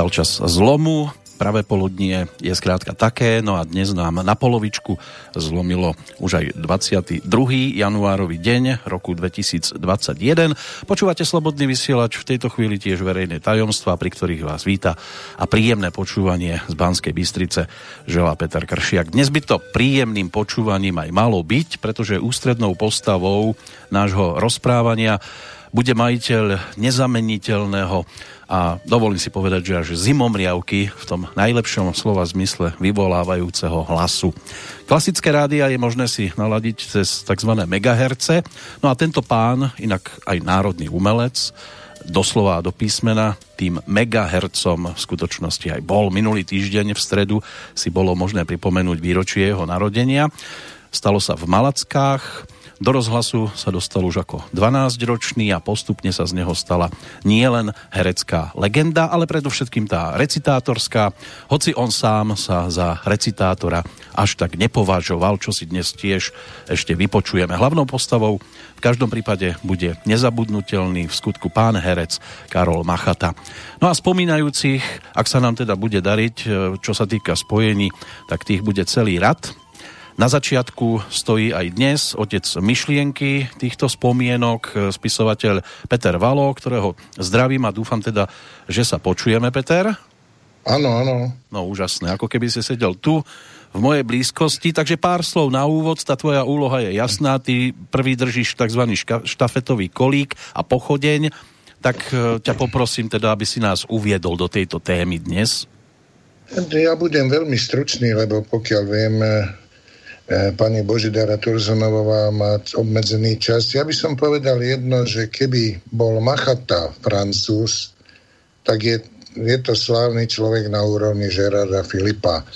Nastal čas zlomu, pravé poludnie je skrátka také, no a dnes nám na polovičku zlomilo už aj 22. januárový deň roku 2021. Počúvate Slobodný vysielač, v tejto chvíli tiež verejné tajomstva, pri ktorých vás víta a príjemné počúvanie z Banskej Bystrice želá Peter Kršiak. Dnes by to príjemným počúvaním aj malo byť, pretože ústrednou postavou nášho rozprávania bude majiteľ nezameniteľného a dovolím si povedať, že až zimomriavky v tom najlepšom slova zmysle vyvolávajúceho hlasu. Klasické rádia je možné si naladiť cez tzv. megaherce, no a tento pán, inak aj národný umelec, doslova do písmena, tým megahercom v skutočnosti aj bol. Minulý týždeň v stredu si bolo možné pripomenúť výročie jeho narodenia. Stalo sa v Malackách, do rozhlasu sa dostal už ako 12-ročný a postupne sa z neho stala nielen herecká legenda, ale predovšetkým tá recitátorská, hoci on sám sa za recitátora až tak nepovažoval, čo si dnes tiež ešte vypočujeme. Hlavnou postavou v každom prípade bude nezabudnutelný v skutku pán herec Karol Machata. No a spomínajúcich, ak sa nám teda bude dariť, čo sa týka spojení, tak tých bude celý rad. Na začiatku stojí aj dnes otec myšlienky týchto spomienok, spisovateľ Peter Valo, ktorého zdravím a dúfam teda, že sa počujeme, Peter. Áno, áno. No úžasné, ako keby si sedel tu v mojej blízkosti, takže pár slov na úvod, tá tvoja úloha je jasná, ty prvý držíš tzv. štafetový kolík a pochodeň, tak e, ťa poprosím teda, aby si nás uviedol do tejto témy dnes. Ja budem veľmi stručný, lebo pokiaľ viem, E, pani Božidara Turzonová má obmedzený čas. Ja by som povedal jedno, že keby bol Machata francúz, tak je, je to slávny človek na úrovni Gerarda Filipa.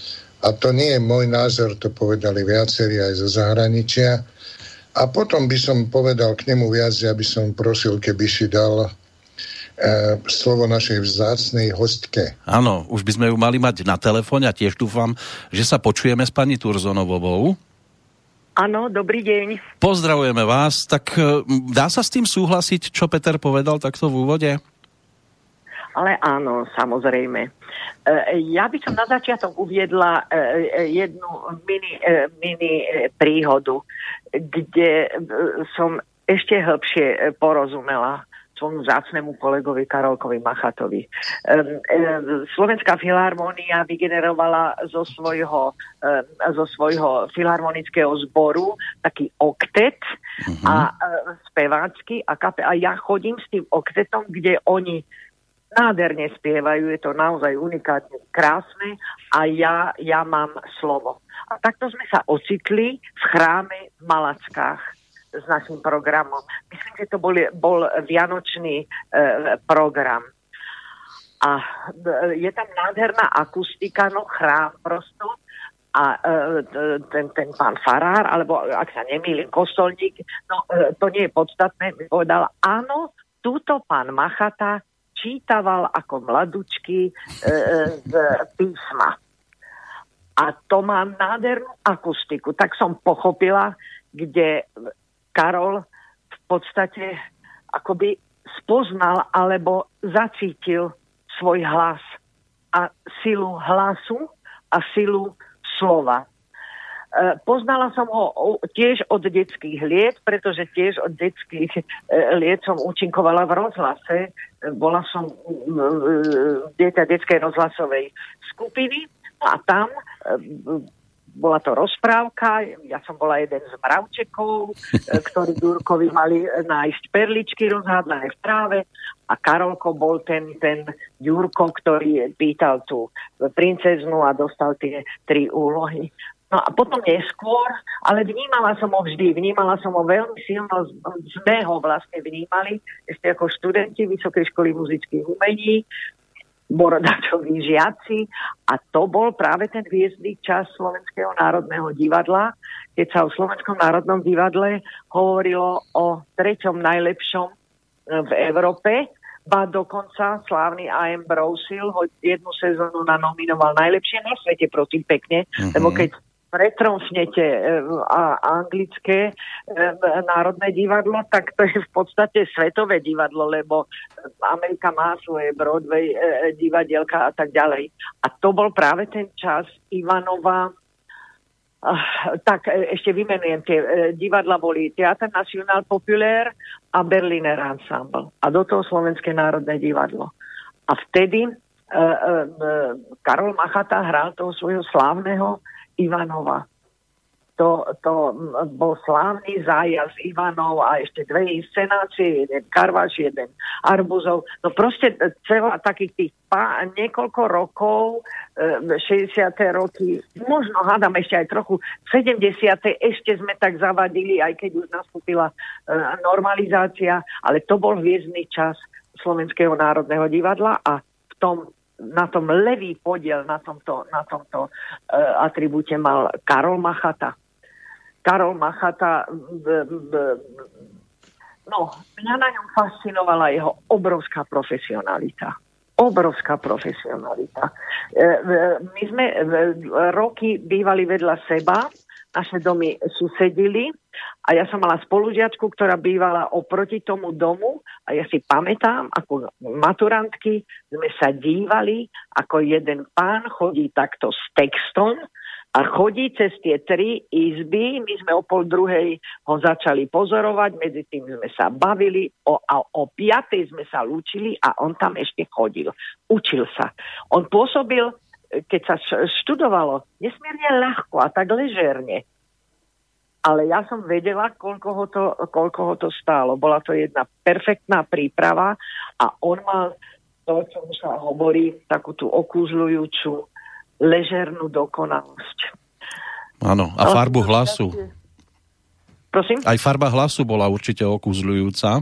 A to nie je môj názor, to povedali viacerí aj zo zahraničia. A potom by som povedal k nemu viac, ja by som prosil, keby si dal slovo našej vzácnej hostke. Áno, už by sme ju mali mať na telefóne a tiež dúfam, že sa počujeme s pani Turzonovou. Áno, dobrý deň. Pozdravujeme vás. Tak e, dá sa s tým súhlasiť, čo Peter povedal takto v úvode? Ale áno, samozrejme. E, ja by som na začiatok uviedla e, jednu mini, mini príhodu, kde som ešte hĺbšie porozumela svojmu zácnemu kolegovi Karolkovi Machatovi. Slovenská filharmónia vygenerovala zo svojho, zo svojho filharmonického zboru taký oktet uh-huh. a spevácky a, kape, a ja chodím s tým oktetom, kde oni nádherne spievajú, je to naozaj unikátne krásne a ja, ja mám slovo. A takto sme sa ocitli v chráme v Malackách s našim programom. Myslím, že to bol, bol vianočný e, program. A e, je tam nádherná akustika, no chrám prosto. A e, ten, ten pán Farár, alebo ak sa nemýlim, kostolník, no e, to nie je podstatné, mi povedal, áno, túto pán Machata čítaval ako mladučky e, e, z písma. A to má nádhernú akustiku. Tak som pochopila, kde Karol v podstate akoby spoznal alebo zacítil svoj hlas a silu hlasu a silu slova. E, poznala som ho tiež od detských liet, pretože tiež od detských e, liet som účinkovala v rozhlase. Bola som dieťa detskej rozhlasovej skupiny a tam e, bola to rozprávka, ja som bola jeden z mravčekov, e, ktorí Durkovi mali nájsť perličky rozhádzané v tráve a Karolko bol ten, ten Jurko, ktorý pýtal tú princeznu a dostal tie tri úlohy. No a potom neskôr, ale vnímala som ho vždy, vnímala som ho veľmi silno, sme ho vlastne vnímali, ešte ako študenti Vysokej školy muzických umení, borodačoví žiaci a to bol práve ten hviezdný čas Slovenského národného divadla, keď sa o Slovenskom národnom divadle hovorilo o treťom najlepšom e, v Európe, ba dokonca slávny A.M. Brousil ho jednu sezónu nanominoval najlepšie na svete, prosím pekne, mm-hmm. lebo keď pretromfnete a anglické národné divadlo, tak to je v podstate svetové divadlo, lebo Amerika má svoje Broadway divadielka a tak ďalej. A to bol práve ten čas Ivanova tak ešte vymenujem tie divadla boli Teatr National Populaire a Berliner Ensemble a do toho Slovenské národné divadlo. A vtedy E, e, Karol Machata hral toho svojho slávneho Ivanova. To, to bol slávny zájazd Ivanov a ešte dve inscenácie, jeden Karvaš, jeden Arbuzov. No proste celá takých tých pá, niekoľko rokov, 60. E, roky, možno hádam ešte aj trochu, 70. ešte sme tak zavadili, aj keď už nastúpila normalizácia, ale to bol hviezdny čas Slovenského národného divadla a v tom na tom levý podiel na tomto, na tomto uh, atribúte mal Karol Machata. Karol Machata, b, b, no, mňa na ňom fascinovala jeho obrovská profesionalita. Obrovská profesionalita. E, my sme roky bývali vedľa seba, naše domy susedili a ja som mala spolužiačku, ktorá bývala oproti tomu domu a ja si pamätám, ako maturantky sme sa dívali, ako jeden pán chodí takto s textom a chodí cez tie tri izby. My sme o pol druhej ho začali pozorovať, medzi tým sme sa bavili o, a o piatej sme sa lúčili a on tam ešte chodil. Učil sa. On pôsobil, keď sa študovalo, nesmierne ľahko a tak ležerne ale ja som vedela, koľko ho, to, koľko ho to stálo. Bola to jedna perfektná príprava a on mal to, čo sa hovorí, takú tú okúzľujúcu ležernú dokonalosť. Áno, a farbu hlasu. Prosím? Aj farba hlasu bola určite okúzľujúca.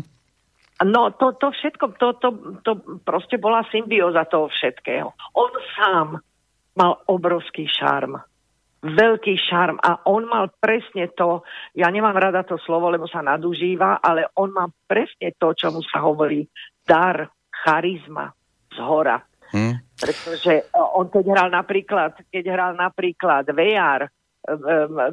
No, to, to všetko, to, to, to proste bola symbióza toho všetkého. On sám mal obrovský šarm veľký šarm a on mal presne to, ja nemám rada to slovo, lebo sa nadužíva, ale on má presne to, čo mu sa hovorí dar, charizma z hora. Hmm. Pretože e, on keď hral napríklad, keď hral napríklad VR,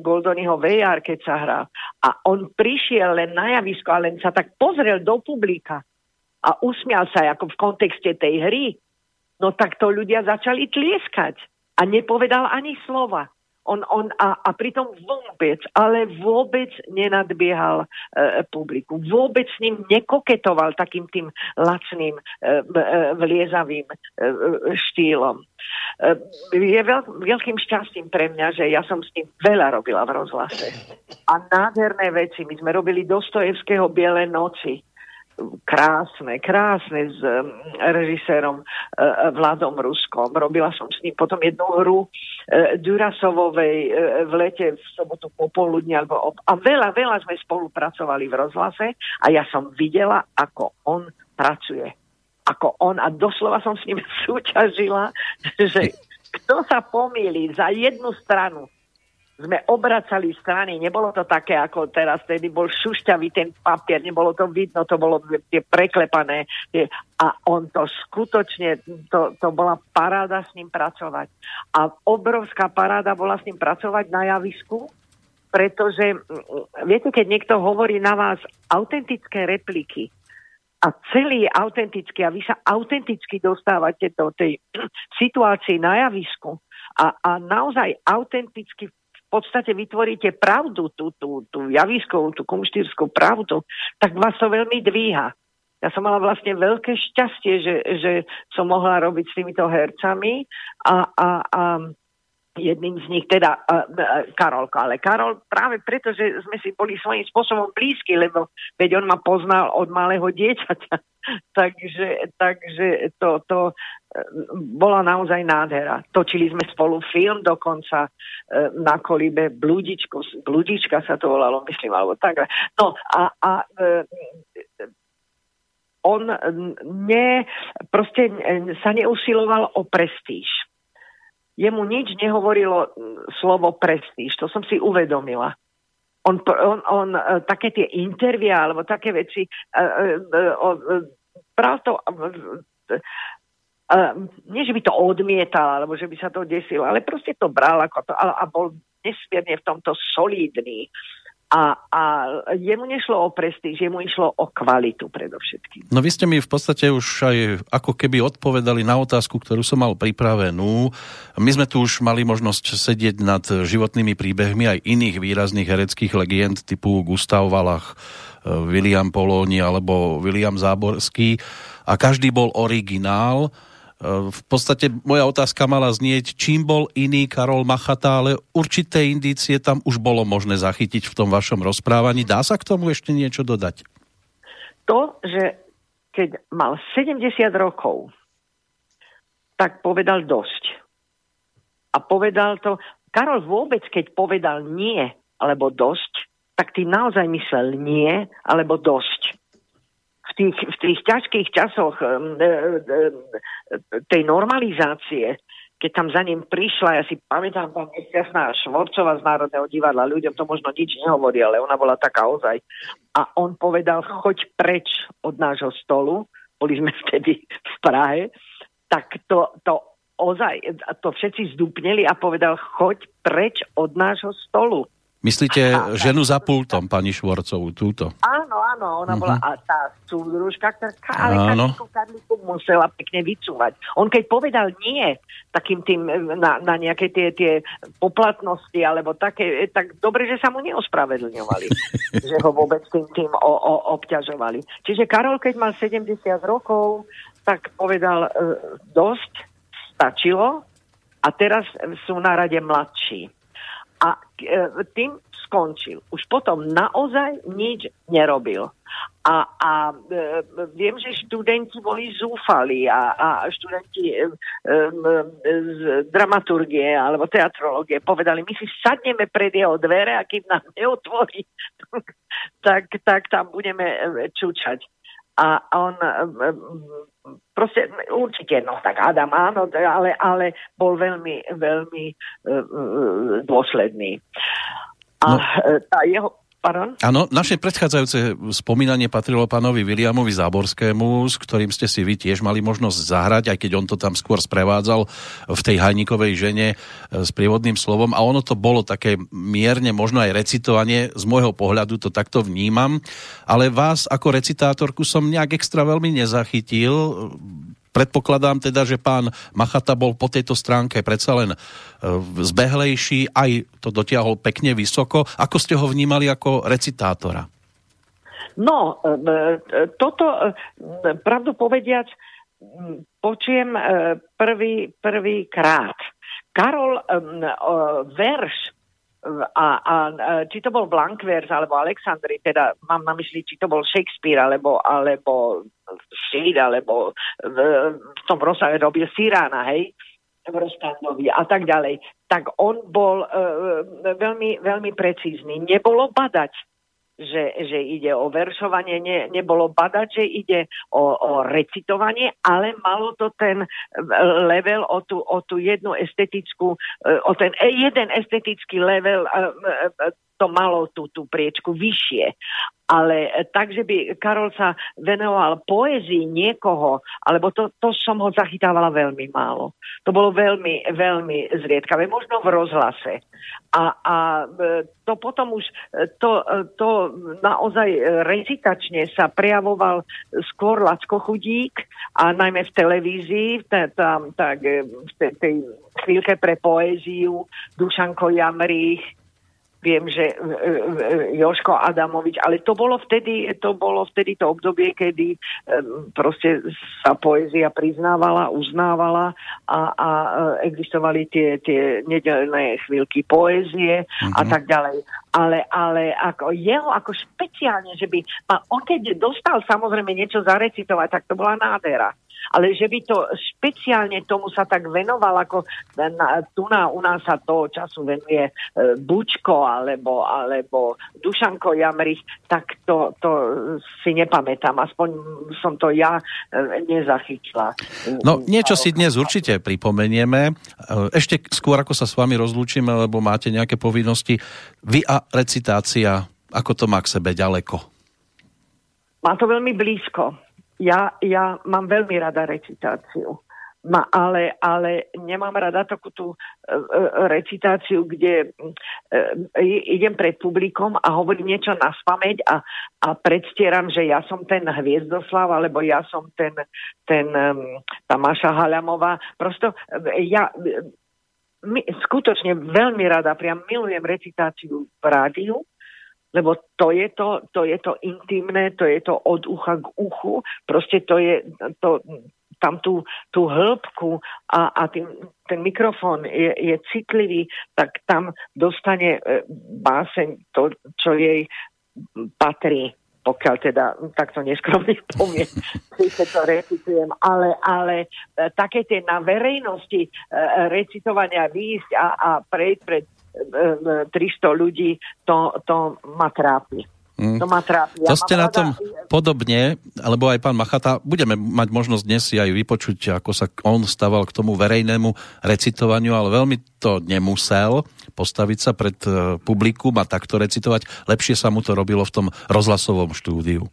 Goldonyho VR, keď sa hral. A on prišiel len na javisko a len sa tak pozrel do publika a usmial sa ako v kontexte tej hry. No tak to ľudia začali tlieskať a nepovedal ani slova. On, on a, a pritom vôbec, ale vôbec nenadbiehal e, publiku. Vôbec s ním nekoketoval takým tým lacným, e, e, vliezavým e, štýlom. E, je veľk, veľkým šťastím pre mňa, že ja som s ním veľa robila v rozhlase. A nádherné veci. My sme robili Dostojevského Biele noci krásne, krásne s um, režisérom uh, Vladom Ruskom. Robila som s ním potom jednu hru uh, Durasovovej v lete v sobotu popoludne alebo a veľa, veľa sme spolupracovali v rozhlase a ja som videla, ako on pracuje. Ako on a doslova som s ním súťažila, že kto sa pomýli za jednu stranu sme obracali strany, nebolo to také ako teraz, tedy bol šušťavý ten papier, nebolo to vidno, to bolo tie preklepané tie, a on to skutočne, to, to bola paráda s ním pracovať. A obrovská paráda bola s ním pracovať na javisku, pretože viete, keď niekto hovorí na vás autentické repliky, a celý je autentický a vy sa autenticky dostávate do tej situácii na javisku a, a naozaj autenticky podstate vytvoríte pravdu, tú, tú, tú javiskovú, tú kumštírskú pravdu, tak vás to veľmi dvíha. Ja som mala vlastne veľké šťastie, že, že som mohla robiť s týmito hercami a, a, a jedným z nich teda uh, Karolko. Ale Karol práve preto, že sme si boli svojím spôsobom blízki, lebo veď on ma poznal od malého dieťaťa. takže, takže to, to bola naozaj nádhera. Točili sme spolu film dokonca e, na kolibe Bludičko, Bludička sa to volalo, myslím, alebo tak. No a, a e, on ne, proste sa neusiloval o prestíž. Jemu nič nehovorilo slovo prestíž, to som si uvedomila. On, on, on e, také tie intervia alebo také veci, práve to Uh, nie, že by to odmietal, alebo že by sa to desilo, ale proste to bral ako to, a, bol nesmierne v tomto solidný. A, a jemu nešlo o prestíž, jemu išlo o kvalitu predovšetkým. No vy ste mi v podstate už aj ako keby odpovedali na otázku, ktorú som mal pripravenú. My sme tu už mali možnosť sedieť nad životnými príbehmi aj iných výrazných hereckých legend typu Gustav Valach, eh, William Polóni alebo William Záborský a každý bol originál v podstate moja otázka mala znieť, čím bol iný Karol Machata, ale určité indície tam už bolo možné zachytiť v tom vašom rozprávaní. Dá sa k tomu ešte niečo dodať? To, že keď mal 70 rokov, tak povedal dosť. A povedal to, Karol vôbec, keď povedal nie alebo dosť, tak tým naozaj myslel nie alebo dosť v tých, v tých ťažkých časoch e, e, tej normalizácie, keď tam za ním prišla, ja si pamätám tam nešťastná Švorcová z Národného divadla, ľuďom to možno nič nehovorí, ale ona bola taká ozaj. A on povedal, choď preč od nášho stolu, boli sme vtedy v Prahe, tak to, to ozaj, to všetci zdupneli a povedal, choď preč od nášho stolu. Myslíte a, ženu za pultom, pani Švorcovú, túto? Áno, áno, ona uh-huh. bola a tá súdružka, ktorá ale Karliku, Karliku musela pekne vycúvať. On keď povedal nie takým tým na, na nejaké tie, tie poplatnosti alebo také, tak dobre, že sa mu neospravedlňovali. že ho vôbec tým, tým o, o, obťažovali. Čiže Karol, keď mal 70 rokov, tak povedal e, dosť, stačilo a teraz sú na rade mladší a e, tým skončil. Už potom naozaj nič nerobil. A, a e, viem, že študenti boli zúfali a, a študenti e, z dramaturgie alebo teatrológie povedali, my si sadneme pred jeho dvere a keď nám neotvorí, tak, tak tam budeme čučať. A on e, e, proste určite, no tak Adam áno, ale, ale bol veľmi, veľmi uh, dôsledný. A no. tá jeho, Pardon? Áno, naše predchádzajúce spomínanie patrilo pánovi Williamovi Záborskému, s ktorým ste si vy tiež mali možnosť zahrať, aj keď on to tam skôr sprevádzal v tej hajnikovej žene s prievodným slovom. A ono to bolo také mierne, možno aj recitovanie, z môjho pohľadu to takto vnímam. Ale vás ako recitátorku som nejak extra veľmi nezachytil predpokladám teda, že pán Machata bol po tejto stránke predsa len e, zbehlejší, aj to dotiahol pekne vysoko. Ako ste ho vnímali ako recitátora? No, e, e, toto, pravdu povediac, počujem prvý, prvý krát. Karol verš a, a či to bol Blankvers alebo Alexandry, teda mám na mysli, či to bol Shakespeare alebo, alebo Shade, alebo v, v tom rozsahe robil Sirána, hej, v Rostandovi a tak ďalej, tak on bol uh, veľmi, veľmi precízny. Nebolo badať že, že ide o veršovanie, ne, nebolo badať, že ide o, o recitovanie, ale malo to ten level, o tú, o tú jednu estetickú, e, o ten jeden estetický level e, e, to malo tú, tú priečku vyššie. Ale tak, že by Karol sa venoval poézii niekoho, alebo to, to som ho zachytávala veľmi málo. To bolo veľmi, veľmi zriedkavé, možno v rozhlase. A, a to potom už, to, to naozaj recitačne sa prejavoval skôr Lacko Chudík a najmä v televízii, tam tak v tej chvíľke pre poéziu, Dušanko Jamrich, viem, že e, e, e, Joško Adamovič, ale to bolo vtedy, to bolo vtedy to obdobie, kedy proste sa poézia priznávala, uznávala a, a existovali tie, tie nedelné chvíľky poézie mm-hmm. a mhm. tak ďalej. Ale, ale ako jeho ako špeciálne, že by ma, on keď dostal samozrejme niečo zarecitovať, tak to bola nádhera ale že by to špeciálne tomu sa tak venoval, ako na, tu na, u nás sa toho času venuje e, Bučko alebo, alebo Dušanko Jamrich, tak to, to si nepamätám. Aspoň som to ja e, nezachytila. No niečo si dnes určite pripomenieme. E, ešte skôr, ako sa s vami rozlúčime, lebo máte nejaké povinnosti. Vy a recitácia, ako to má k sebe ďaleko? Má to veľmi blízko ja, ja mám veľmi rada recitáciu. ma, ale, ale nemám rada takú tú uh, recitáciu, kde uh, idem pred publikom a hovorím niečo na spameť a, a predstieram, že ja som ten Hviezdoslav, alebo ja som ten, ten tá Maša Halamová. Prosto ja my, skutočne veľmi rada, priam milujem recitáciu v rádiu, lebo to je to, to je to intimné, to je to od ucha k uchu, proste to je to, tam tú, tú hĺbku a, a tým, ten mikrofón je, je citlivý, tak tam dostane e, báseň to, čo jej patrí pokiaľ teda takto neskromne poviem, keď to recitujem, ale, ale e, také tie na verejnosti e, recitovania výjsť a, a prejsť pred 300 ľudí, to, to ma trápi. Mm. To ma trápi. Ja to ste na tom podobne, alebo aj pán Machata, budeme mať možnosť dnes si aj vypočuť, ako sa on staval k tomu verejnému recitovaniu, ale veľmi to nemusel postaviť sa pred eh, publikum a takto recitovať. Lepšie sa mu to robilo v tom rozhlasovom štúdiu.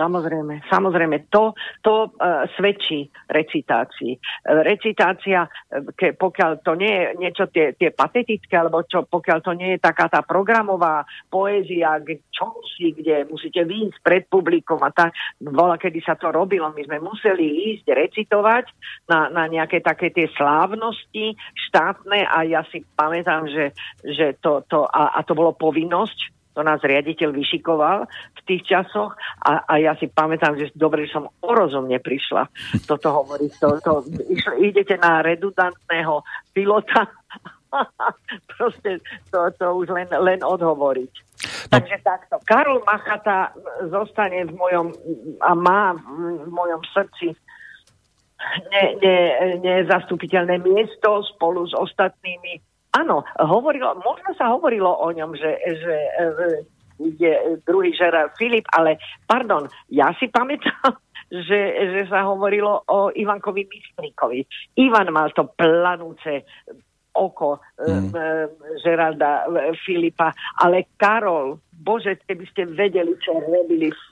Samozrejme, samozrejme, to, to uh, svedčí recitácii. Uh, recitácia, uh, ke, pokiaľ to nie je niečo tie, tie patetické, alebo čo, pokiaľ to nie je taká tá programová poézia, čo si, kde musíte výjsť pred publikom a tak, bola, kedy sa to robilo, my sme museli ísť recitovať na, na nejaké také tie slávnosti štátne a ja si pamätám, že, že to, to a, a to bolo povinnosť to nás riaditeľ vyšikoval v tých časoch a, a ja si pamätám, že dobre, že som orozumne prišla toto hovoriť. To, to, išlo, idete na redundantného pilota proste to, to už len, len odhovoriť. No. Takže takto. Karol Machata zostane v mojom a má v mojom srdci ne, ne, nezastupiteľné miesto spolu s ostatnými Áno, hovorilo, možno sa hovorilo o ňom, že, že je druhý Žerard Filip, ale pardon, ja si pamätám, že, že sa hovorilo o Ivankovi Mistríkovi. Ivan mal to planúce oko mm. Žeralda Filipa, ale Karol, bože, keby ste vedeli, čo robili v,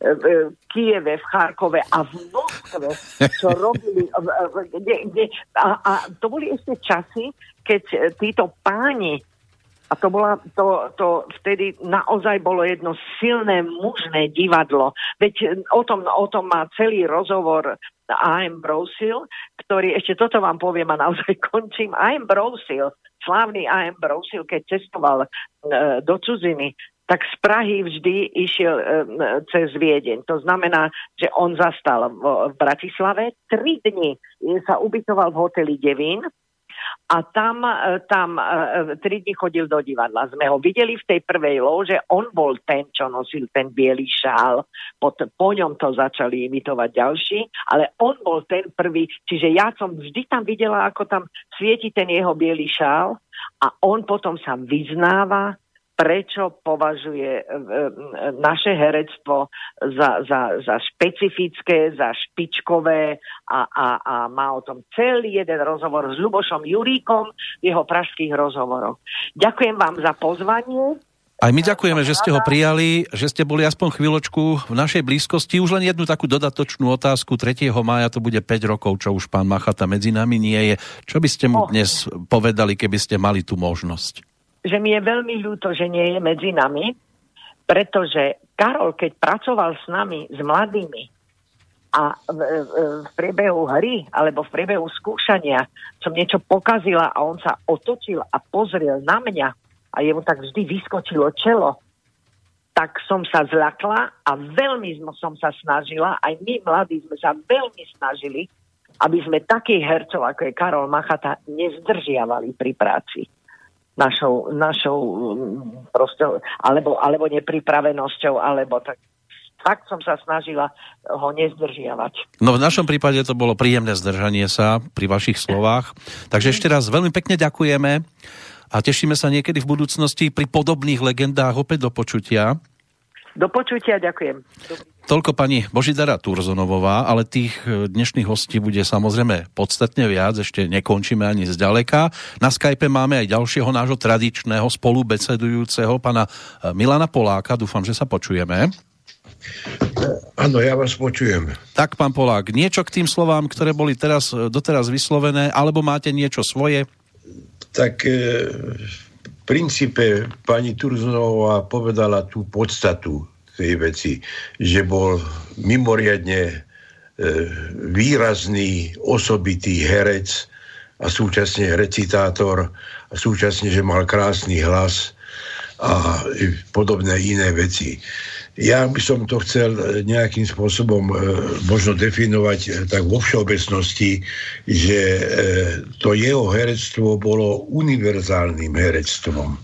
v Kieve, v Charkove a v Moskve, čo robili, kde, kde, a, a to boli ešte časy, keď e, títo páni a to, bola, to, to vtedy naozaj bolo jedno silné mužné divadlo. Veď e, o tom, o tom má celý rozhovor A.M. Brosil, ktorý, ešte toto vám poviem a naozaj končím. A.M. Brosil, slávny A.M. Brosil, keď cestoval e, do cudziny, tak z Prahy vždy išiel e, cez Viedeň. To znamená, že on zastal v, v Bratislave, tri dni sa ubytoval v hoteli Devín, a tam, e, tam e, e, tri dní chodil do divadla. Sme ho videli v tej prvej lože, on bol ten, čo nosil ten biely šál, po, po ňom to začali imitovať ďalší, ale on bol ten prvý, čiže ja som vždy tam videla, ako tam svieti ten jeho biely šál. A on potom sa vyznáva prečo považuje e, e, naše herectvo za, za, za špecifické, za špičkové a, a, a má o tom celý jeden rozhovor s Lubošom Juríkom v jeho pražských rozhovoroch. Ďakujem vám za pozvanie. Aj my ďakujeme, že ste ho prijali, že ste boli aspoň chvíľočku v našej blízkosti. Už len jednu takú dodatočnú otázku. 3. mája to bude 5 rokov, čo už pán Machata medzi nami nie je. Čo by ste mu dnes povedali, keby ste mali tú možnosť? Že mi je veľmi ľúto, že nie je medzi nami, pretože Karol, keď pracoval s nami, s mladými, a v, v, priebehu hry alebo v priebehu skúšania som niečo pokazila a on sa otočil a pozrel na mňa a jemu tak vždy vyskočilo čelo, tak som sa zľakla a veľmi som sa snažila, aj my mladí sme sa veľmi snažili, aby sme takých hercov, ako je Karol Machata, nezdržiavali pri práci našou, našou mm, proste, alebo, alebo nepripravenosťou, alebo tak fakt som sa snažila ho nezdržiavať. No v našom prípade to bolo príjemné zdržanie sa pri vašich slovách. Takže ešte raz veľmi pekne ďakujeme a tešíme sa niekedy v budúcnosti pri podobných legendách opäť do počutia. Do počutia, ďakujem. Dobrý. Toľko pani Božidara Turzonovová, ale tých e, dnešných hostí bude samozrejme podstatne viac, ešte nekončíme ani zďaleka. Na Skype máme aj ďalšieho nášho tradičného spolubecedujúceho, pana e, Milana Poláka, dúfam, že sa počujeme. Áno, ja vás počujem. Tak, pán Polák, niečo k tým slovám, ktoré boli teraz, doteraz vyslovené, alebo máte niečo svoje? Tak e, v princípe pani Turzonová povedala tú podstatu tej veci, že bol mimoriadne e, výrazný, osobitý herec a súčasne recitátor a súčasne, že mal krásny hlas a podobné iné veci. Ja by som to chcel e, nejakým spôsobom e, možno definovať e, tak vo všeobecnosti, že to jeho herectvo bolo univerzálnym herectvom.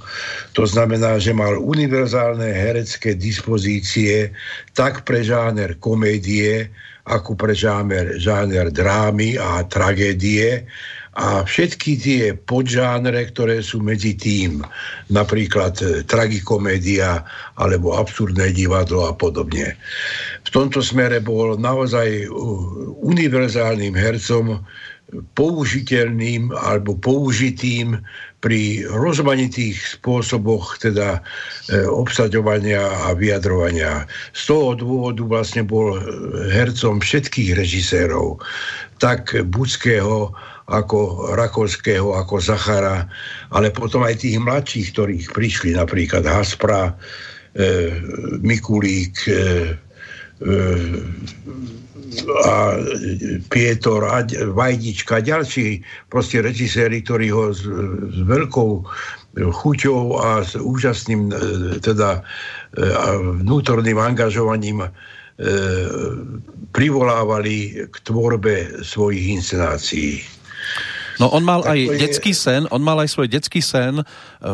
To znamená, že mal univerzálne herecké dispozície tak pre žáner komédie, ako pre žáner, žáner drámy a tragédie a všetky tie podžánre, ktoré sú medzi tým, napríklad e, tragikomédia alebo absurdné divadlo a podobne. V tomto smere bol naozaj univerzálnym hercom, použiteľným alebo použitým pri rozmanitých spôsoboch teda e, obsaďovania a vyjadrovania. Z toho dôvodu vlastne bol hercom všetkých režisérov, tak Budského, ako Rakovského, ako Zachara, ale potom aj tých mladších, ktorých prišli, napríklad Haspra, e, Mikulík, e, e, a Pietor a Vajdička a ďalší proste režiséri, ktorí ho s, s veľkou chuťou a s úžasným e, teda e, vnútorným angažovaním e, privolávali k tvorbe svojich inscenácií. No on mal tak aj je... detský sen, on mal aj svoj detský sen, e,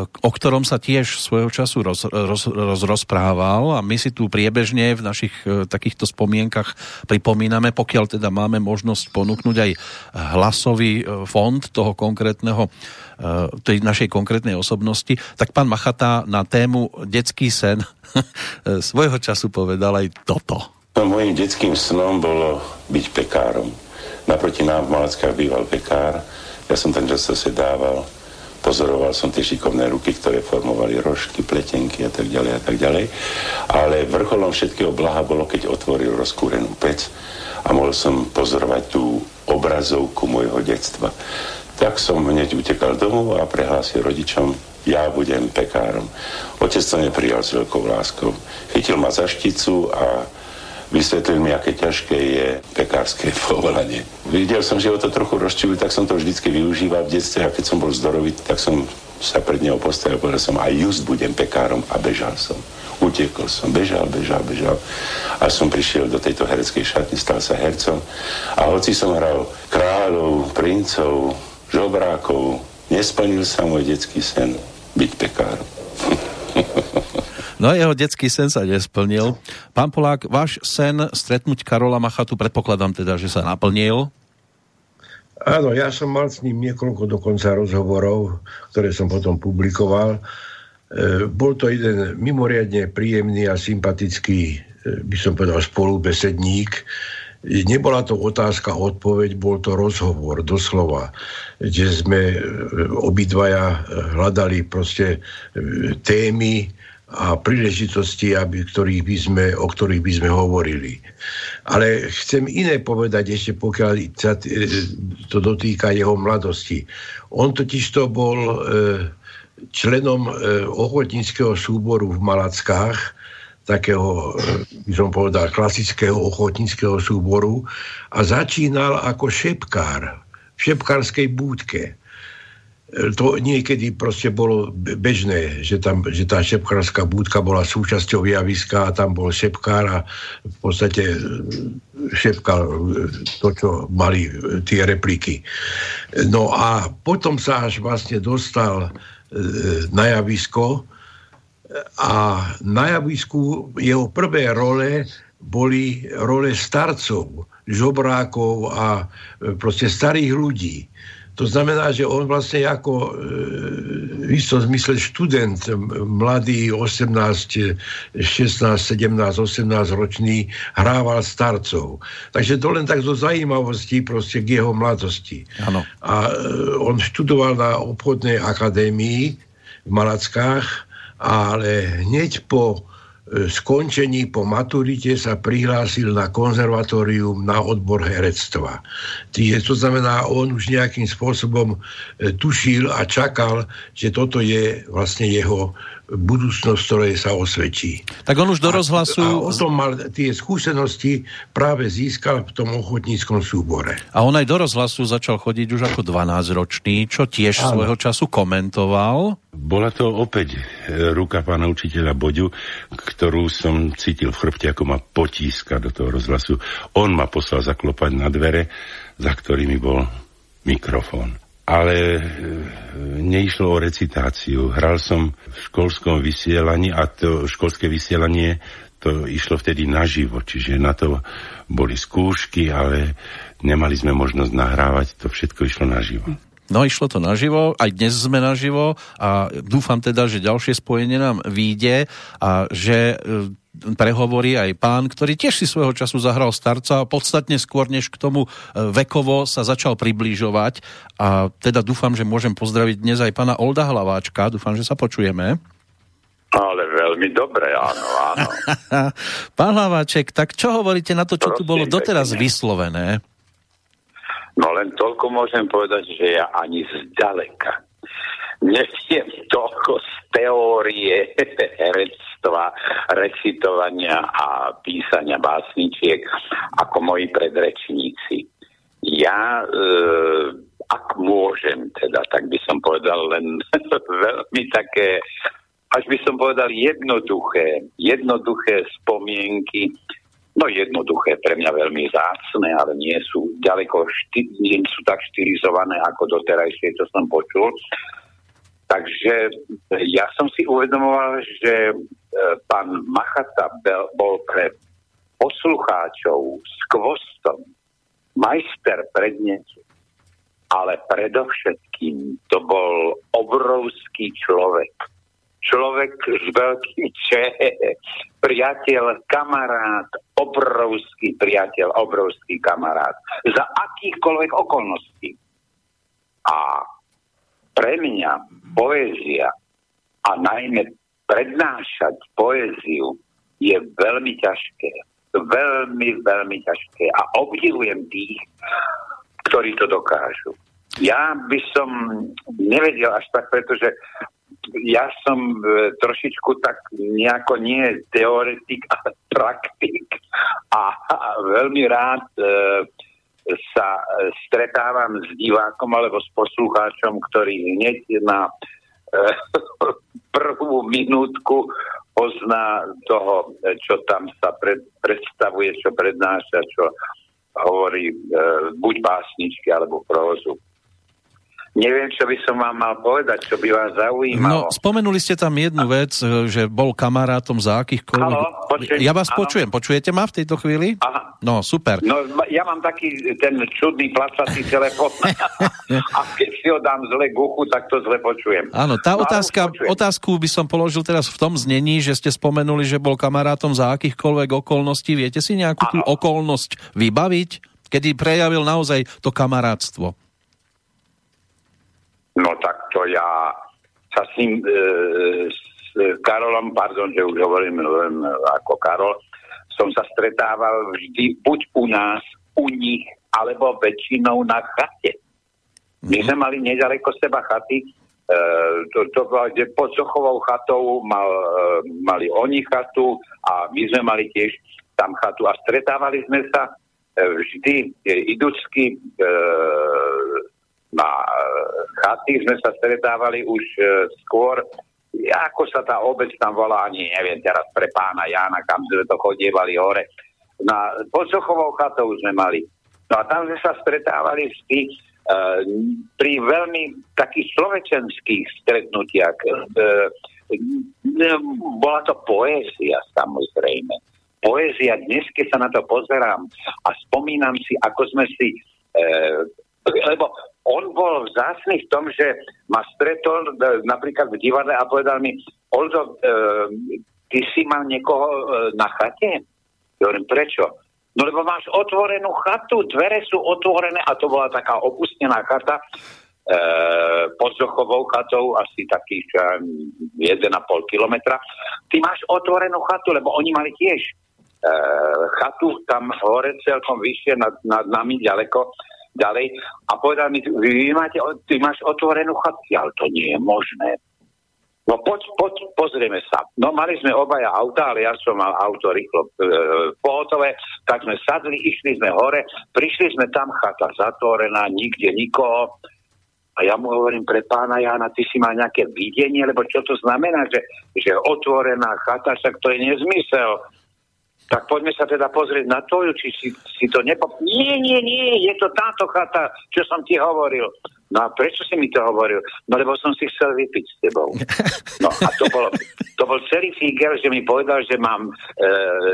o ktorom sa tiež svojho času roz, roz, roz, rozprával a my si tu priebežne v našich e, takýchto spomienkach pripomíname, pokiaľ teda máme možnosť ponúknuť aj hlasový e, fond toho konkrétneho tej našej konkrétnej osobnosti, tak pán Machata na tému detský sen svojho času povedal aj toto. No, mojím detským snom bolo byť pekárom. Naproti nám v Malackách býval pekár ja som ten čas sa dával, pozoroval som tie šikovné ruky, ktoré formovali rožky, pletenky a tak ďalej a tak ďalej. Ale vrcholom všetkého blaha bolo, keď otvoril rozkúrenú pec a mohol som pozorovať tú obrazovku môjho detstva. Tak som hneď utekal domov a prehlásil rodičom, ja budem pekárom. Otec to neprijal s veľkou láskou. Chytil ma za šticu a vysvetlil mi, aké ťažké je pekárske povolanie. Videl som, že ho to trochu rozčili, tak som to vždycky využíval v detstve a keď som bol zdorový, tak som sa pred neho postavil, povedal som, aj just budem pekárom a bežal som. Utekol som, bežal, bežal, bežal a som prišiel do tejto hereckej šatny, stal sa hercom a hoci som hral kráľov, princov, žobrákov, nesplnil sa môj detský sen byť pekárom. No jeho detský sen sa nesplnil. Pán Polák, váš sen stretnúť Karola Machatu, predpokladám teda, že sa naplnil. Áno, ja som mal s ním niekoľko dokonca rozhovorov, ktoré som potom publikoval. E, bol to jeden mimoriadne príjemný a sympatický, e, by som povedal, spolubesedník. Nebola to otázka, odpoveď, bol to rozhovor, doslova, kde sme e, obidvaja hľadali proste témy, a príležitosti, aby, ktorých by sme, o ktorých by sme hovorili. Ale chcem iné povedať ešte, pokiaľ sa e, to dotýka jeho mladosti. On totiž to bol e, členom e, ochotníckého súboru v Malackách, takého, by som povedal, klasického ochotníckého súboru a začínal ako šepkár v šepkárskej búdke to niekedy proste bolo bežné, že, tam, že tá šepkárska búdka bola súčasťou javiska a tam bol šepkár a v podstate e, šepkal e, to, čo mali e, tie repliky. No a potom sa až vlastne dostal na javisko a na javisku jeho prvé role boli role starcov, žobrákov a proste starých ľudí. To znamená, že on vlastne ako e, v istom zmysle študent, mladý, 18, 16, 17, 18 ročný, hrával starcov. Takže to len tak zo zaujímavosti proste k jeho mladosti. Ano. A e, on študoval na obchodnej akadémii v Malackách, ale hneď po skončení po maturite sa prihlásil na konzervatórium na odbor herectva. To znamená, on už nejakým spôsobom e, tušil a čakal, že toto je vlastne jeho budúcnosť, ktorej sa osvedčí. Tak on už do rozhlasu... A, a o tom mal tie skúsenosti práve získal v tom ochotníckom súbore. A on aj do rozhlasu začal chodiť už ako 12-ročný, čo tiež Áno. svojho času komentoval. Bola to opäť e, ruka pána učiteľa Boďu, ktorú som cítil v chrbte, ako ma potíska do toho rozhlasu. On ma poslal zaklopať na dvere, za ktorými bol mikrofón ale e, neišlo o recitáciu. Hral som v školskom vysielaní a to školské vysielanie to išlo vtedy naživo, čiže na to boli skúšky, ale nemali sme možnosť nahrávať, to všetko išlo naživo. No išlo to naživo, aj dnes sme naživo a dúfam teda, že ďalšie spojenie nám vyjde a že e, prehovorí aj pán, ktorý tiež si svojho času zahral starca a podstatne skôr, než k tomu e, vekovo sa začal približovať. A teda dúfam, že môžem pozdraviť dnes aj pána Olda Hlaváčka. Dúfam, že sa počujeme. Ale veľmi dobre, áno, áno. Pán Hlaváček, tak čo hovoríte na to, čo Prosím, tu bolo doteraz pekne. vyslovené? No len toľko môžem povedať, že ja ani zďaleka neviem toľko z teórie herectva, recitovania a písania básničiek ako moji predrečníci. Ja, e, ak môžem teda, tak by som povedal len veľmi také, až by som povedal jednoduché, jednoduché spomienky, no jednoduché, pre mňa veľmi zácne, ale nie sú ďaleko, šty, nie sú tak štilizované ako doterajšie, čo som počul. Takže ja som si uvedomoval, že e, pán Machata bol pre poslucháčov s kvostom majster prednesu, ale predovšetkým to bol obrovský človek. Človek s veľkým če, priateľ, kamarát, obrovský priateľ, obrovský kamarát. Za akýchkoľvek okolností. A pre mňa poézia a najmä prednášať poéziu je veľmi ťažké. Veľmi, veľmi ťažké. A obdivujem tých, ktorí to dokážu. Ja by som nevedel až tak, pretože ja som e, trošičku tak nejako nie teoretik, ale praktik. A, veľmi rád e, sa e, stretávam s divákom alebo s poslucháčom, ktorý hneď na prvú minútku pozná toho, čo tam sa pred, predstavuje, čo prednáša, čo hovorí e, buď básničky alebo prózu. Neviem, čo by som vám mal povedať, čo by vás zaujímalo. No, spomenuli ste tam jednu vec, e, že bol kamarátom za akýchkoľvek... Halo, počujem, ja vás áno. počujem, počujete ma v tejto chvíli? Aha. No, super. No, ja mám taký ten čudný placatý telefón a keď si ho dám zle k uchu, tak to zle počujem. Áno, tá no, otázka, otázku by som položil teraz v tom znení, že ste spomenuli, že bol kamarátom za akýchkoľvek okolností. Viete si nejakú tú okolnosť vybaviť, kedy prejavil naozaj to kamarátstvo? No tak to ja sa s ním, e, s Karolom, pardon, že už hovorím len ako Karol, som sa stretával vždy buď u nás, u nich, alebo väčšinou na chate. My sme mali nedaleko seba chaty, e, to, to kde pod Sochovou chatou mal, e, mali oni chatu a my sme mali tiež tam chatu a stretávali sme sa e, vždy e, idúcky e, na e, chaty sme sa stretávali už e, skôr, ako sa tá obec tam volá, ani neviem teraz pre pána Jána, kam sme to chodievali hore. Na Posochovou chatou sme mali. No a tam sme sa stretávali vždy e, pri veľmi takých slovečenských stretnutiach. E, e, bola to poézia samozrejme. Poézia, dnes keď sa na to pozerám a spomínam si, ako sme si e, lebo on bol vzácný v tom, že ma stretol e, napríklad v divadle a povedal mi, Oldo, e, ty si mal niekoho e, na chate? Ja hovorím, prečo? No lebo máš otvorenú chatu, dvere sú otvorené a to bola taká opustená chata. pod Zochovou chatou, asi takých 1,5 kilometra. Ty máš otvorenú chatu, lebo oni mali tiež e, chatu tam hore celkom vyššie nad, nad nami ďaleko ďalej a povedal mi, vy máte, ty máš otvorenú chatu, ale to nie je možné. No poď, poď, pozrieme sa. No mali sme obaja auta, ale ja som mal auto rýchlo e, pohotové, tak sme sadli, išli sme hore, prišli sme tam, chata zatvorená, nikde nikoho. A ja mu hovorím pre pána Jana, ty si má nejaké videnie, lebo čo to znamená, že, že otvorená chata, však to je nezmysel. Tak poďme sa teda pozrieť na to, či si, si to nepo... Nie, nie, nie, je to táto chata, čo som ti hovoril. No a prečo si mi to hovoril? No lebo som si chcel vypiť s tebou. No a to bol, to bol celý fígel, že mi povedal, že mám e,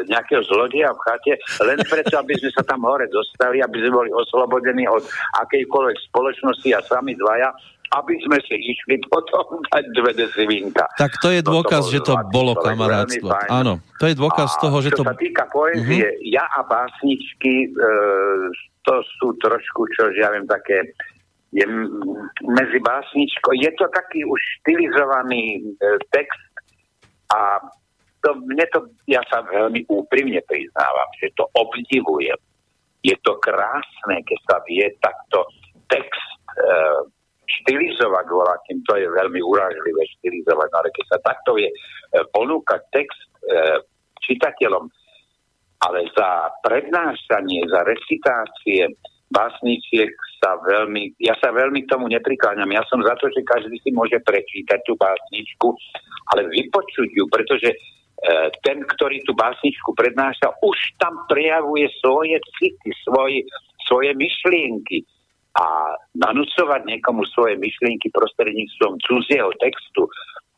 nejakého zlodeja v chate, len preto, aby sme sa tam hore dostali, aby sme boli oslobodení od akejkoľvek spoločnosti a sami dvaja, aby sme si išli potom dať dve deci vínka. Tak to je dôkaz, no, to že to bolo kamarátstvo. Áno, to je dôkaz a toho, že čo to... sa týka poezie, uh-huh. ja a básničky, e, to sú trošku, čo ja viem, také je medzi básničkou, je to taký už štilizovaný e, text a to, mne to, ja sa veľmi úprimne priznávam, že to obdivujem. Je to krásne, keď sa vie takto text e, štilizovať, volátim, to je veľmi urážlivé štilizovať, ale keď sa takto vie e, ponúkať text e, čitateľom, ale za prednášanie, za recitácie, básničiek sa veľmi, ja sa veľmi k tomu neprikláňam. Ja som za to, že každý si môže prečítať tú básničku, ale vypočuť ju, pretože e, ten, ktorý tú básničku prednáša, už tam prejavuje svoje city, svoje, svoje myšlienky. A nanúcovať niekomu svoje myšlienky prostredníctvom cudzieho textu,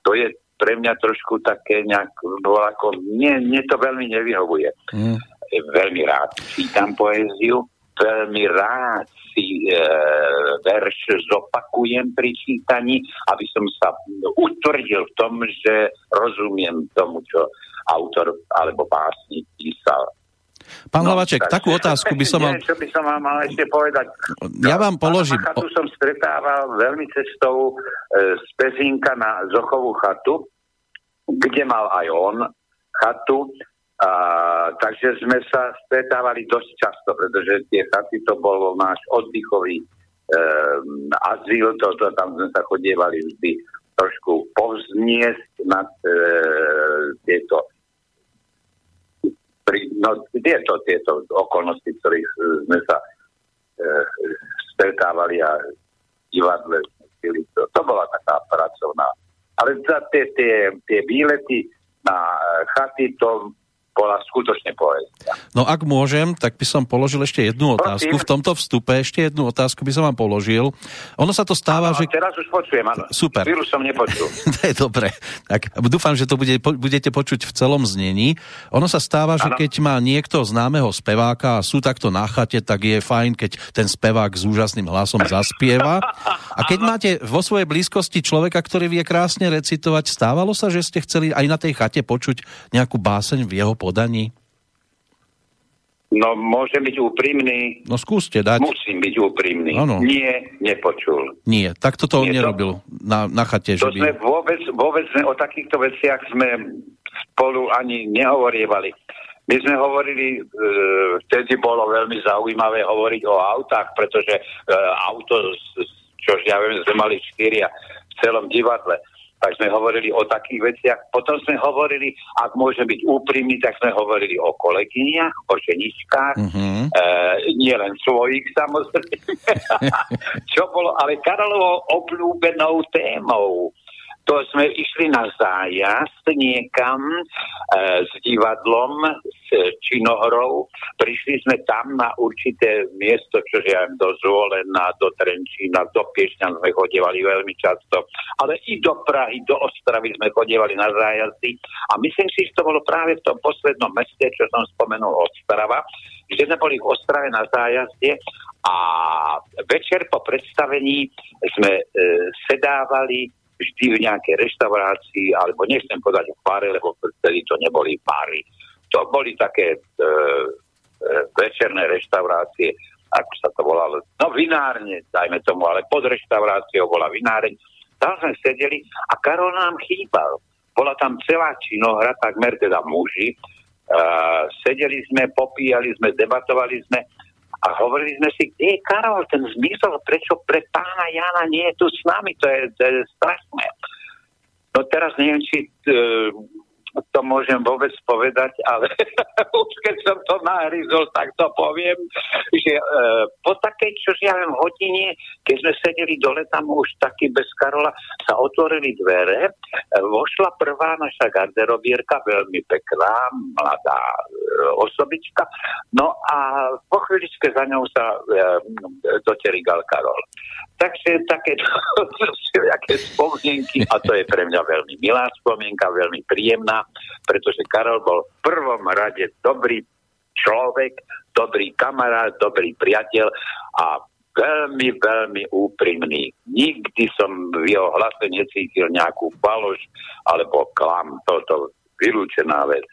to je pre mňa trošku také nejak, bol ako, mne, mne to veľmi nevyhovuje. Mm. Veľmi rád čítam poéziu, veľmi rád si e, verš zopakujem pri čítaní, aby som sa utvrdil v tom, že rozumiem tomu, čo autor alebo básnik písal. Pán no, Hlavaček, takú otázku by som mal... Čo by som vám mal ešte povedať? Ja vám položím... Tu som stretával veľmi cestou e, z Pezínka na Zochovú chatu, kde mal aj on chatu a, takže sme sa stretávali dosť často, pretože tie chaty to bol náš oddychový e, azyl, to, to, tam sme sa chodievali vždy trošku povzniesť nad e, tieto pri, no, tieto, tieto okolnosti, ktorých sme sa e, stretávali a divadle to, to bola taká pracovná. Ale za tie, tie, tie výlety na chaty, to bola skutočne poézia. No ak môžem, tak by som položil ešte jednu otázku. Prosím. V tomto vstupe ešte jednu otázku by som vám položil. Ono sa to stáva, ano, že... Teraz už počujem, áno. Super. Chvíľu som nepočul. to je dobre. Tak dúfam, že to bude, budete počuť v celom znení. Ono sa stáva, že ano. keď má niekto známeho speváka a sú takto na chate, tak je fajn, keď ten spevák s úžasným hlasom zaspieva. A keď máte vo svojej blízkosti človeka, ktorý vie krásne recitovať, stávalo sa, že ste chceli aj na tej chate počuť nejakú báseň v jeho podaní? No, môžem byť úprimný. No skúste dať. Musím byť úprimný. Ano. Nie, nepočul. Nie, tak toto on nerobil to, na, na chate. To že sme by... vôbec, vôbec sme o takýchto veciach sme spolu ani nehovorievali. My sme hovorili, e, vtedy bolo veľmi zaujímavé hovoriť o autách, pretože e, auto, čo ja viem, sme mali štyria v celom divadle tak sme hovorili o takých veciach. Potom sme hovorili, ak môže byť úprimný, tak sme hovorili o kolegyniach, o ženičkách, mm-hmm. e, nie len svojich samozrejme, čo bolo ale Karlovo obľúbenou témou to sme išli na zájazd niekam e, s divadlom, s činohrou. Prišli sme tam na určité miesto, čo ja do Zvolena, do Trenčína, do Piešňan sme chodievali veľmi často, ale i do Prahy, do Ostravy sme chodievali na zájazdy. A myslím si, že to bolo práve v tom poslednom meste, čo som spomenul Ostrava, že sme boli v Ostrave na zájazde a večer po predstavení sme e, sedávali vždy v nejakej reštaurácii, alebo nechcem povedať v pare, lebo vtedy to neboli pary. To boli také e, e, večerné reštaurácie ako sa to volalo, no vinárne, dajme tomu, ale pod reštauráciou bola vináreň. Tam sme sedeli a Karol nám chýbal. Bola tam celá činohra, takmer teda muži. Uh, sedeli sme, popíjali sme, debatovali sme a hovorili sme si, kde je Karol, ten zmysel, prečo pre pána Jana nie je tu s nami, to je, to je strašné. No teraz neviem, či uh, to môžem vôbec povedať, ale už keď som to nahryzol, tak to poviem, že e, po takej, čo ja viem, hodine, keď sme sedeli dole tam už taký bez Karola, sa otvorili dvere, e, vošla prvá naša garderobierka, veľmi pekná, mladá e, osobička, no a po chvíličke za ňou sa e, doterigal Karol. Takže také aké spomienky, a to je pre mňa veľmi milá spomienka, veľmi príjemná, pretože Karol bol v prvom rade dobrý človek, dobrý kamarát, dobrý priateľ a veľmi, veľmi úprimný. Nikdy som v jeho hlase necítil nejakú balož alebo klam. Toto vylúčená vec.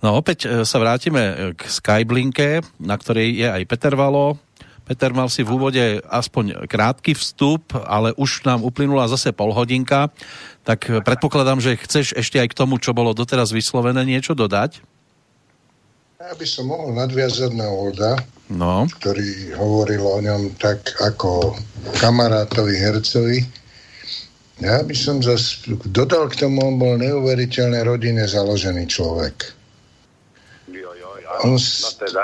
No opäť e, sa vrátime k Skyblinke, na ktorej je aj Peter Valo, Peter, mal si v úvode aspoň krátky vstup, ale už nám uplynula zase pol hodinka, tak predpokladám, že chceš ešte aj k tomu, čo bolo doteraz vyslovené, niečo dodať? Ja by som mohol nadviazať na Olda, no. ktorý hovoril o ňom tak ako kamarátovi hercovi. Ja by som zase dodal k tomu, on bol neuveriteľne rodine založený človek. Jo, jo, jo. On, no teda.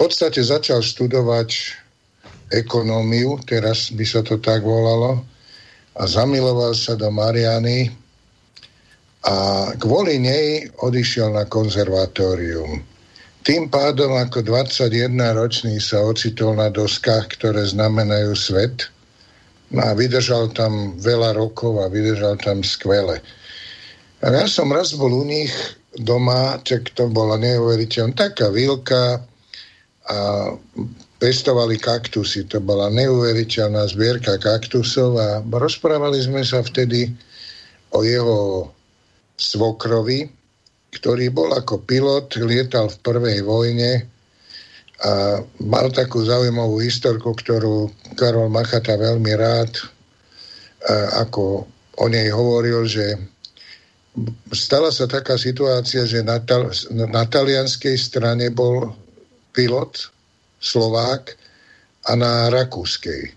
Podstate začal študovať ekonómiu, teraz by sa to tak volalo, a zamiloval sa do Mariany a kvôli nej odišiel na konzervatórium. Tým pádom ako 21-ročný sa ocitol na doskách, ktoré znamenajú svet. No a vydržal tam veľa rokov a vydržal tam skvele. A ja som raz bol u nich doma, čak to bola neuveriteľná taká vilka, a pestovali kaktusy. To bola neuveriteľná zbierka kaktusov a rozprávali sme sa vtedy o jeho svokrovi, ktorý bol ako pilot, lietal v prvej vojne a mal takú zaujímavú historku, ktorú Karol Machata veľmi rád ako o nej hovoril, že stala sa taká situácia, že na, na talianskej strane bol pilot, Slovák a na rakúskej.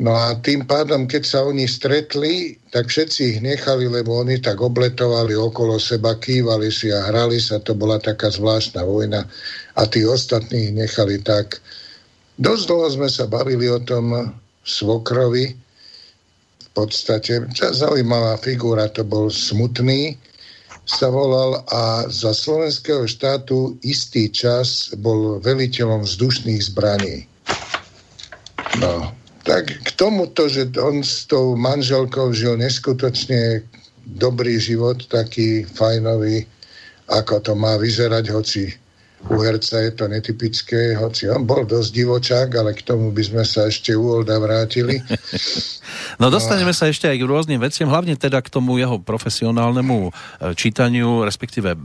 No a tým pádom, keď sa oni stretli, tak všetci ich nechali, lebo oni tak obletovali okolo seba, kývali si a hrali sa, to bola taká zvláštna vojna a tí ostatní ich nechali tak. Dosť dlho sme sa bavili o tom svokrovi, v podstate zaujímavá figura, to bol smutný, sa volal a za slovenského štátu istý čas bol veliteľom vzdušných zbraní. No, tak k tomuto, že on s tou manželkou žil neskutočne dobrý život, taký fajnový, ako to má vyzerať, hoci u herca je to netypické, hoci on bol dosť divočák, ale k tomu by sme sa ešte u Olda vrátili. no dostaneme sa ešte aj k rôznym veciam, hlavne teda k tomu jeho profesionálnemu e, čítaniu, respektíve e,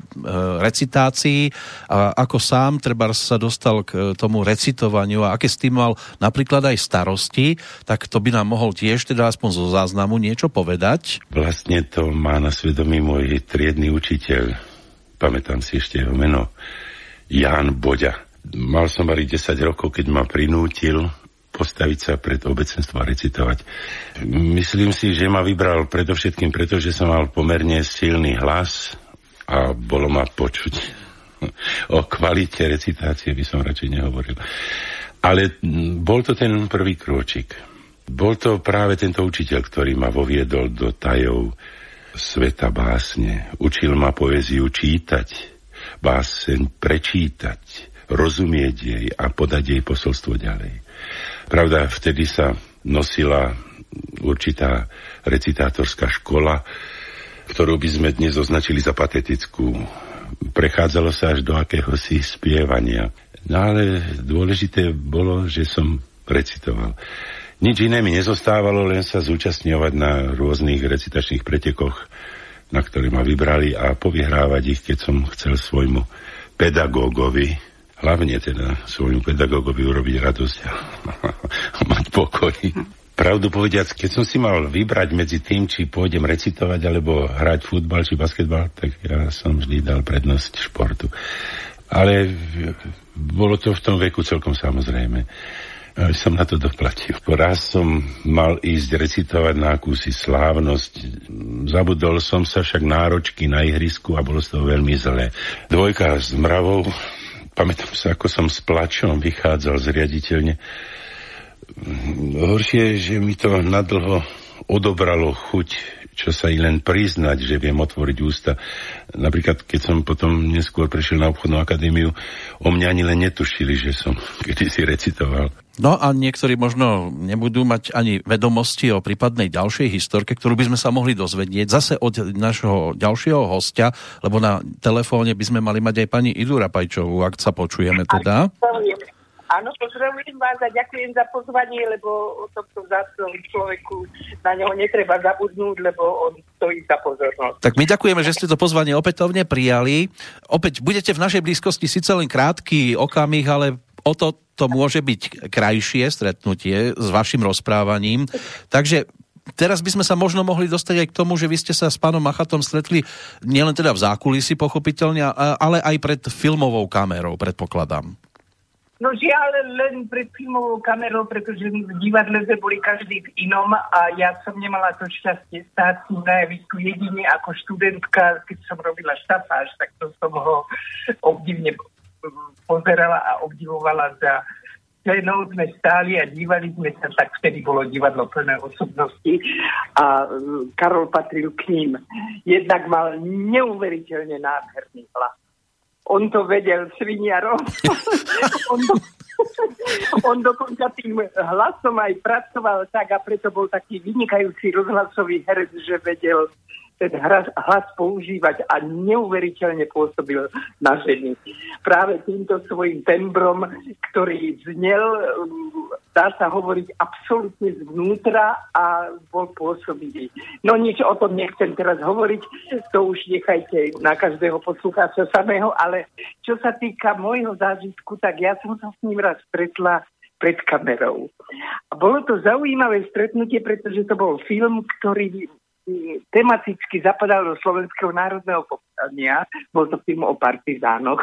recitácii a ako sám treba sa dostal k tomu recitovaniu a aké s tým mal napríklad aj starosti, tak to by nám mohol tiež teda aspoň zo záznamu niečo povedať. Vlastne to má na svedomí môj triedny učiteľ. Pamätám si ešte jeho meno Ján Boďa. Mal som mali 10 rokov, keď ma prinútil postaviť sa pred obecenstvo a recitovať. Myslím si, že ma vybral predovšetkým preto, že som mal pomerne silný hlas a bolo ma počuť. O kvalite recitácie by som radšej nehovoril. Ale bol to ten prvý krôčik. Bol to práve tento učiteľ, ktorý ma voviedol do tajov sveta básne. Učil ma poéziu čítať, báseň prečítať, rozumieť jej a podať jej posolstvo ďalej. Pravda, vtedy sa nosila určitá recitátorská škola, ktorú by sme dnes označili za patetickú. Prechádzalo sa až do akéhosi spievania. No ale dôležité bolo, že som recitoval. Nič iné mi nezostávalo, len sa zúčastňovať na rôznych recitačných pretekoch na ktorý ma vybrali a povyhrávať ich, keď som chcel svojmu pedagógovi, hlavne teda svojmu pedagogovi urobiť radosť a mať pokoj. Pravdu povediac, keď som si mal vybrať medzi tým, či pôjdem recitovať alebo hrať futbal či basketbal, tak ja som vždy dal prednosť športu. Ale bolo to v tom veku celkom samozrejme. Som na to doplatil. Raz som mal ísť recitovať na akúsi slávnosť. Zabudol som sa však náročky na ihrisku a bolo z toho veľmi zlé. Dvojka s mravou. Pamätám sa, ako som s plačom vychádzal z riaditeľne Horšie, že mi to nadlho odobralo chuť, čo sa i len priznať, že viem otvoriť ústa. Napríklad, keď som potom neskôr prešiel na obchodnú akadémiu, o mňa ani len netušili, že som kedy si recitoval. No a niektorí možno nebudú mať ani vedomosti o prípadnej ďalšej historke, ktorú by sme sa mohli dozvedieť zase od našho ďalšieho hostia, lebo na telefóne by sme mali mať aj pani Idu Rapajčovú, ak sa počujeme teda. Áno, pozdravujem vás a ďakujem za pozvanie, lebo o tomto vzácnom človeku na neho netreba zabudnúť, lebo on stojí za pozornosť. Tak my ďakujeme, že ste to pozvanie opätovne prijali. Opäť budete v našej blízkosti síce len krátky okamih, ale o to to môže byť krajšie stretnutie s vašim rozprávaním. Takže teraz by sme sa možno mohli dostať aj k tomu, že vy ste sa s pánom Machatom stretli nielen teda v zákulisi pochopiteľne, ale aj pred filmovou kamerou, predpokladám. No žiaľ len pred filmovou kamerou, pretože v divadle sme boli každý v inom a ja som nemala to šťastie stáť na javisku jedine ako študentka, keď som robila štafáž, tak to som ho obdivne pozerala a obdivovala za scénou sme stáli a dívali sme sa, tak vtedy bolo divadlo plné osobnosti a Karol patril k ním. Jednak mal neuveriteľne nádherný hlas on to vedel sviniarom. on, do, on dokonca tým hlasom aj pracoval tak a preto bol taký vynikajúci rozhlasový herec, že vedel ten hlas, používať a neuveriteľne pôsobil na ženy. Práve týmto svojim tembrom, ktorý znel, dá sa hovoriť absolútne zvnútra a bol pôsobivý. No nič o tom nechcem teraz hovoriť, to už nechajte na každého poslucháča samého, ale čo sa týka môjho zážitku, tak ja som sa s ním raz stretla pred kamerou. A bolo to zaujímavé stretnutie, pretože to bol film, ktorý tematicky zapadal do Slovenského národného povstania. Bol to film o partizánoch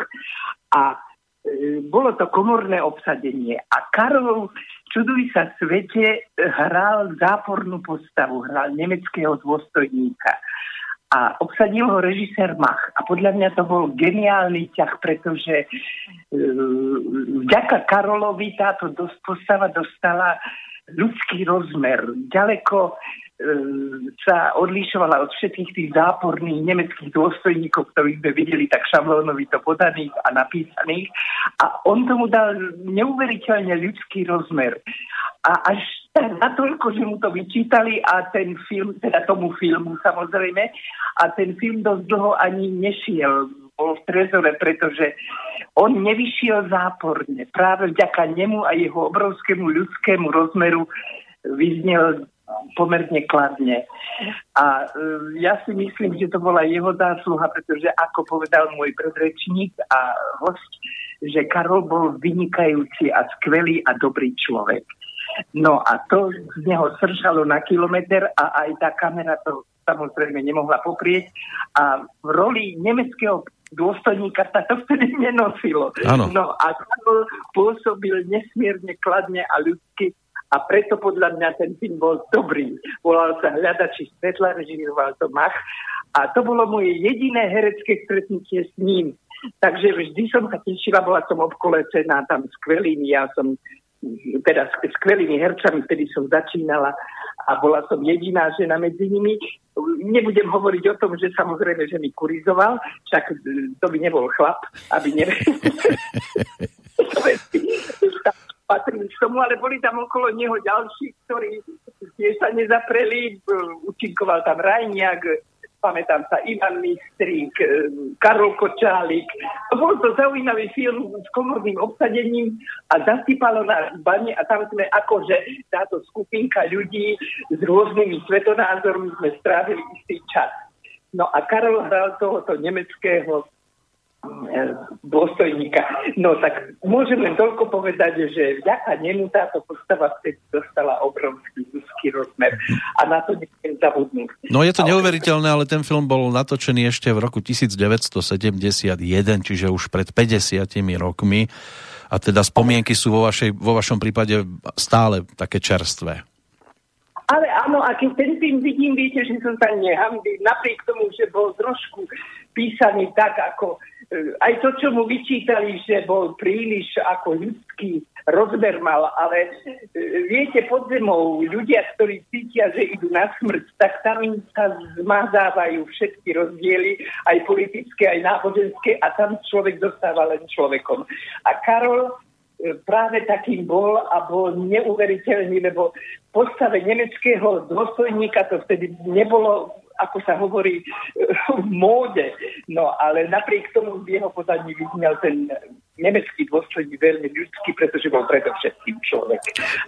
a e, bolo to komorné obsadenie. A Karol, čuduj sa svete, hral zápornú postavu, hral nemeckého dôstojníka. A obsadil ho režisér Mach. A podľa mňa to bol geniálny ťah, pretože e, vďaka Karolovi táto postava dostala ľudský rozmer. Ďaleko E, sa odlišovala od všetkých tých záporných nemeckých dôstojníkov, ktorých sme videli tak šablónovito podaných a napísaných. A on tomu dal neuveriteľne ľudský rozmer. A až natoľko, že mu to vyčítali a ten film, teda tomu filmu samozrejme, a ten film dosť dlho ani nešiel bol v trezore, pretože on nevyšiel záporne. Práve vďaka nemu a jeho obrovskému ľudskému rozmeru vyznel pomerne kladne. A e, ja si myslím, že to bola jeho zásluha, pretože ako povedal môj predrečník a host, že Karol bol vynikajúci a skvelý a dobrý človek. No a to z neho sržalo na kilometr a aj tá kamera to samozrejme nemohla poprieť. A v roli nemeckého dôstojníka sa to vtedy nenosilo. Ano. No a Karol pôsobil nesmierne kladne a ľudsky a preto podľa mňa ten film bol dobrý. Volal sa Hľadači svetla, režiroval to Mach a to bolo moje jediné herecké stretnutie s ním. Takže vždy som sa tešila, bola som obkolecená tam skvelými, ja som teda s skvelými hercami, vtedy som začínala a bola som jediná žena medzi nimi. Nebudem hovoriť o tom, že samozrejme, že mi kurizoval, však to by nebol chlap, aby ne... patrili k tomu, ale boli tam okolo neho ďalší, ktorí tiež sa nezapreli. Učinkoval tam Rajniak, pamätám sa, Ivan Mistrík, Karol Kočálik. Bol to zaujímavý film s komorným obsadením a zasypalo nás bane a tam sme akože táto skupinka ľudí s rôznymi svetonázormi sme strávili istý čas. No a Karol hral tohoto nemeckého dôstojníka. No tak môžem len toľko povedať, že vďaka nemu táto postava vtedy dostala obrovský ľudský rozmer a na to nechcem zabudnúť. No je to neuveriteľné, ale ten film bol natočený ešte v roku 1971, čiže už pred 50 rokmi a teda spomienky sú vo, vašej, vo vašom prípade stále také čerstvé. Ale áno, a keď ten tým vidím, viete, že som sa nehambí, napriek tomu, že bol trošku písaný tak, ako aj to, čo mu vyčítali, že bol príliš ako ľudský rozmer mal, ale e, viete, pod zemou ľudia, ktorí cítia, že idú na smrť, tak tam sa zmazávajú všetky rozdiely, aj politické, aj náboženské a tam človek dostáva len človekom. A Karol práve takým bol a bol neuveriteľný, lebo v postave nemeckého dôstojníka to vtedy nebolo ako sa hovorí, v móde. No ale napriek tomu v jeho podaní vyznel ten nemecký dôstojník veľmi ľudský, pretože bol predovšetkým človek.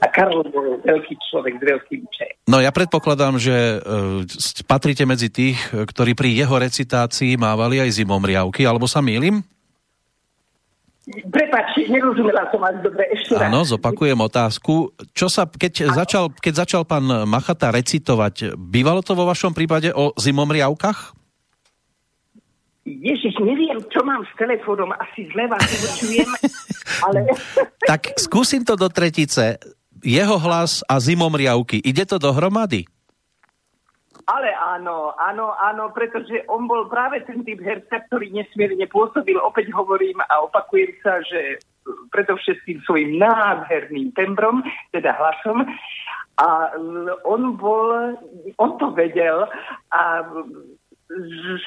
A Karol bol veľký človek s veľkým če. No ja predpokladám, že uh, patríte medzi tých, ktorí pri jeho recitácii mávali aj zimomriavky, alebo sa mýlim? Prepačte, nerozumela som vás dobre, ešte raz. Áno, zopakujem otázku. Čo sa, keď, začal, keď začal pán Machata recitovať, bývalo to vo vašom prípade o zimomriavkách? Ježiš, neviem, čo mám s telefónom, asi zle vás počujem, ale... tak skúsim to do tretice. Jeho hlas a zimomriavky, ide to dohromady? Ale áno, áno, áno, pretože on bol práve ten typ herca, ktorý nesmierne pôsobil. Opäť hovorím a opakujem sa, že predovšetkým svojim nádherným tembrom, teda hlasom. A on bol, on to vedel a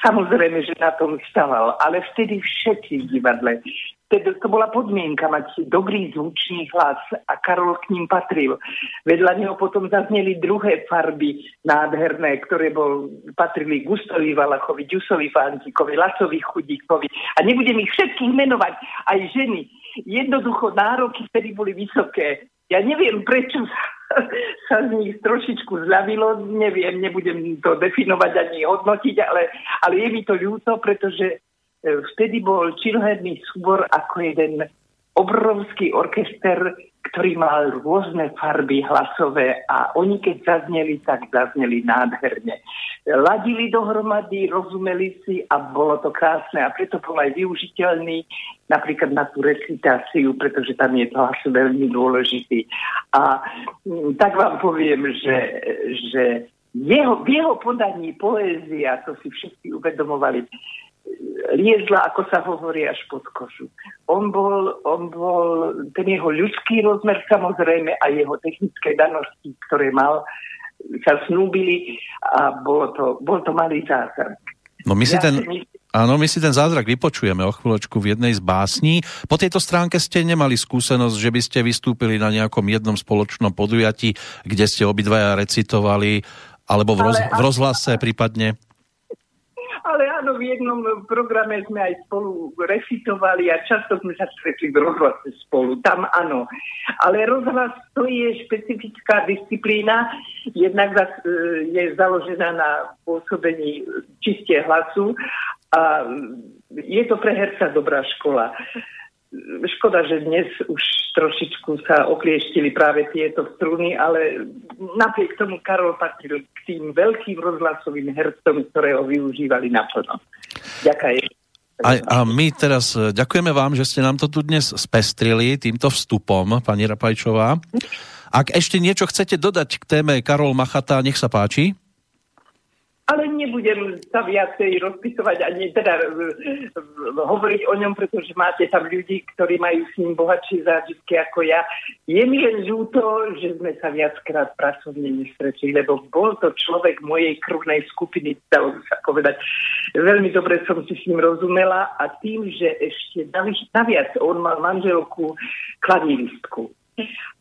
samozrejme, že na tom stával, ale vtedy všetci divadle teda to bola podmienka mať dobrý zvučný hlas a Karol k ním patril. Vedľa neho potom zazneli druhé farby nádherné, ktoré bol, patrili Gustovi Valachovi, Ďusovi Fantikovi, Lacovi Chudíkovi. A nebudem ich všetkých menovať, aj ženy. Jednoducho nároky vtedy boli vysoké. Ja neviem, prečo sa, z nich trošičku zľavilo, neviem, nebudem to definovať ani hodnotiť, ale, ale je mi to ľúto, pretože vtedy bol činoherný súbor ako jeden obrovský orchester, ktorý mal rôzne farby hlasové a oni keď zazneli, tak zazneli nádherne. Ladili dohromady, rozumeli si a bolo to krásne a preto bol aj využiteľný napríklad na tú recitáciu, pretože tam je to hlas veľmi dôležitý. A mm, tak vám poviem, že, že jeho, v jeho podaní poézia, to si všetci uvedomovali, liezla, ako sa hovorí, až pod kožu. On bol, on bol, ten jeho ľudský rozmer samozrejme a jeho technické danosti, ktoré mal, sa snúbili a bolo to, bol to malý zázrak. No my si ja ten, my... áno, my si ten zázrak vypočujeme o chvíľočku v jednej z básní. Po tejto stránke ste nemali skúsenosť, že by ste vystúpili na nejakom jednom spoločnom podujatí, kde ste obidvaja recitovali, alebo v, roz, ale, v rozhlase prípadne? Ale áno, v jednom programe sme aj spolu recitovali a často sme sa stretli v rozhlase spolu. Tam áno. Ale rozhlas to je špecifická disciplína. Jednak e, je založená na pôsobení čistie hlasu a je to pre herca dobrá škola. Škoda, že dnes už trošičku sa oklieštili práve tieto struny, ale napriek tomu Karol patril k tým veľkým rozhlasovým hercom, ktoré ho využívali naplno. Ďakujem. A, a my teraz e, ďakujeme vám, že ste nám to tu dnes spestrili týmto vstupom, pani Rapajčová. Ak ešte niečo chcete dodať k téme Karol Machata, nech sa páči ale nebudem sa viacej rozpisovať ani teda hovoriť o ňom, pretože máte tam ľudí, ktorí majú s ním bohatšie zážitky ako ja. Je mi len žúto, že sme sa viackrát pracovne nestretli, lebo bol to človek mojej krvnej skupiny, dalo sa povedať. Veľmi dobre som si s ním rozumela a tým, že ešte naviac on mal manželku klavíristku.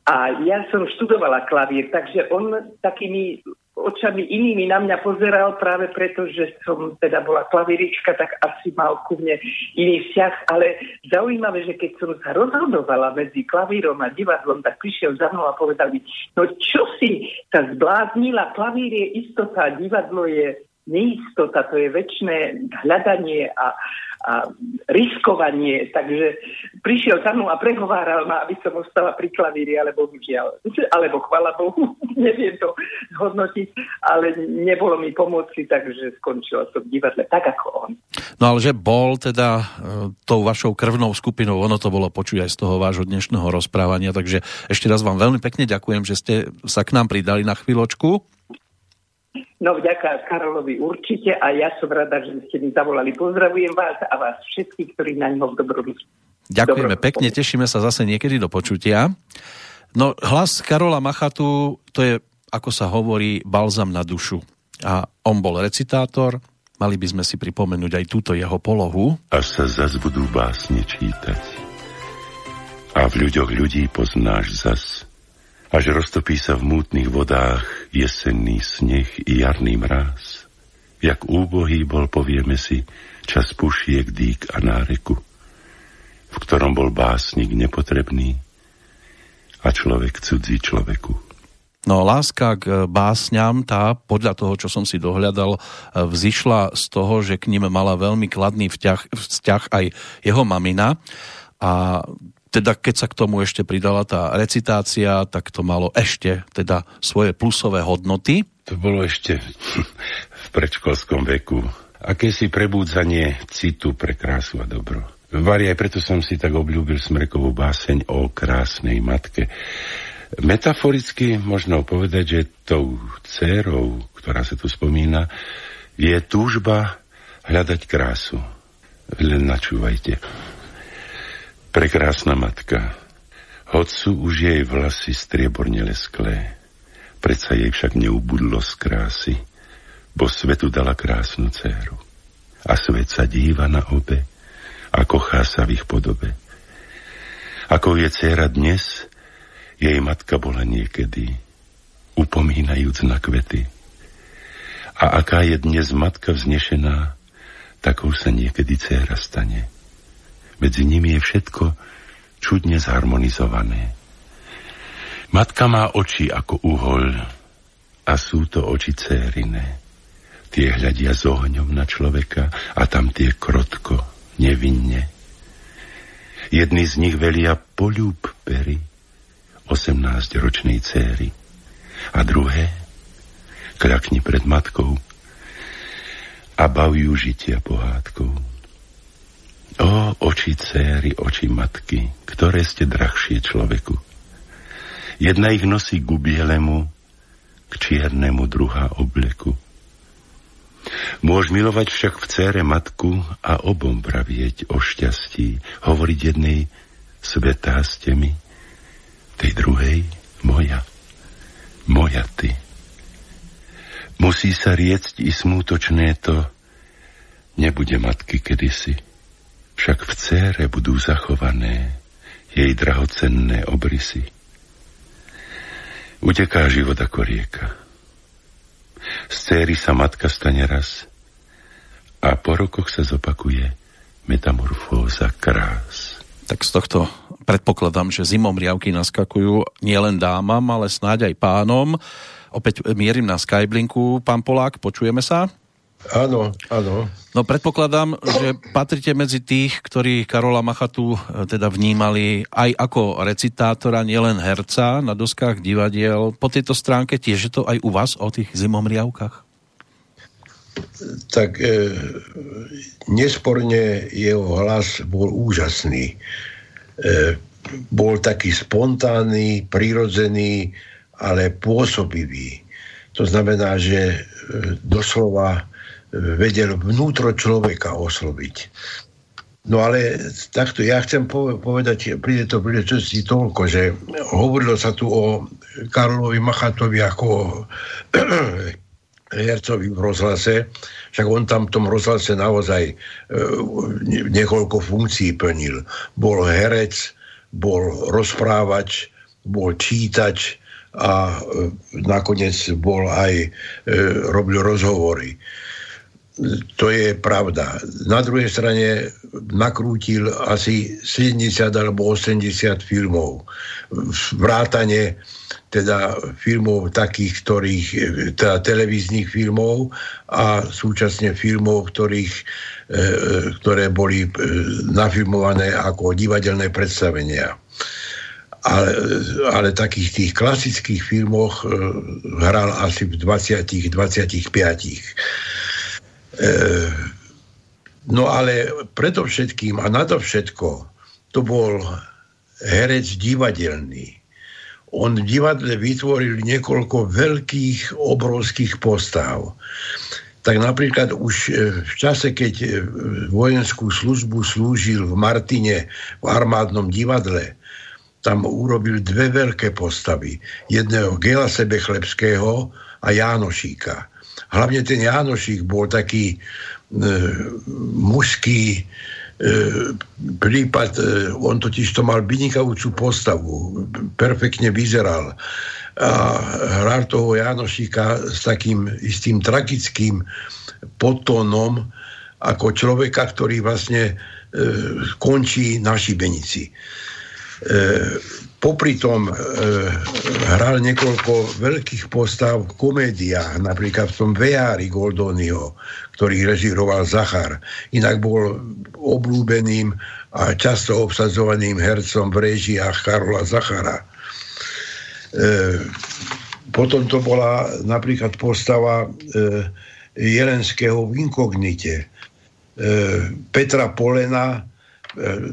A ja som študovala klavír, takže on takými očami inými na mňa pozeral práve preto, že som teda bola klavirička, tak asi mal ku mne iný vzťah, ale zaujímavé, že keď som sa rozhodovala medzi klavírom a divadlom, tak prišiel za mnou a povedal mi, no čo si sa zbláznila, klavír je istota, divadlo je neistota, to je väčšie hľadanie a, a riskovanie. Takže prišiel za mnou a prehováral ma, aby som ostala pri klavíri, ale bohužiaľ, alebo chvala Bohu, neviem to zhodnotiť, ale nebolo mi pomoci, takže skončila som v divadle tak ako on. No ale že bol teda e, tou vašou krvnou skupinou, ono to bolo počuť aj z toho vášho dnešného rozprávania, takže ešte raz vám veľmi pekne ďakujem, že ste sa k nám pridali na chvíľočku. No vďaka Karolovi určite a ja som rada, že ste mi zavolali. Pozdravujem vás a vás všetkých, ktorí na ňo v dobrom Ďakujeme dobrom pekne, tešíme sa zase niekedy do počutia. No hlas Karola Machatu, to je, ako sa hovorí, balzam na dušu. A on bol recitátor, mali by sme si pripomenúť aj túto jeho polohu. Až sa zas budú básne čítať a v ľuďoch ľudí poznáš zas až roztopí sa v mútnych vodách jesenný sneh i jarný mráz. Jak úbohý bol, povieme si, čas pušiek, dýk a náreku, v ktorom bol básnik nepotrebný a človek cudzí človeku. No láska k básňam, tá podľa toho, čo som si dohľadal, vzýšla z toho, že k ním mala veľmi kladný vzťah, vzťah aj jeho mamina a teda keď sa k tomu ešte pridala tá recitácia, tak to malo ešte teda svoje plusové hodnoty. To bolo ešte v predškolskom veku. Akési prebúdzanie citu pre krásu a dobro. Vari, aj preto som si tak obľúbil Smrekovú báseň o krásnej matke. Metaforicky možno povedať, že tou dcérou, ktorá sa tu spomína, je túžba hľadať krásu. Len načúvajte. Prekrásna matka. Hoď sú už jej vlasy strieborne lesklé, predsa jej však neubudlo z krásy, bo svetu dala krásnu dceru. A svet sa díva na obe a kochá sa v ich podobe. Ako je dcera dnes, jej matka bola niekedy, upomínajúc na kvety. A aká je dnes matka vznešená, takou sa niekedy dcera stane. Medzi nimi je všetko čudne zharmonizované. Matka má oči ako uhol a sú to oči cériné. Tie hľadia s ohňom na človeka a tam tie krotko, nevinne. Jedný z nich velia polúb pery 18-ročnej céry a druhé kľakni pred matkou a baví žitia pohádkou. O, oči céry, oči matky, ktoré ste drahšie človeku. Jedna ich nosí ku bielemu, k čiernemu druhá obleku. Môž milovať však v cére matku a obom pravieť o šťastí, hovoriť jednej svetá ste mi, tej druhej moja, moja ty. Musí sa riecť i smútočné to, nebude matky kedysi však v cére budú zachované jej drahocenné obrysy. Uteká život ako rieka. Z céry sa matka stane raz a po rokoch sa zopakuje metamorfóza krás. Tak z tohto predpokladám, že zimom riavky naskakujú nielen dámam, ale snáď aj pánom. Opäť mierim na Skyblinku, pán Polák, počujeme sa? Áno, áno. No predpokladám, že patrite medzi tých, ktorí Karola Machatu e, teda vnímali aj ako recitátora, nielen herca na doskách divadiel. Po tejto stránke tiež je to aj u vás o tých zimomriavkách? Tak e, nesporne jeho hlas bol úžasný. E, bol taký spontánny, prirodzený, ale pôsobivý. To znamená, že e, doslova vedel vnútro človeka osloviť. No ale takto, ja chcem povedať pri tejto príležitosti toľko, že hovorilo sa tu o Karlovi Machatovi ako hercovi v rozhlase, však on tam v tom rozhlase naozaj e, niekoľko funkcií plnil. Bol herec, bol rozprávač, bol čítač a e, nakoniec bol aj, e, robil rozhovory. To je pravda. Na druhej strane nakrútil asi 70 alebo 80 filmov. Vrátane teda filmov takých, ktorých, teda televíznych filmov a súčasne filmov, ktorých, e, ktoré boli e, nafilmované ako divadelné predstavenia. Ale, ale takých tých klasických filmoch e, hral asi v 20-25. No ale predovšetkým a nadovšetko to bol herec divadelný on v divadle vytvoril niekoľko veľkých, obrovských postav. Tak napríklad už e, v čase, keď e, vojenskú službu slúžil v Martine v armádnom divadle, tam urobil dve veľké postavy. Jedného Gela Sebechlebského a Jánošíka. Hlavne ten Jánošík bol taký e, mužský, E, prípad, e, on totiž to mal vynikajúcu postavu, perfektne vyzeral a hral toho Janošíka s takým istým tragickým potónom ako človeka, ktorý vlastne e, končí na šibenici. E, popri tom e, hral niekoľko veľkých postav v komédiách, napríklad v tom Vejári Goldoniho, ktorý režiroval Zachar. Inak bol obľúbeným a často obsadzovaným hercom v režiách Karola Zachara. E, potom to bola napríklad postava e, Jelenského v inkognite. E, Petra Polena,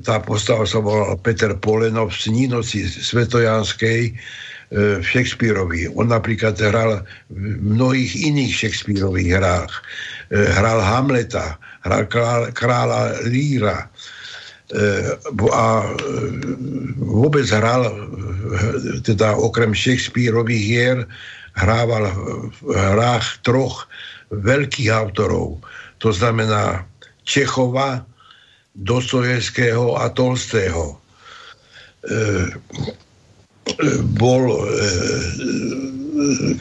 tá postava sa volala Peter Polenov v Snínoci Svetojanskej, E, v Shakespeareovi. On napríklad hral v mnohých iných Shakespeareových hrách. E, hral Hamleta, hral kráľa Líra e, a vôbec hral, teda okrem Shakespeareových hier, hrával v hrách troch veľkých autorov. To znamená Čechova, Dostojevského a Tolstého. Bol e,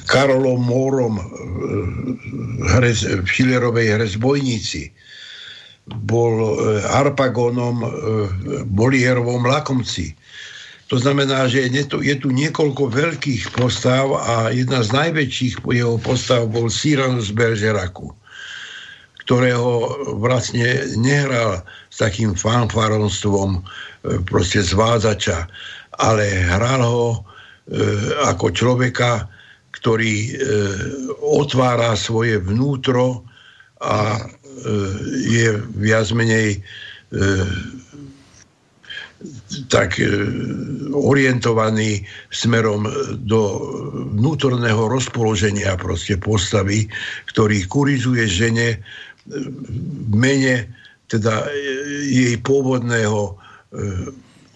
Karolom Mórom e, hrez, v Schillerovej hre Zbojníci, bol e, Arpagonom e, Bolierovom Lakomci. To znamená, že je tu, je tu niekoľko veľkých postav a jedna z najväčších jeho postav bol z Bergeraku, ktorého vlastne nehral s takým fanfaronstvom e, proste zvádzača, ale hral ho e, ako človeka, ktorý e, otvára svoje vnútro a e, je viac menej e, tak e, orientovaný smerom do vnútorného rozpoloženia proste postavy, ktorý kurizuje žene mene teda jej pôvodného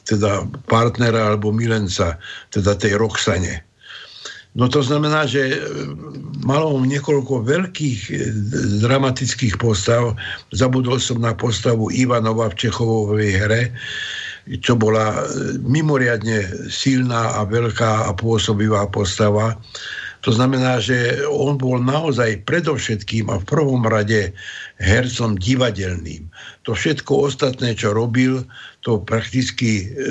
teda partnera alebo milenca, teda tej Roxane. No to znamená, že e, malo niekoľko veľkých e, dramatických postav. Zabudol som na postavu Ivanova v Čechovovej hre, čo bola e, mimoriadne silná a veľká a pôsobivá postava. To znamená, že on bol naozaj predovšetkým a v prvom rade hercom divadelným. To všetko ostatné, čo robil, to prakticky e,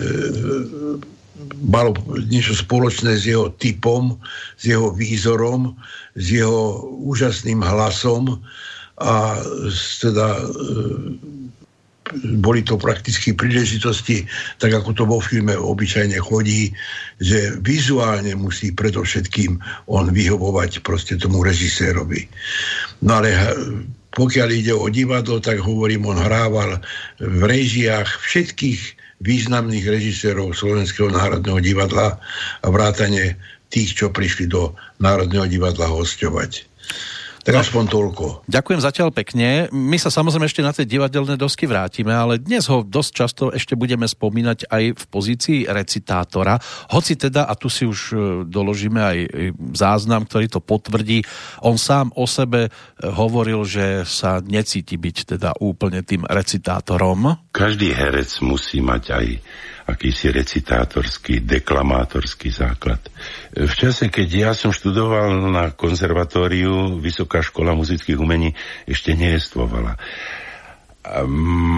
malo niečo spoločné s jeho typom, s jeho výzorom, s jeho úžasným hlasom a teda e, boli to prakticky príležitosti, tak ako to vo filme obyčajne chodí, že vizuálne musí predovšetkým on vyhovovať proste tomu režisérovi. No ale pokiaľ ide o divadlo, tak hovorím, on hrával v režiách všetkých významných režisérov Slovenského národného divadla a vrátane tých, čo prišli do Národného divadla hostovať. Tak no, aspoň toľko. Ďakujem zatiaľ pekne. My sa samozrejme ešte na tie divadelné dosky vrátime, ale dnes ho dosť často ešte budeme spomínať aj v pozícii recitátora. Hoci teda, a tu si už e, doložíme aj e, záznam, ktorý to potvrdí, on sám o sebe e, hovoril, že sa necíti byť teda úplne tým recitátorom, každý herec musí mať aj akýsi recitátorský, deklamátorský základ. V čase, keď ja som študoval na konzervatóriu, Vysoká škola muzických umení ešte neestvovala.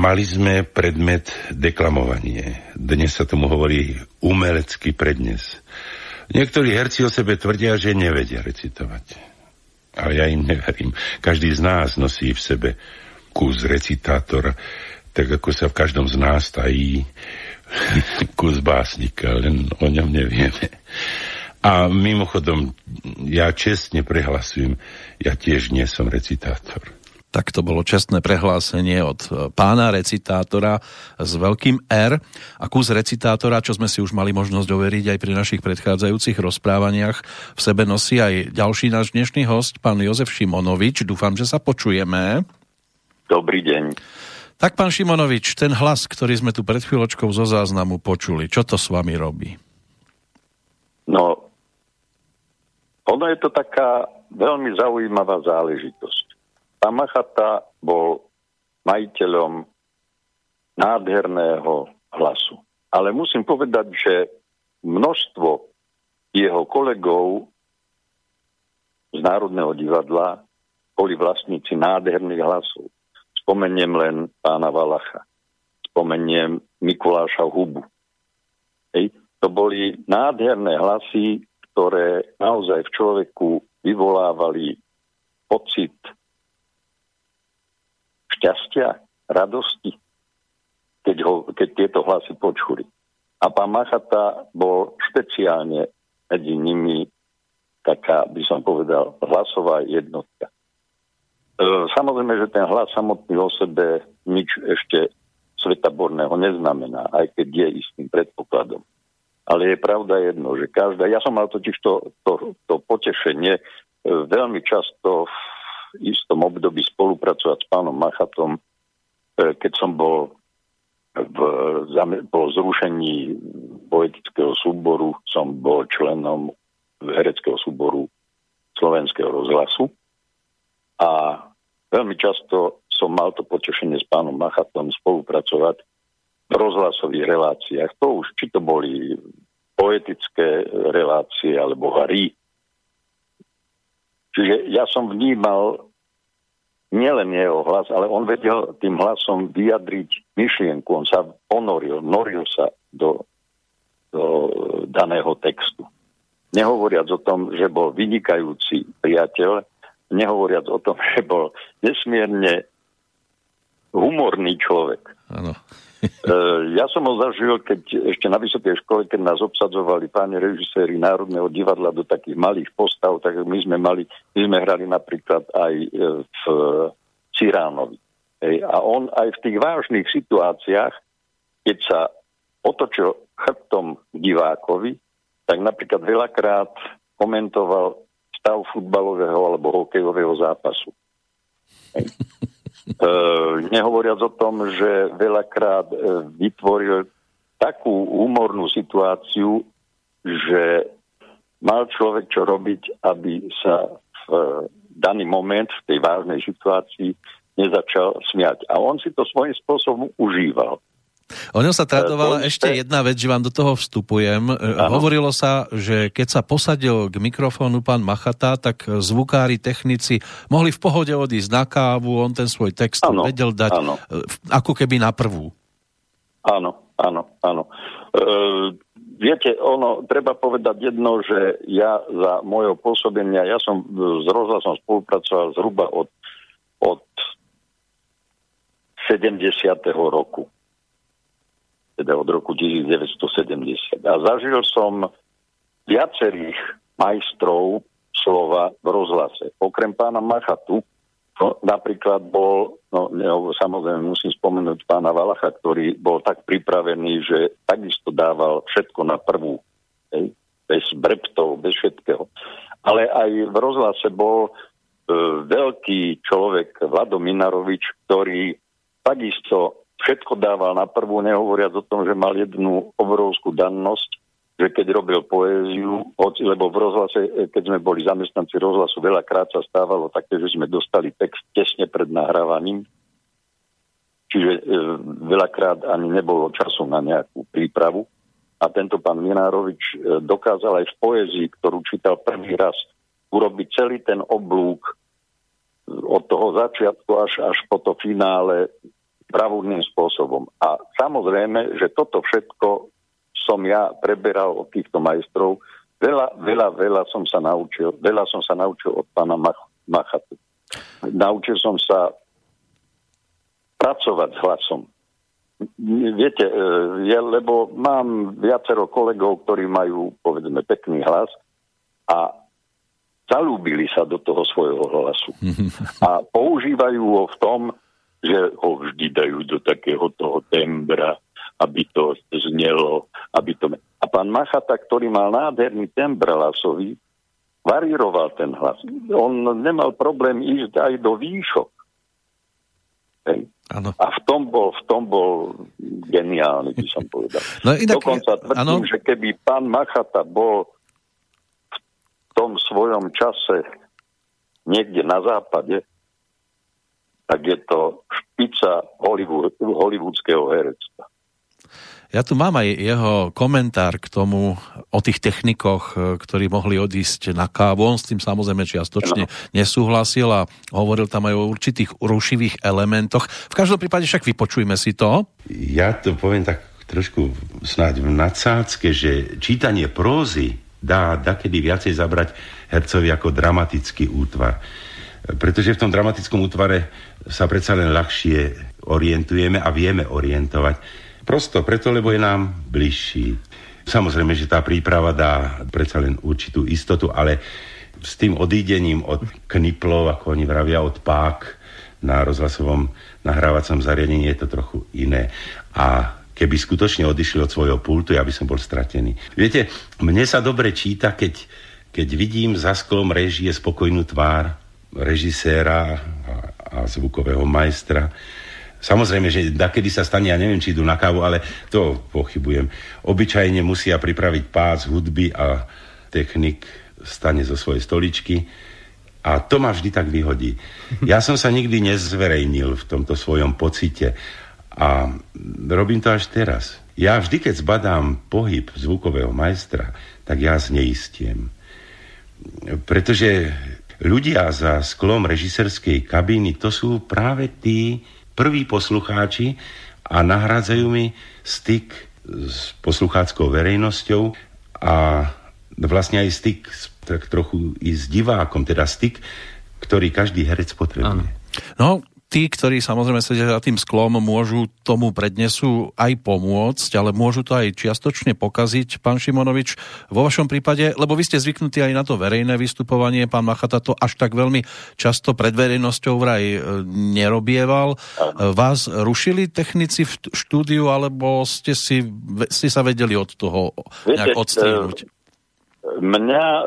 Mali sme predmet deklamovanie. Dnes sa tomu hovorí umelecký prednes. Niektorí herci o sebe tvrdia, že nevedia recitovať. Ale ja im neverím. Každý z nás nosí v sebe kus recitátora, tak ako sa v každom z nás tají kus básnika, len o ňom nevieme. A mimochodom, ja čestne prehlasujem, ja tiež nie som recitátor. Tak to bolo čestné prehlásenie od e, pána recitátora s veľkým R a kus recitátora, čo sme si už mali možnosť overiť aj pri našich predchádzajúcich rozprávaniach. V sebe nosí aj ďalší náš dnešný host, pán Jozef Šimonovič. Dúfam, že sa počujeme. Dobrý deň. Tak, pán Šimonovič, ten hlas, ktorý sme tu pred chvíľočkou zo záznamu počuli, čo to s vami robí? No, ono je to taká veľmi zaujímavá záležitosť. Pán Machata bol majiteľom nádherného hlasu. Ale musím povedať, že množstvo jeho kolegov z Národného divadla boli vlastníci nádherných hlasov. Spomeniem len pána Valacha. Spomeniem Mikuláša Hubu. Hej. To boli nádherné hlasy, ktoré naozaj v človeku vyvolávali pocit šťastia, radosti, keď, ho, keď tieto hlasy počuli. A pán Machata bol špeciálne medzi nimi taká, by som povedal, hlasová jednotka. E, samozrejme, že ten hlas samotný o sebe nič ešte svetaborného neznamená, aj keď je istým predpokladom. Ale je pravda jedno, že každá... Ja som mal totiž to, to, to potešenie e, veľmi často v istom období spolupracovať s pánom Machatom, e, keď som bol v, po zrušení poetického súboru, som bol členom hereckého súboru slovenského rozhlasu a veľmi často som mal to potešenie s pánom Machatom spolupracovať v rozhlasových reláciách. To už, či to boli poetické relácie alebo hry. Čiže ja som vnímal nielen jeho hlas, ale on vedel tým hlasom vyjadriť myšlienku. On sa ponoril, noril sa do, do daného textu. Nehovoriac o tom, že bol vynikajúci priateľ, nehovoriac o tom, že bol nesmierne humorný človek. Áno. E, ja som ho zažil, keď ešte na vysokej škole, keď nás obsadzovali páni režiséri Národného divadla do takých malých postav, tak my sme mali, my sme hrali napríklad aj e, v Ciránovi. A on aj v tých vážnych situáciách, keď sa otočil chrbtom divákovi, tak napríklad veľakrát komentoval stav futbalového alebo hokejového zápasu. E, nehovoriac o tom, že veľakrát e, vytvoril takú humornú situáciu, že mal človek čo robiť, aby sa v daný moment, v tej vážnej situácii, nezačal smiať. A on si to svojím spôsobom užíval. O ňom sa tradovala uh, ešte jedna vec, že vám do toho vstupujem. Ano. Hovorilo sa, že keď sa posadil k mikrofónu pán Machata, tak zvukári, technici mohli v pohode odísť na kávu, on ten svoj text ano. vedel dať ano. ako keby na prvú. Áno, áno, áno. E, viete, ono, treba povedať jedno, že ja za mojho pôsobenia, ja som s rozhlasom spolupracoval zhruba od, od 70. roku teda od roku 1970. A zažil som viacerých majstrov slova v rozhlase. Okrem pána Machatu, no, napríklad bol, no, ne, samozrejme musím spomenúť pána Valacha, ktorý bol tak pripravený, že takisto dával všetko na prvú. Hej, bez breptov, bez všetkého. Ale aj v rozhlase bol e, veľký človek Vlado Minarovič, ktorý takisto všetko dával na prvú, nehovoriac o tom, že mal jednu obrovskú dannosť, že keď robil poéziu, lebo v rozhlase, e, keď sme boli zamestnanci rozhlasu, veľakrát sa stávalo také, že sme dostali text tesne pred nahrávaním čiže e, veľakrát ani nebolo času na nejakú prípravu. A tento pán Minárovič e, dokázal aj v poézii, ktorú čítal prvý raz, urobiť celý ten oblúk e, od toho začiatku až, až po to finále pravúdnym spôsobom. A samozrejme, že toto všetko som ja preberal od týchto majstrov. Veľa, veľa, veľa som sa naučil. Veľa som sa naučil od pána Mach- Machatu. Naučil som sa pracovať s hlasom. Viete, e, ja, lebo mám viacero kolegov, ktorí majú, povedzme, pekný hlas a zalúbili sa do toho svojho hlasu. A používajú ho v tom, že ho vždy dajú do takého toho tembra, aby to znelo, aby to... A pán Machata, ktorý mal nádherný tembr hlasový, varíroval ten hlas. On nemal problém ísť aj do výšok. Hej. Ano. A v tom bol, v tom bol geniálny, by som povedal. No, inak, Dokonca tvrdím, ano. že keby pán Machata bol v tom svojom čase niekde na západe, tak je to špica Hollywood, hollywoodského herectva. Ja tu mám aj jeho komentár k tomu o tých technikoch, e, ktorí mohli odísť na kávu. On s tým samozrejme čiastočne no. nesúhlasil a hovoril tam aj o určitých rušivých elementoch. V každom prípade však vypočujme si to. Ja to poviem tak trošku snáď v nadsádzke, že čítanie prózy dá dakedy viacej zabrať hercovi ako dramatický útvar. Pretože v tom dramatickom útvare sa predsa len ľahšie orientujeme a vieme orientovať Prosto preto, lebo je nám bližší. Samozrejme, že tá príprava dá predsa len určitú istotu, ale s tým odídením od kniplov, ako oni vravia, od pák na rozhlasovom nahrávacom zariadení je to trochu iné. A keby skutočne odišli od svojho pultu, ja by som bol stratený. Viete, mne sa dobre číta, keď, keď vidím za sklom režie spokojnú tvár režiséra a, zvukového majstra, Samozrejme, že kedy sa stane, ja neviem, či idú na kávu, ale to pochybujem. Obyčajne musia pripraviť pás hudby a technik stane zo svojej stoličky a to ma vždy tak vyhodí. Ja som sa nikdy nezverejnil v tomto svojom pocite a robím to až teraz. Ja vždy, keď zbadám pohyb zvukového majstra, tak ja zneistiem. Pretože ľudia za sklom režiserskej kabíny to sú práve tí, prví poslucháči a nahrádzajú mi styk s poslucháckou verejnosťou a vlastne aj styk tak trochu i s divákom, teda styk, ktorý každý herec potrebuje. Ano. No, tí, ktorí samozrejme sedia za tým sklom, môžu tomu prednesu aj pomôcť, ale môžu to aj čiastočne pokaziť, pán Šimonovič, vo vašom prípade, lebo vy ste zvyknutí aj na to verejné vystupovanie, pán Machata to až tak veľmi často pred verejnosťou vraj e, nerobieval. Vás rušili technici v štúdiu, alebo ste, si, ste sa vedeli od toho nejak odstrihnúť? E, mňa e,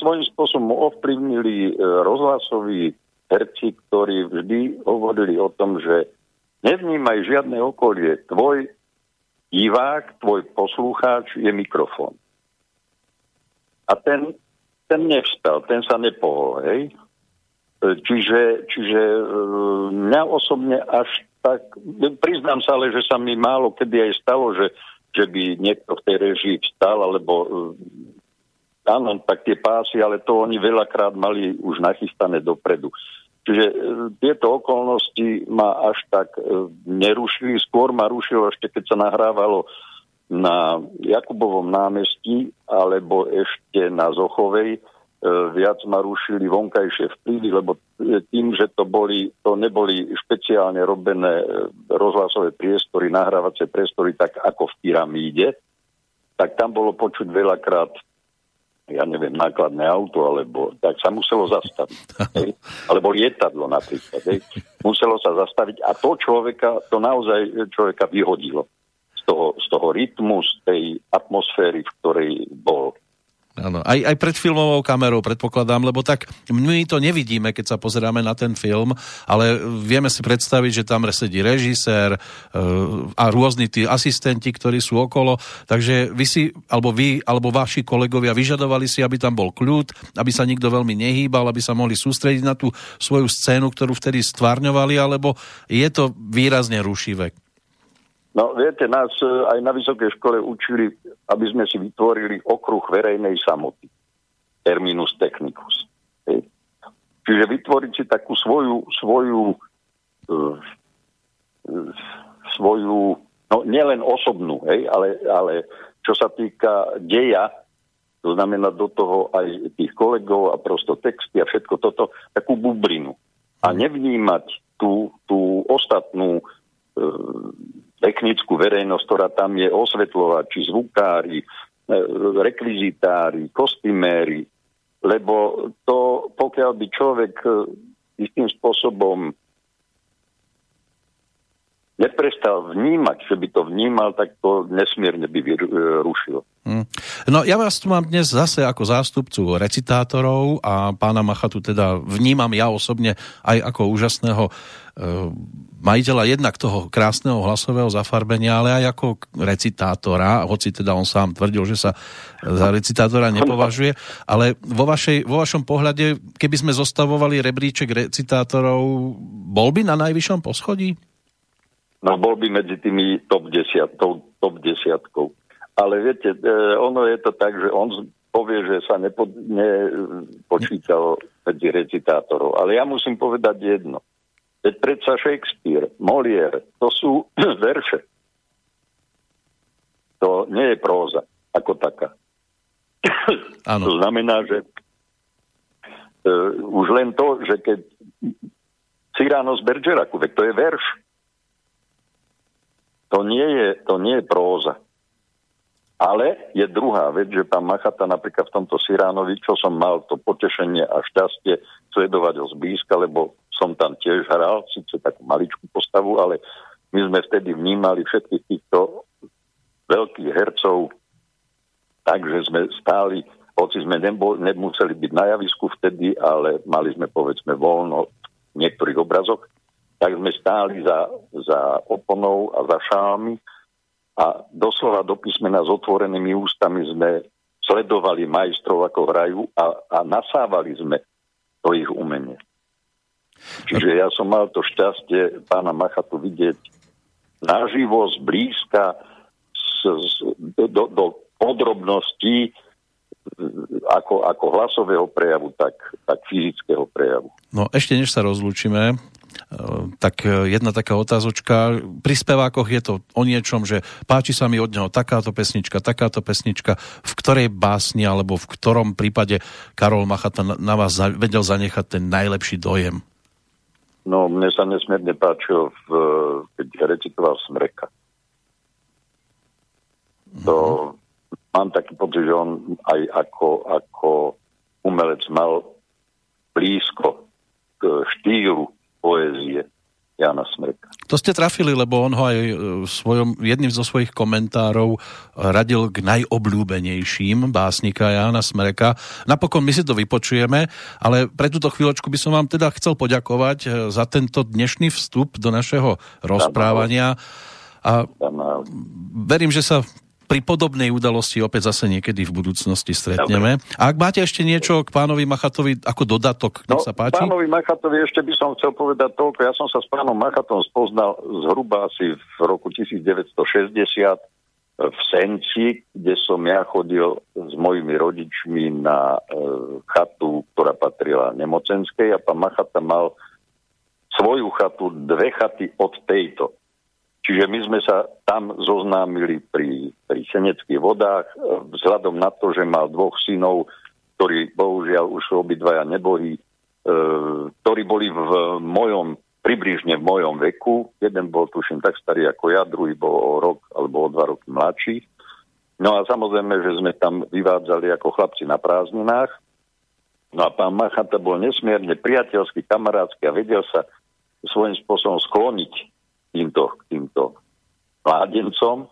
svojím spôsobom ovplyvnili e, rozhlasový herci, ktorí vždy hovorili o tom, že nevnímaj žiadne okolie. Tvoj divák, tvoj poslucháč je mikrofón. A ten, ten nevstal, ten sa nepohol, hej? Čiže, čiže e, mňa osobne až tak, priznám sa ale, že sa mi málo kedy aj stalo, že, že by niekto v tej režii vstal, alebo e, áno, tak tie pásy, ale to oni veľakrát mali už nachystané dopredu. Čiže e, tieto okolnosti ma až tak e, nerušili. Skôr ma rušilo ešte, keď sa nahrávalo na Jakubovom námestí alebo ešte na Zochovej. E, viac ma rušili vonkajšie vplyvy, lebo tým, že to, boli, to neboli špeciálne robené rozhlasové priestory, nahrávacie priestory, tak ako v pyramíde, tak tam bolo počuť veľakrát ja neviem, nákladné auto, alebo tak sa muselo zastaviť. hej? Alebo lietadlo napríklad. Hej? Muselo sa zastaviť a to človeka, to naozaj človeka vyhodilo z toho, z toho rytmu, z tej atmosféry, v ktorej bol. Áno, aj, aj pred filmovou kamerou predpokladám, lebo tak my to nevidíme, keď sa pozeráme na ten film, ale vieme si predstaviť, že tam sedí režisér e, a rôzni tí asistenti, ktorí sú okolo, takže vy si, alebo vy, alebo vaši kolegovia vyžadovali si, aby tam bol kľud, aby sa nikto veľmi nehýbal, aby sa mohli sústrediť na tú svoju scénu, ktorú vtedy stvárňovali, alebo je to výrazne rušivé? No viete, nás e, aj na vysokej škole učili, aby sme si vytvorili okruh verejnej samoty. Terminus technicus. Hej. Čiže vytvoriť si takú svoju, svoju, uh, svoju, no nielen osobnú, hej, ale, ale čo sa týka deja, to znamená do toho aj tých kolegov a prosto texty a všetko toto, takú bublinu. A nevnímať tú, tú ostatnú technickú verejnosť, ktorá tam je osvetľovači, zvukári, e, rekvizitári, kostyméri, lebo to, pokiaľ by človek e, istým spôsobom neprestal vnímať, že by to vnímal, tak to nesmierne by vyrušilo. Hmm. No ja vás tu mám dnes zase ako zástupcu recitátorov a pána Machatu teda vnímam ja osobne aj ako úžasného Ehm, majiteľa jednak toho krásneho hlasového zafarbenia, ale aj ako recitátora, hoci teda on sám tvrdil, že sa za recitátora nepovažuje, ale vo, vašej, vo vašom pohľade, keby sme zostavovali rebríček recitátorov, bol by na najvyššom poschodí? No bol by medzi tými top, desiatou, top desiatkou. Ale viete, e, ono je to tak, že on povie, že sa nepo, nepočítal medzi recitátorov. Ale ja musím povedať jedno Veď predsa Shakespeare, Molière, to sú verše. To nie je próza ako taká. Áno. To znamená, že uh, už len to, že keď Cyrano z Bergeraku, veď to je verš. To nie je, to nie je próza. Ale je druhá vec, že pán Machata napríklad v tomto Siránovi, čo som mal to potešenie a šťastie sledovať ho zblízka, lebo som tam tiež hral, síce takú maličkú postavu, ale my sme vtedy vnímali všetkých týchto veľkých hercov, takže sme stáli, hoci sme nebol, nemuseli byť na javisku vtedy, ale mali sme povedzme voľno v niektorých obrazoch, tak sme stáli za, za oponou a za šálmi a doslova do písmena s otvorenými ústami sme sledovali majstrov, ako hrajú a, a nasávali sme to ich umenie. Čiže ja som mal to šťastie pána Machatu vidieť naživo, zblízka, z, z, do, do podrobností ako, ako hlasového prejavu, tak, tak fyzického prejavu. No ešte než sa rozlúčime, tak jedna taká otázočka. Pri spevákoch je to o niečom, že páči sa mi od neho takáto pesnička, takáto pesnička, v ktorej básni alebo v ktorom prípade Karol Machata na vás vedel zanechať ten najlepší dojem? No, mne sa nesmierne páčil, v, keď recitoval Smreka. Mm-hmm. To mám taký pocit, že on aj ako, ako umelec mal blízko k štýlu poézie Jana Smreka. To ste trafili, lebo on ho aj e, svojom, jedným zo svojich komentárov radil k najobľúbenejším básnika Jana Smreka. Napokon my si to vypočujeme, ale pre túto chvíľočku by som vám teda chcel poďakovať e, za tento dnešný vstup do našeho rozprávania. A verím, že sa pri podobnej udalosti opäť zase niekedy v budúcnosti stretneme. Dobre. A ak máte ešte niečo k pánovi Machatovi ako dodatok, nech no, sa páči. Pánovi Machatovi ešte by som chcel povedať toľko. Ja som sa s pánom Machatom spoznal zhruba asi v roku 1960 v Senci, kde som ja chodil s mojimi rodičmi na e, chatu, ktorá patrila nemocenskej a pán Machata mal svoju chatu, dve chaty od tejto. Čiže my sme sa tam zoznámili pri, pri Seneckých vodách vzhľadom na to, že mal dvoch synov, ktorí bohužiaľ už obidvaja neboli, e, ktorí boli v mojom, približne v mojom veku. Jeden bol tuším tak starý ako ja, druhý bol o rok alebo o dva roky mladší. No a samozrejme, že sme tam vyvádzali ako chlapci na prázdninách. No a pán Machata bol nesmierne priateľský, kamarádsky a vedel sa svojím spôsobom skloniť týmto, týmto mládencom.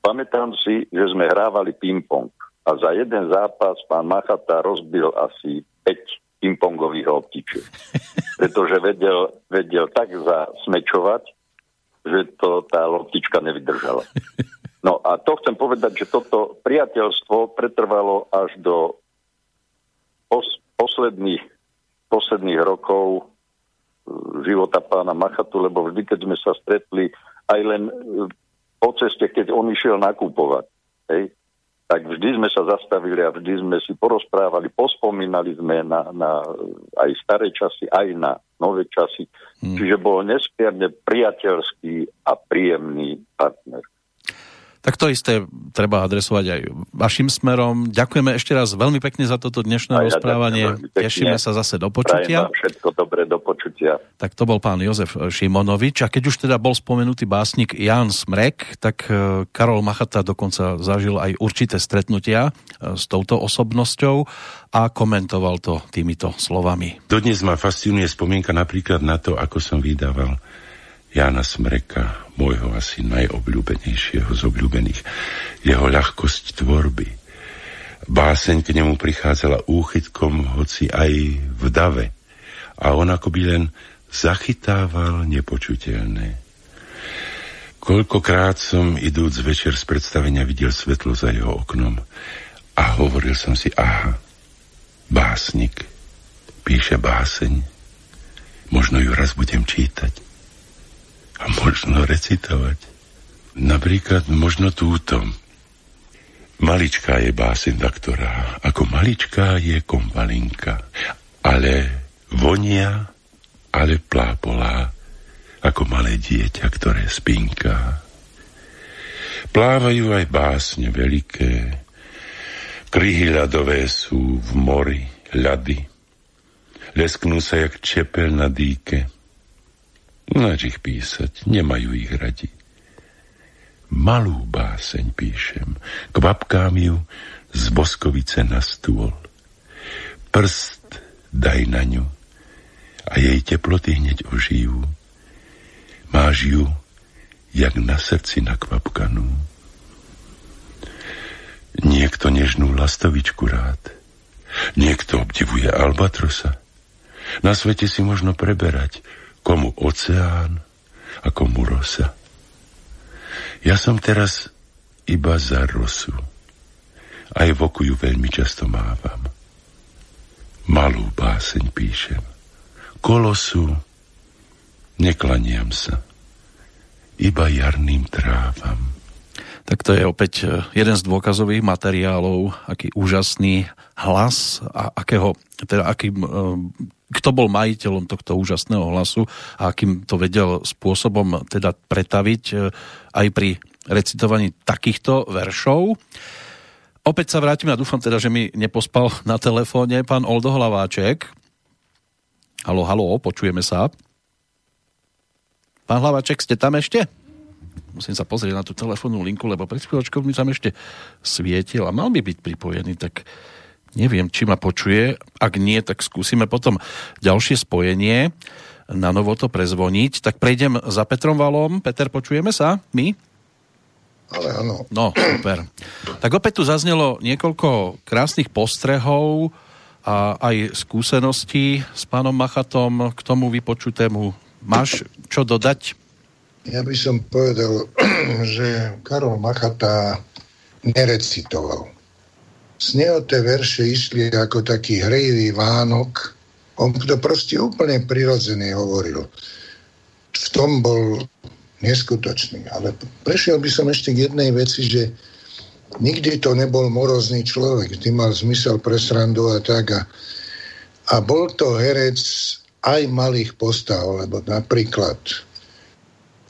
Pamätám si, že sme hrávali ping-pong. a za jeden zápas pán Machata rozbil asi 5 pingpongových loptičiek. Pretože vedel, vedel tak zasmečovať, že to tá loptička nevydržala. No a to chcem povedať, že toto priateľstvo pretrvalo až do pos- posledných, posledných rokov života pána Machatu, lebo vždy, keď sme sa stretli aj len e, po ceste, keď on išiel nakupovať, hej, tak vždy sme sa zastavili a vždy sme si porozprávali, pospomínali sme na, na aj staré časy, aj na nové časy. Hmm. Čiže bol nesmierne priateľský a príjemný partner. Tak to isté treba adresovať aj vašim smerom. Ďakujeme ešte raz veľmi pekne za toto dnešné ja rozprávanie. Tešíme sa zase do počutia. všetko dobre, do počutia. Tak to bol pán Jozef Šimonovič. A keď už teda bol spomenutý básnik Jan Smrek, tak e, Karol Machata dokonca zažil aj určité stretnutia e, s touto osobnosťou a komentoval to týmito slovami. Dodnes ma fascinuje spomienka napríklad na to, ako som vydával Jana Smreka, môjho asi najobľúbenejšieho z obľúbených, jeho ľahkosť tvorby. Báseň k nemu prichádzala úchytkom, hoci aj v dave, a on akoby len zachytával nepočuteľné. Koľkokrát som idúc večer z predstavenia videl svetlo za jeho oknom a hovoril som si, aha, básnik, píše báseň, možno ju raz budem čítať a možno recitovať. Napríklad možno túto. Maličká je básen doktora, ako maličká je kompalinka, ale vonia, ale plápolá, ako malé dieťa, ktoré spinká. Plávajú aj básne veľké, kryhy ľadové sú v mori, ľady. Lesknú sa jak čepel na dýke, Nač ich písať, nemajú ich radi. Malú báseň píšem, kvapkám ju z boskovice na stôl. Prst daj na ňu a jej teploty hneď ožijú. Máš ju, jak na srdci nakvapkanú. Niekto nežnú lastovičku rád, niekto obdivuje albatrosa. Na svete si možno preberať, komu oceán a komu rosa. Ja som teraz iba za rosu. Aj v oku ju veľmi často mávam. Malú báseň píšem. Kolosu neklaniam sa. Iba jarným trávam. Tak to je opäť e, jeden z dôkazových materiálov, aký úžasný hlas a akého, teda akým e, kto bol majiteľom tohto úžasného hlasu a akým to vedel spôsobom teda pretaviť e, aj pri recitovaní takýchto veršov. Opäť sa vrátim a dúfam teda, že mi nepospal na telefóne pán Oldo Hlaváček. Halo, halo, počujeme sa. Pán Hlaváček, ste tam ešte? Musím sa pozrieť na tú telefónnu linku, lebo pred chvíľočkou mi tam ešte svietil a mal by byť pripojený, tak Neviem, či ma počuje. Ak nie, tak skúsime potom ďalšie spojenie na novo to prezvoniť. Tak prejdem za Petrom Valom. Peter, počujeme sa? My? Ale áno. No, super. Tak opäť tu zaznelo niekoľko krásnych postrehov a aj skúseností s pánom Machatom k tomu vypočutému. Máš čo dodať? Ja by som povedal, že Karol Machata nerecitoval z neho tie verše išli ako taký hrejivý Vánok. On to proste úplne prirodzený hovoril. V tom bol neskutočný. Ale prešiel by som ešte k jednej veci, že nikdy to nebol morozný človek. Vždy mal zmysel pre srandu a tak. A, a bol to herec aj malých postav, lebo napríklad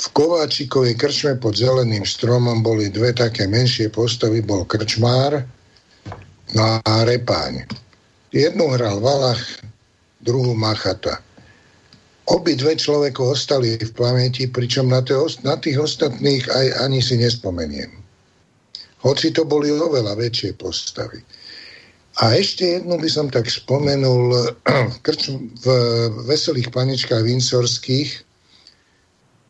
v Kováčikovej krčme pod zeleným stromom boli dve také menšie postavy. Bol krčmár No a Repáň. Jednu hral Valach, druhú Machata. Obi dve človeko ostali v pamäti, pričom na, te, na tých ostatných aj ani si nespomeniem. Hoci to boli oveľa väčšie postavy. A ešte jednu by som tak spomenul v Veselých paničkách Vinsorských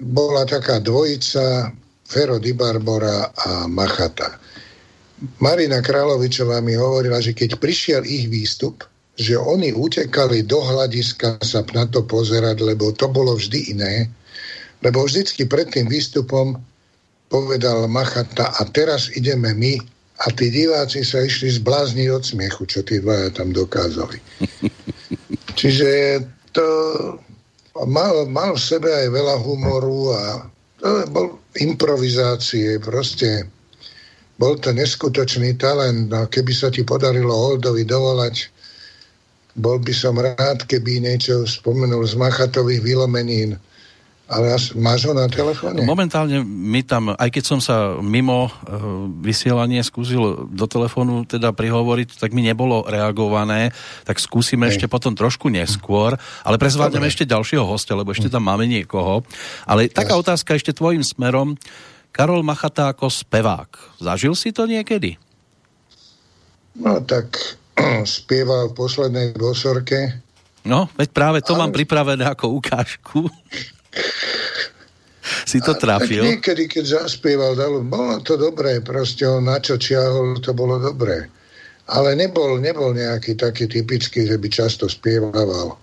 bola taká dvojica Fero Di Barbora a Machata. Marina Královičová mi hovorila, že keď prišiel ich výstup, že oni utekali do hľadiska sa na to pozerať, lebo to bolo vždy iné. Lebo vždycky pred tým výstupom povedal Machata a teraz ideme my a tí diváci sa išli zblázniť od smiechu, čo tí dvaja tam dokázali. Čiže to mal, mal v sebe aj veľa humoru a to bol improvizácie, proste bol to neskutočný talent. No, keby sa ti podarilo Oldovi dovolať, bol by som rád, keby niečo spomenul z Machatových vylomenín. Ale máš ho na telefóne? Momentálne mi tam, aj keď som sa mimo uh, vysielanie skúsil do telefónu teda prihovoriť, tak mi nebolo reagované, tak skúsime Hej. ešte potom trošku neskôr, ale prezvádneme ešte ďalšieho hostia, lebo ešte tam máme niekoho. Ale taká otázka ešte tvojim smerom. Karol Machata ako spevák. Zažil si to niekedy? No tak spieval v poslednej bosorke. No, veď práve to Ale... mám pripravené ako ukážku. si to trafil? A, niekedy, keď zaspieval, dalo, bolo to dobré, proste on na čo čiahol, to bolo dobré. Ale nebol, nebol nejaký taký typický, že by často spieval.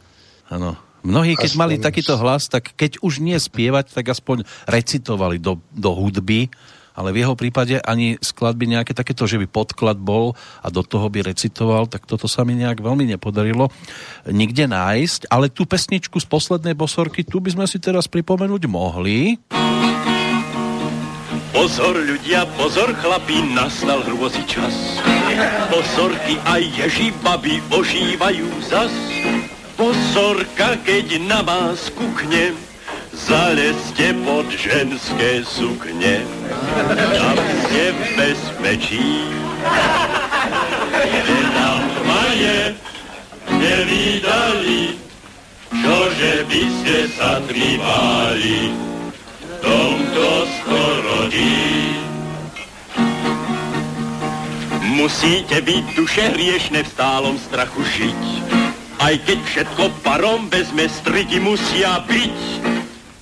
Áno. Mnohí, keď aspoň... mali takýto hlas, tak keď už nie spievať, tak aspoň recitovali do, do hudby, ale v jeho prípade ani skladby nejaké takéto, že by podklad bol a do toho by recitoval, tak toto sa mi nejak veľmi nepodarilo nikde nájsť. Ale tú pesničku z poslednej bosorky, tu by sme si teraz pripomenúť mohli. Pozor ľudia, pozor chlapí, nastal hrôzy čas. Pozorky a ježi baby ožívajú zas. Pozorka, keď na vás kuchne, zalezte pod ženské sukne. Tam v bezpečí. Kde nám maje nevydali, čože by ste sa trivali v tomto skorodí. Musíte byť duše hriešne v stálom strachu žiť aj keď všetko parom vezme, striky musia byť.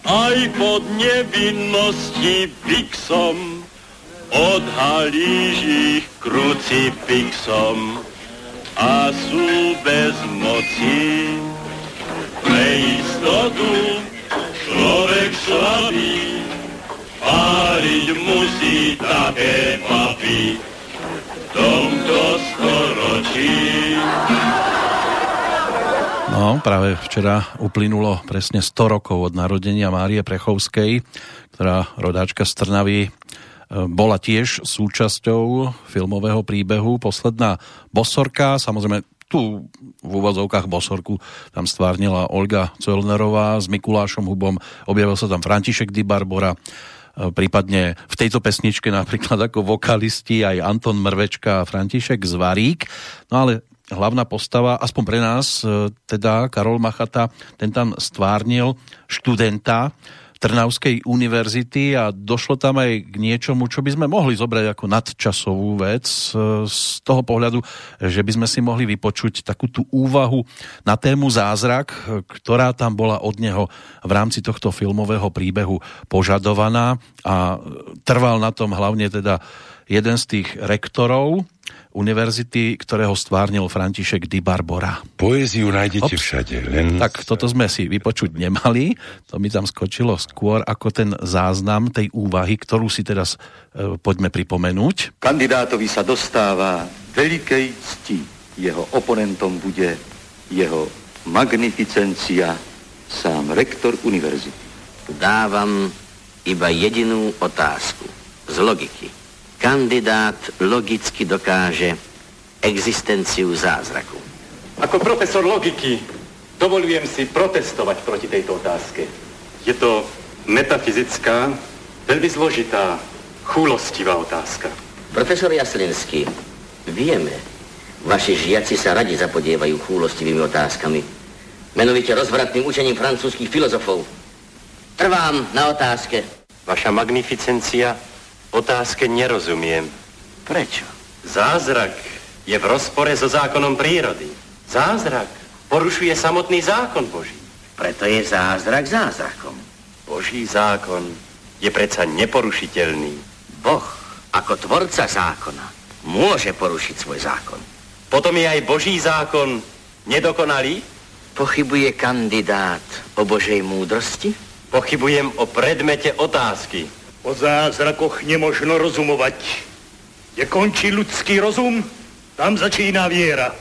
Aj pod nevinnosti pixom odhalíš ich krucifixom a sú bez moci. Pre istotu človek slabý, páliť musí také papy v tomto storočí. No, práve včera uplynulo presne 100 rokov od narodenia Márie Prechovskej, ktorá rodáčka z Trnavy e, bola tiež súčasťou filmového príbehu. Posledná bosorka, samozrejme tu v úvodzovkách bosorku tam stvárnila Olga Cölnerová s Mikulášom Hubom, objavil sa tam František Di Barbora, e, prípadne v tejto pesničke napríklad ako vokalisti aj Anton Mrvečka a František Zvarík. No ale hlavná postava, aspoň pre nás, e, teda Karol Machata, ten tam stvárnil študenta Trnavskej univerzity a došlo tam aj k niečomu, čo by sme mohli zobrať ako nadčasovú vec e, z toho pohľadu, že by sme si mohli vypočuť takú tú úvahu na tému zázrak, ktorá tam bola od neho v rámci tohto filmového príbehu požadovaná a trval na tom hlavne teda jeden z tých rektorov univerzity, ktorého stvárnil František Di Barbora. Poéziu nájdete Ops. všade. Len... Tak toto sme si vypočuť nemali. To mi tam skočilo skôr ako ten záznam tej úvahy, ktorú si teraz e, poďme pripomenúť. Kandidátovi sa dostáva veľkej cti. Jeho oponentom bude jeho magnificencia, sám rektor univerzity. Dávam iba jedinú otázku z logiky kandidát logicky dokáže existenciu zázraku. Ako profesor logiky dovolujem si protestovať proti tejto otázke. Je to metafyzická, veľmi zložitá, chúlostivá otázka. Profesor Jaslinský, vieme, vaši žiaci sa radi zapodievajú chúlostivými otázkami. Menovite rozvratným učením francúzských filozofov. Trvám na otázke. Vaša magnificencia Otázke nerozumiem. Prečo? Zázrak je v rozpore so zákonom prírody. Zázrak porušuje samotný zákon Boží. Preto je zázrak zázrakom. Boží zákon je predsa neporušiteľný. Boh ako tvorca zákona môže porušiť svoj zákon. Potom je aj Boží zákon nedokonalý? Pochybuje kandidát o Božej múdrosti? Pochybujem o predmete otázky. O zázrakoch nemožno rozumovať. Kde končí ľudský rozum, tam začína viera.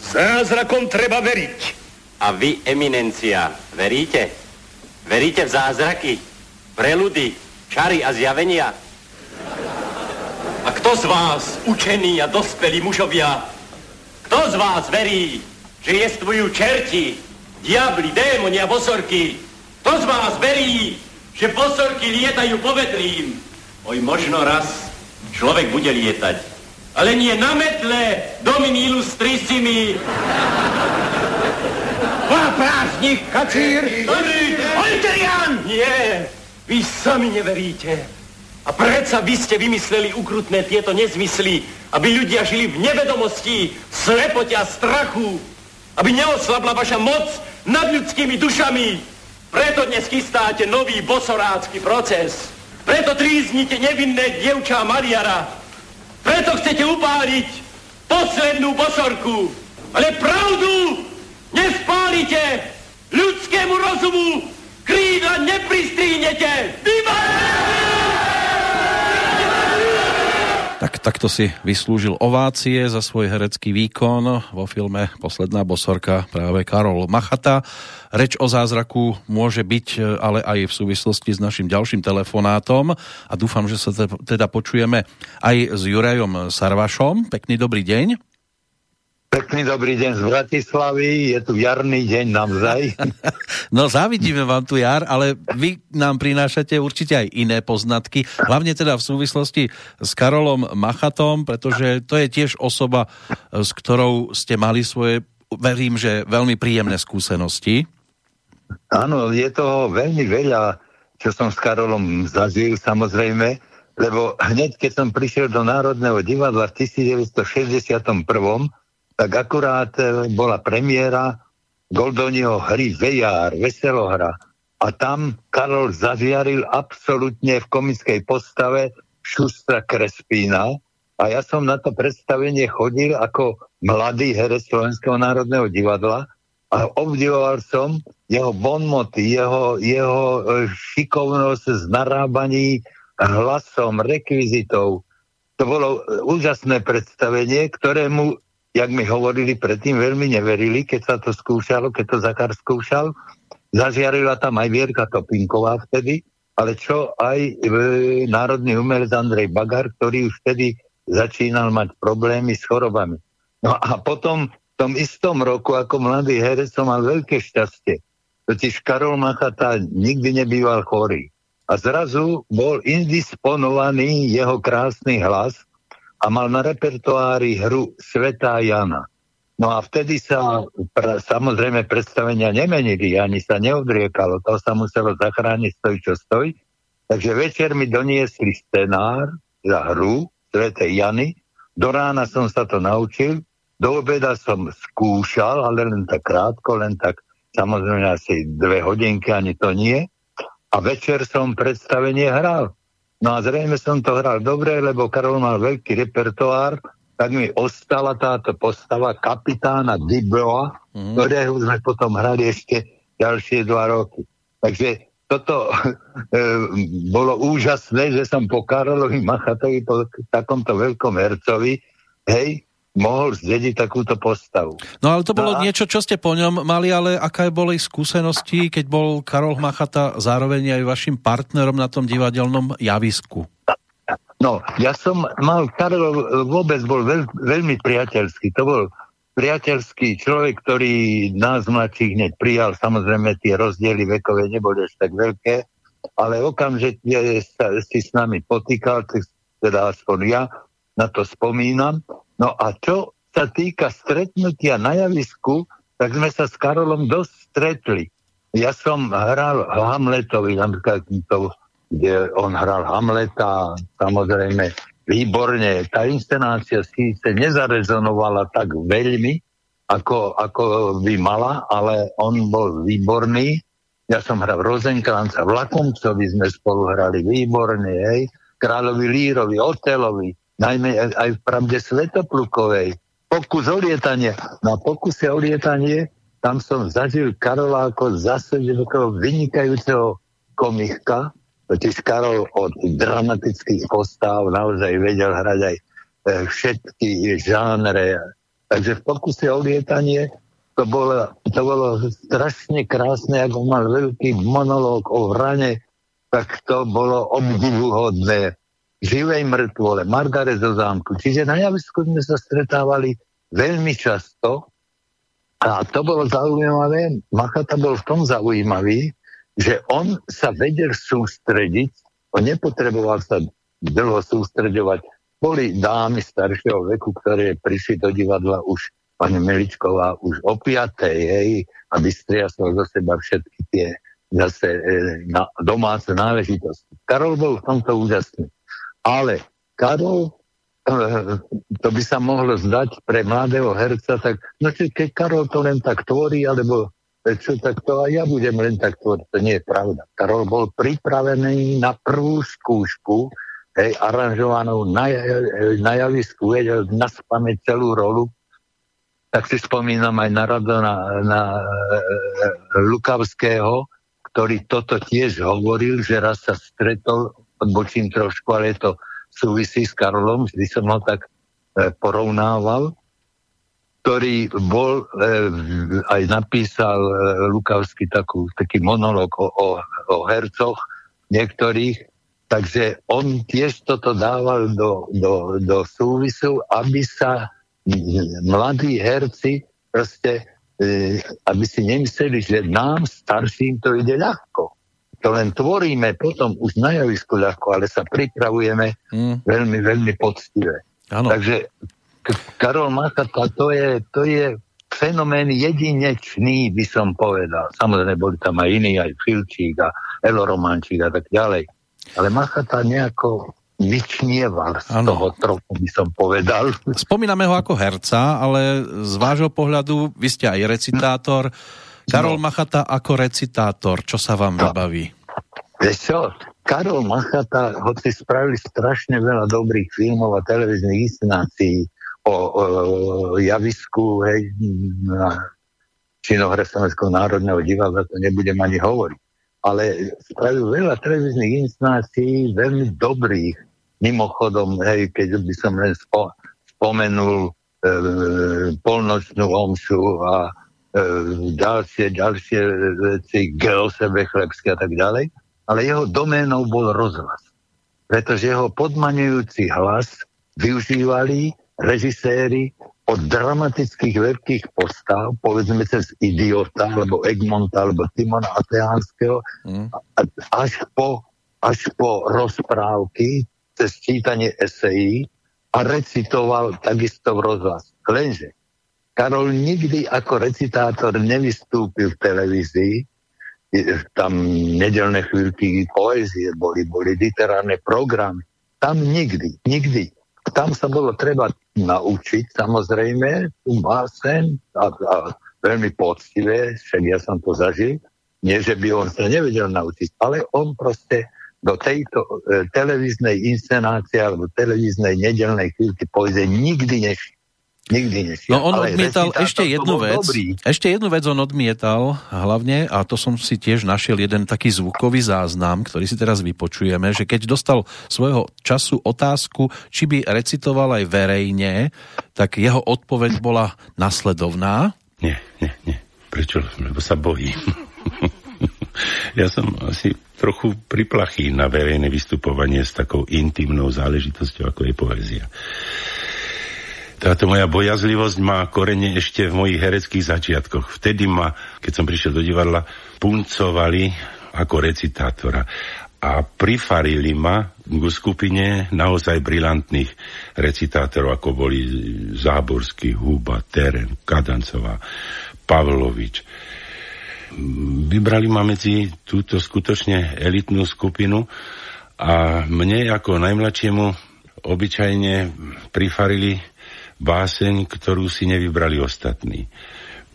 Zázrakom treba veriť. A vy, eminencia, veríte? Veríte v zázraky, preludy, čary a zjavenia? A kto z vás, učení a dospelí mužovia, kto z vás verí, že jestvujú čerti, diabli, démoni a bosorky? Kto z vás verí, že bosorky lietajú povetrím? Oj, možno raz človek bude lietať. Ale nie na metle, domini illustrissimi. Pá, prázdnik, kacír! Olterian! Nie, vy sami neveríte. A predsa vy ste vymysleli ukrutné tieto nezmysly, aby ľudia žili v nevedomosti, slepote a strachu, aby neoslabla vaša moc nad ľudskými dušami. Preto dnes chystáte nový bosorácky proces. Preto tríznite nevinné dievča Mariara. Preto chcete upáliť poslednú bosorku. Ale pravdu nespálite. Ľudskému rozumu krídla nepristrínete. Vyvážite! Tak takto si vyslúžil ovácie za svoj herecký výkon vo filme Posledná bosorka práve Karol Machata. Reč o zázraku môže byť ale aj v súvislosti s našim ďalším telefonátom a dúfam, že sa teda počujeme aj s Jurajom Sarvašom. Pekný dobrý deň. Pekný dobrý deň z Bratislavy, je tu jarný deň naozaj. No závidíme vám tu jar, ale vy nám prinášate určite aj iné poznatky, hlavne teda v súvislosti s Karolom Machatom, pretože to je tiež osoba, s ktorou ste mali svoje, verím, že veľmi príjemné skúsenosti. Áno, je toho veľmi veľa, čo som s Karolom zažil samozrejme, lebo hneď keď som prišiel do Národného divadla v 1961 tak akurát e, bola premiéra Goldoniho hry Vejar, Veselohra. A tam Karol zažiaril absolútne v komickej postave Šustra Krespína. A ja som na to predstavenie chodil ako mladý herec Slovenského národného divadla a obdivoval som jeho bonmoty, jeho, jeho e, šikovnosť z narábaní hlasom, rekvizitou. To bolo e, úžasné predstavenie, ktorému jak mi hovorili predtým, veľmi neverili, keď sa to skúšalo, keď to Zakar skúšal. Zažiarila tam aj Vierka Topinková vtedy, ale čo aj e, národný umelec Andrej Bagar, ktorý už vtedy začínal mať problémy s chorobami. No a potom v tom istom roku ako mladý herec som mal veľké šťastie. Totiž Karol Machata nikdy nebýval chorý. A zrazu bol indisponovaný jeho krásny hlas a mal na repertoári hru Svetá Jana. No a vtedy sa pr- samozrejme predstavenia nemenili, ani sa neodriekalo, to sa muselo zachrániť stoj, čo stoj. Takže večer mi doniesli scenár za hru Svetej Jany, do rána som sa to naučil, do obeda som skúšal, ale len tak krátko, len tak samozrejme asi dve hodinky, ani to nie. A večer som predstavenie hral. No a zrejme som to hral dobre, lebo Karol mal veľký repertoár, tak mi ostala táto postava kapitána Dibroa, mm. ktorého sme potom hrali ešte ďalšie dva roky. Takže toto e, bolo úžasné, že som po Karolovi Machatovi, po takomto veľkom hercovi, hej, mohol zdediť takúto postavu. No ale to bolo no a... niečo, čo ste po ňom mali, ale aká boli skúsenosti, keď bol Karol Machata zároveň aj vašim partnerom na tom divadelnom javisku? No, ja som mal, Karol vôbec bol veľ, veľmi priateľský. To bol priateľský človek, ktorý nás mladších hneď prijal. Samozrejme, tie rozdiely vekové neboli až tak veľké, ale okamžite sa si s nami potýkal, teda aspoň ja na to spomínam. No a čo sa týka stretnutia na javisku, tak sme sa s Karolom dosť stretli. Ja som hral Hamletovi, napríklad to, kde on hral Hamleta, samozrejme výborne. Tá inscenácia síce nezarezonovala tak veľmi, ako, ako by mala, ale on bol výborný. Ja som hral Rozenkranca, v Lakomcovi sme spolu hrali výborne, hej. Kráľovi Lírovi, Otelovi, najmä aj v pravde Svetoplukovej. Pokus o lietanie. Na pokuse o lietanie tam som zažil Karola ako zase vynikajúceho komika, totiž Karol od dramatických postav naozaj vedel hrať aj e, všetky žánre. Takže v pokuse o lietanie to bolo, to bolo strašne krásne, ako mal veľký monológ o vrane, tak to bolo obdivuhodné. Živej mŕtvole, Margaret zo zámku. Čiže na javisku sme sa stretávali veľmi často a to bolo zaujímavé. Machata bol v tom zaujímavý, že on sa vedel sústrediť, on nepotreboval sa dlho sústredovať. Boli dámy staršieho veku, ktoré prišli do divadla už pani Meličková už o piatej, hej, a vystriasol zo seba všetky tie zase e, na, domáce náležitosti. Karol bol v tomto úžasný. Ale Karol, e, to by sa mohlo zdať pre mladého herca, tak no keď Karol to len tak tvorí, alebo čo, tak to aj ja budem len tak tvoriť. To nie je pravda. Karol bol pripravený na prvú skúšku, hej, aranžovanú na, na javisku, vedel na spameť celú rolu, tak si spomínam aj na Radona na Lukavského, ktorý toto tiež hovoril, že raz sa stretol, odbočím trošku, ale to súvisí s Karolom, vždy som ho tak e, porovnával, ktorý bol, e, aj napísal e, Lukavský takú, taký monolog o, o, o hercoch niektorých, takže on tiež toto dával do, do, do súvisu, aby sa mladí herci proste, aby si nemysleli, že nám starším to ide ľahko. To len tvoríme potom už na javisku ľahko, ale sa pripravujeme mm. veľmi, veľmi poctivé. Ano. Takže Karol Machata to je, to je fenomén jedinečný, by som povedal. Samozrejme, boli tam aj iní, aj Filčík a Eloromančík a tak ďalej. Ale Machata nejako vyčnieval z ano. toho trochu, by som povedal. Spomíname ho ako herca, ale z vášho pohľadu, vy ste aj recitátor. Karol no. Machata ako recitátor, čo sa vám no. vybaví? Vieš čo, Karol Machata, hoci spravili strašne veľa dobrých filmov a televíznych inscenácií o, o, o javisku, hej, na činohre Slovenského národného divadla, to nebudem ani hovoriť. Ale spravil veľa televíznych inscenácií, veľmi dobrých, Mimochodom, hej, keď by som len spo, spomenul e, polnočnú omšu a e, ďalšie, ďalšie veci, geosebe chlebské a tak ďalej, ale jeho doménou bol rozhlas. Pretože jeho podmanujúci hlas využívali režiséri od dramatických veľkých postav, povedzme cez Idiota, alebo Egmonta, alebo Timona Ateánskeho, mm. až po, až po rozprávky cez čítanie esejí a recitoval takisto v rozhlas. Lenže Karol nikdy ako recitátor nevystúpil v televízii, tam nedelné chvíľky poezie boli, boli literárne programy. Tam nikdy, nikdy. Tam sa bolo treba naučiť, samozrejme, tú básen a, a veľmi poctivé, však ja som to zažil, nie, že by on sa nevedel naučiť, ale on proste do tejto e, televíznej inscenácie alebo televíznej nedelnej chvíľky poezie nikdy nešiel. Nikdy nešiel. No on Ale odmietal ešte jednu vec. Dobrý. Ešte jednu vec on odmietal hlavne a to som si tiež našiel jeden taký zvukový záznam, ktorý si teraz vypočujeme, že keď dostal svojho času otázku, či by recitoval aj verejne, tak jeho odpoveď bola nasledovná. Nie, nie, nie. Prečo? Lebo sa bojím. ja som asi trochu priplachý na verejné vystupovanie s takou intimnou záležitosťou, ako je poézia. Táto moja bojazlivosť má korene ešte v mojich hereckých začiatkoch. Vtedy ma, keď som prišiel do divadla, puncovali ako recitátora a prifarili ma k skupine naozaj brilantných recitátorov, ako boli Záborský, Huba, Teren, Kadancová, Pavlovič vybrali ma medzi túto skutočne elitnú skupinu a mne ako najmladšiemu obyčajne prifarili báseň, ktorú si nevybrali ostatní.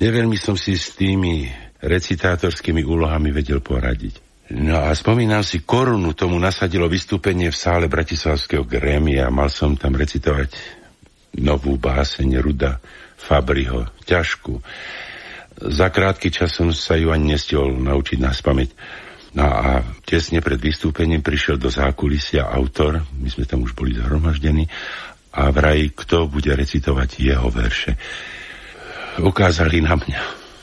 Neveľmi som si s tými recitátorskými úlohami vedel poradiť. No a spomínam si, korunu tomu nasadilo vystúpenie v sále Bratislavského grémia. Mal som tam recitovať novú báseň Ruda Fabriho, ťažkú. Za krátky čas som sa ju ani nestihol naučiť na spameť. No a tesne pred vystúpením prišiel do zákulisia autor, my sme tam už boli zhromaždení, a vraj, kto bude recitovať jeho verše. Ukázali na mňa.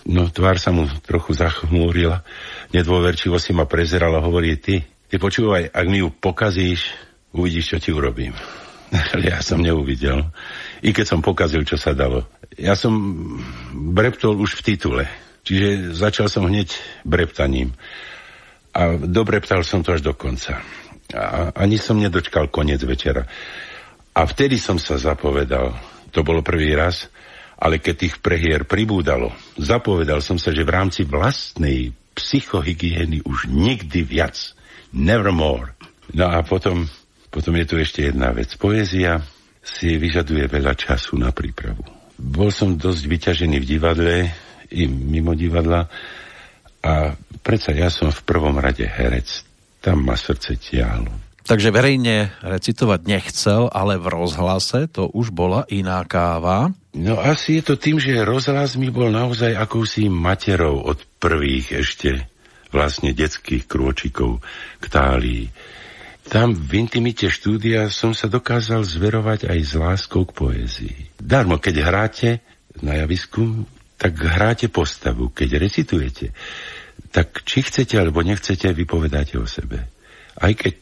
No, tvár sa mu trochu zachmúrila. Nedôverčivo si ma prezeral a hovorí, ty, ty počúvaj, ak mi ju pokazíš, uvidíš, čo ti urobím. Ja som neuvidel. I keď som pokazil, čo sa dalo. Ja som breptol už v titule. Čiže začal som hneď breptaním. A dobreptal som to až do konca. A ani som nedočkal koniec večera. A vtedy som sa zapovedal. To bolo prvý raz, ale keď tých prehier pribúdalo, zapovedal som sa, že v rámci vlastnej psychohygieny už nikdy viac. Nevermore. No a potom, potom je tu ešte jedna vec. Poézia si vyžaduje veľa času na prípravu. Bol som dosť vyťažený v divadle i mimo divadla a predsa ja som v prvom rade herec. Tam ma srdce tiahlo. Takže verejne recitovať nechcel, ale v rozhlase to už bola iná káva. No asi je to tým, že rozhlas mi bol naozaj akousi materou od prvých ešte vlastne detských krôčikov k tálii. Tam v intimite štúdia som sa dokázal zverovať aj s láskou k poézii. Darmo, keď hráte na javisku, tak hráte postavu. Keď recitujete, tak či chcete alebo nechcete, vypovedáte o sebe. Aj keď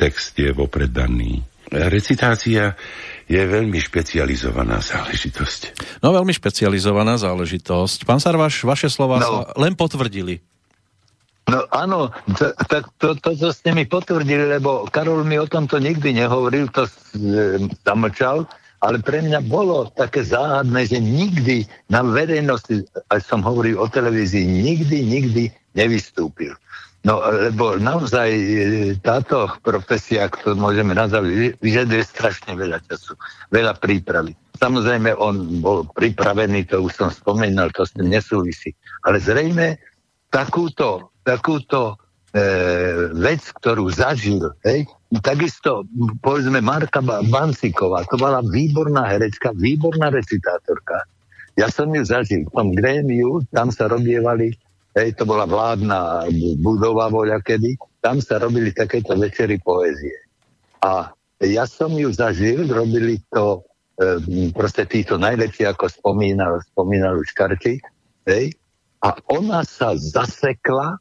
text je vopred daný. Recitácia je veľmi špecializovaná záležitosť. No veľmi špecializovaná záležitosť. Pán Sarvaš, vaše slova no. sa len potvrdili. No áno, to, tak to, to, to ste mi potvrdili, lebo Karol mi o tomto nikdy nehovoril, to e, zamlčal, ale pre mňa bolo také záhadné, že nikdy na verejnosti, aj som hovoril o televízii, nikdy, nikdy nevystúpil. No, lebo naozaj e, táto profesia, ktorú môžeme nazvať, vyžaduje strašne veľa času, veľa prípravy. Samozrejme, on bol pripravený, to už som spomínal, to s tým nesúvisí. Ale zrejme takúto, takúto e, vec, ktorú zažil, hej, takisto, povedzme, Marka Banciková, to bola výborná herečka, výborná recitátorka. Ja som ju zažil v tom grémiu, tam sa robievali hej, to bola vládna budova voľa kedy, tam sa robili takéto večery poézie. A ja som ju zažil, robili to e, proste títo najlepší, ako spomínal, spomínal už Karči, hej, a ona sa zasekla,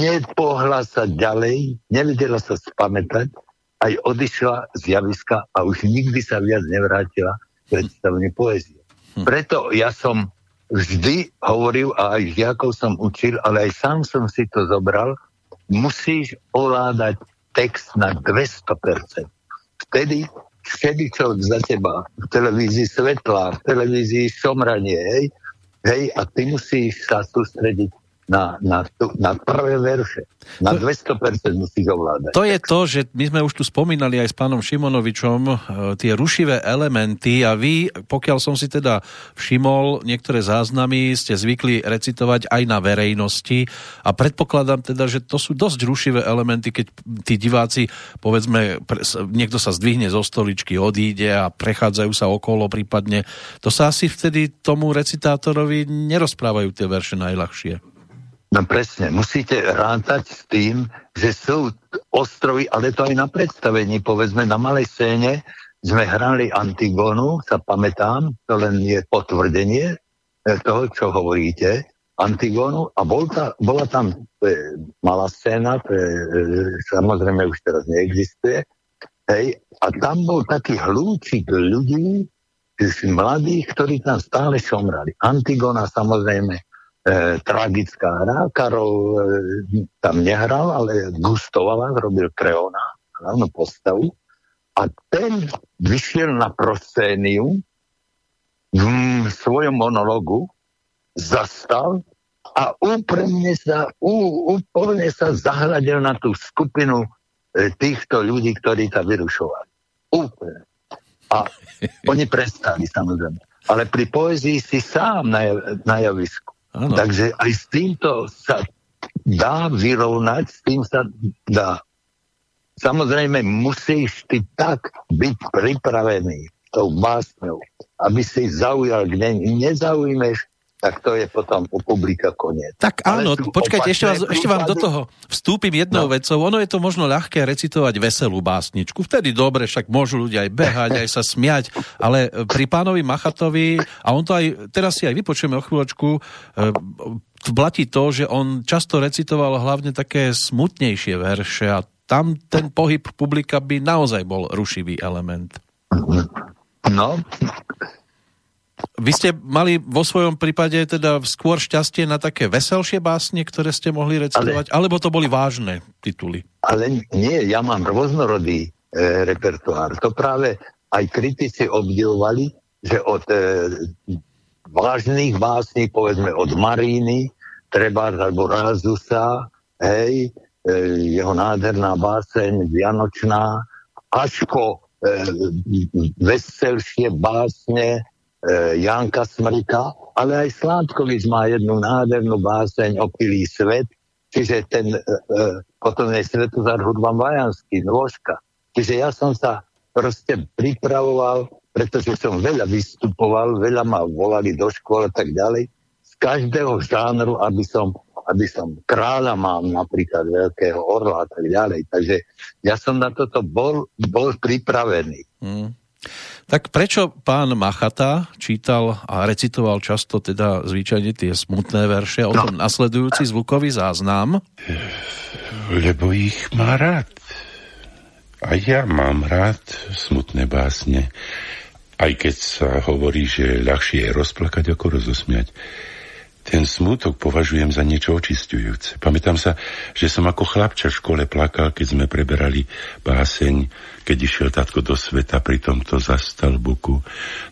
nepohla sa ďalej, nevedela sa spamätať, aj odišla z javiska a už nikdy sa viac nevrátila predstavne poézie. Hm. Preto ja som vždy hovoril a aj žiakov som učil, ale aj sám som si to zobral, musíš ovládať text na 200%. Vtedy vtedy, čo za teba v televízii svetla, v televízii šomranie, hej, hej, a ty musíš sa sústrediť na, na, na prvé verše. Na 200% musíš ovládať. To je to, že my sme už tu spomínali aj s pánom Šimonovičom e, tie rušivé elementy a vy, pokiaľ som si teda všimol, niektoré záznamy ste zvykli recitovať aj na verejnosti a predpokladám teda, že to sú dosť rušivé elementy, keď tí diváci, povedzme, niekto sa zdvihne zo stoličky, odíde a prechádzajú sa okolo prípadne. To sa asi vtedy tomu recitátorovi nerozprávajú tie verše najľahšie. No presne, musíte rátať s tým, že sú ostrovy, ale to aj na predstavení, povedzme na malej scéne, sme hrali Antigonu, sa pamätám, to len je potvrdenie eh, toho, čo hovoríte, Antigonu. A bol ta, bola tam e, malá scéna, e, samozrejme už teraz neexistuje, hej, a tam bol taký hlúčik ľudí, mladých, ktorí tam stále šomrali. Antigona samozrejme e, tragická hra. Karol e, tam nehral, ale gustovala, robil Kreona, hlavnú postavu. A ten vyšiel na proscéniu v svojom monologu, zastal a úprimne sa, ú, úplne sa zahľadil na tú skupinu e, týchto ľudí, ktorí tam vyrušovali. Úplne. A oni prestali samozrejme. Ale pri poezii si sám na, na javisku. Ano. Takže aj s týmto sa dá vyrovnať, s tým sa dá. Samozrejme, musíš ty tak byť pripravený tou básňou, aby si zaujal, kde nezaujmeš, tak to je potom u publika koniec. Tak áno, počkajte, ešte, vás, ešte vám do toho vstúpim jednou no. vecou. Ono je to možno ľahké recitovať veselú básničku. Vtedy dobre, však môžu ľudia aj behať, aj sa smiať, ale pri pánovi Machatovi, a on to aj, teraz si aj vypočujeme o chvíľočku, e, platí to, že on často recitoval hlavne také smutnejšie verše a tam ten pohyb publika by naozaj bol rušivý element. No, vy ste mali vo svojom prípade teda skôr šťastie na také veselšie básne, ktoré ste mohli recitovať, ale, alebo to boli vážne tituly? Ale nie, ja mám rôznorodý e, repertoár. To práve aj kritici obdivovali, že od e, vážnych básní, povedzme od Maríny, treba alebo Rázusa, hej, e, jeho nádherná báseň Vianočná, až po e, veselšie básne Janka Smrika, ale aj Sládkovič má jednu nádhernú báseň Opilý svet, čiže ten e, e potom je Svetozar Hudba Vajanský, Nôžka. Čiže ja som sa proste pripravoval, pretože som veľa vystupoval, veľa ma volali do školy a tak ďalej, z každého žánru, aby som, aby som kráľa mám napríklad veľkého orla a tak ďalej. Takže ja som na toto bol, bol pripravený. Mm. Tak prečo pán Machata čítal a recitoval často teda zvyčajne tie smutné verše o no. tom nasledujúci zvukový záznam? Lebo ich má rád. A ja mám rád smutné básne. Aj keď sa hovorí, že ľahšie je rozplakať ako rozosmiať ten smútok považujem za niečo očistujúce. Pamätám sa, že som ako chlapča v škole plakal, keď sme preberali báseň, keď išiel tatko do sveta, pri tomto zastal buku,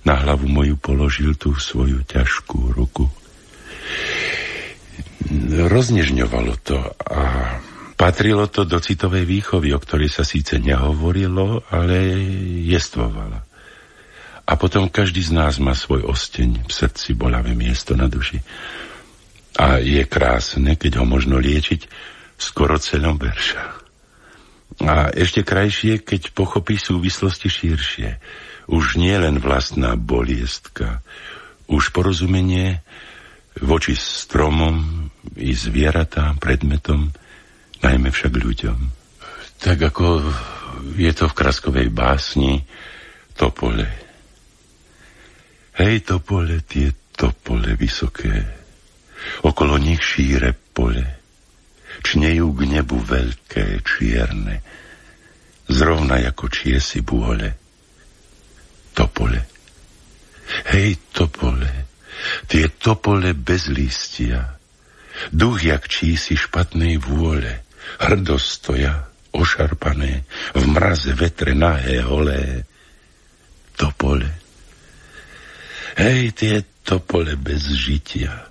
na hlavu moju položil tú svoju ťažkú ruku. Roznežňovalo to a patrilo to do citovej výchovy, o ktorej sa síce nehovorilo, ale jestvovala. A potom každý z nás má svoj osteň v srdci, bolavé miesto na duši. A je krásne, keď ho možno liečiť skoro celom verša. A ešte krajšie, keď pochopí súvislosti širšie. Už nie len vlastná boliestka, už porozumenie voči stromom i zvieratám, predmetom, najmä však ľuďom. Tak ako je to v kraskovej básni Topole. Hej topole, tie topole vysoké, okolo nich šíre pole, čnejú k nebu veľké, čierne, zrovna ako čiesi bôle. Topole. Hej topole, tie topole bez listia, duch jak čísi špatnej vôle, hrdo stoja, ošarpané, v mraze vetre nahé holé. Topole Hej, tie topole bez žitia,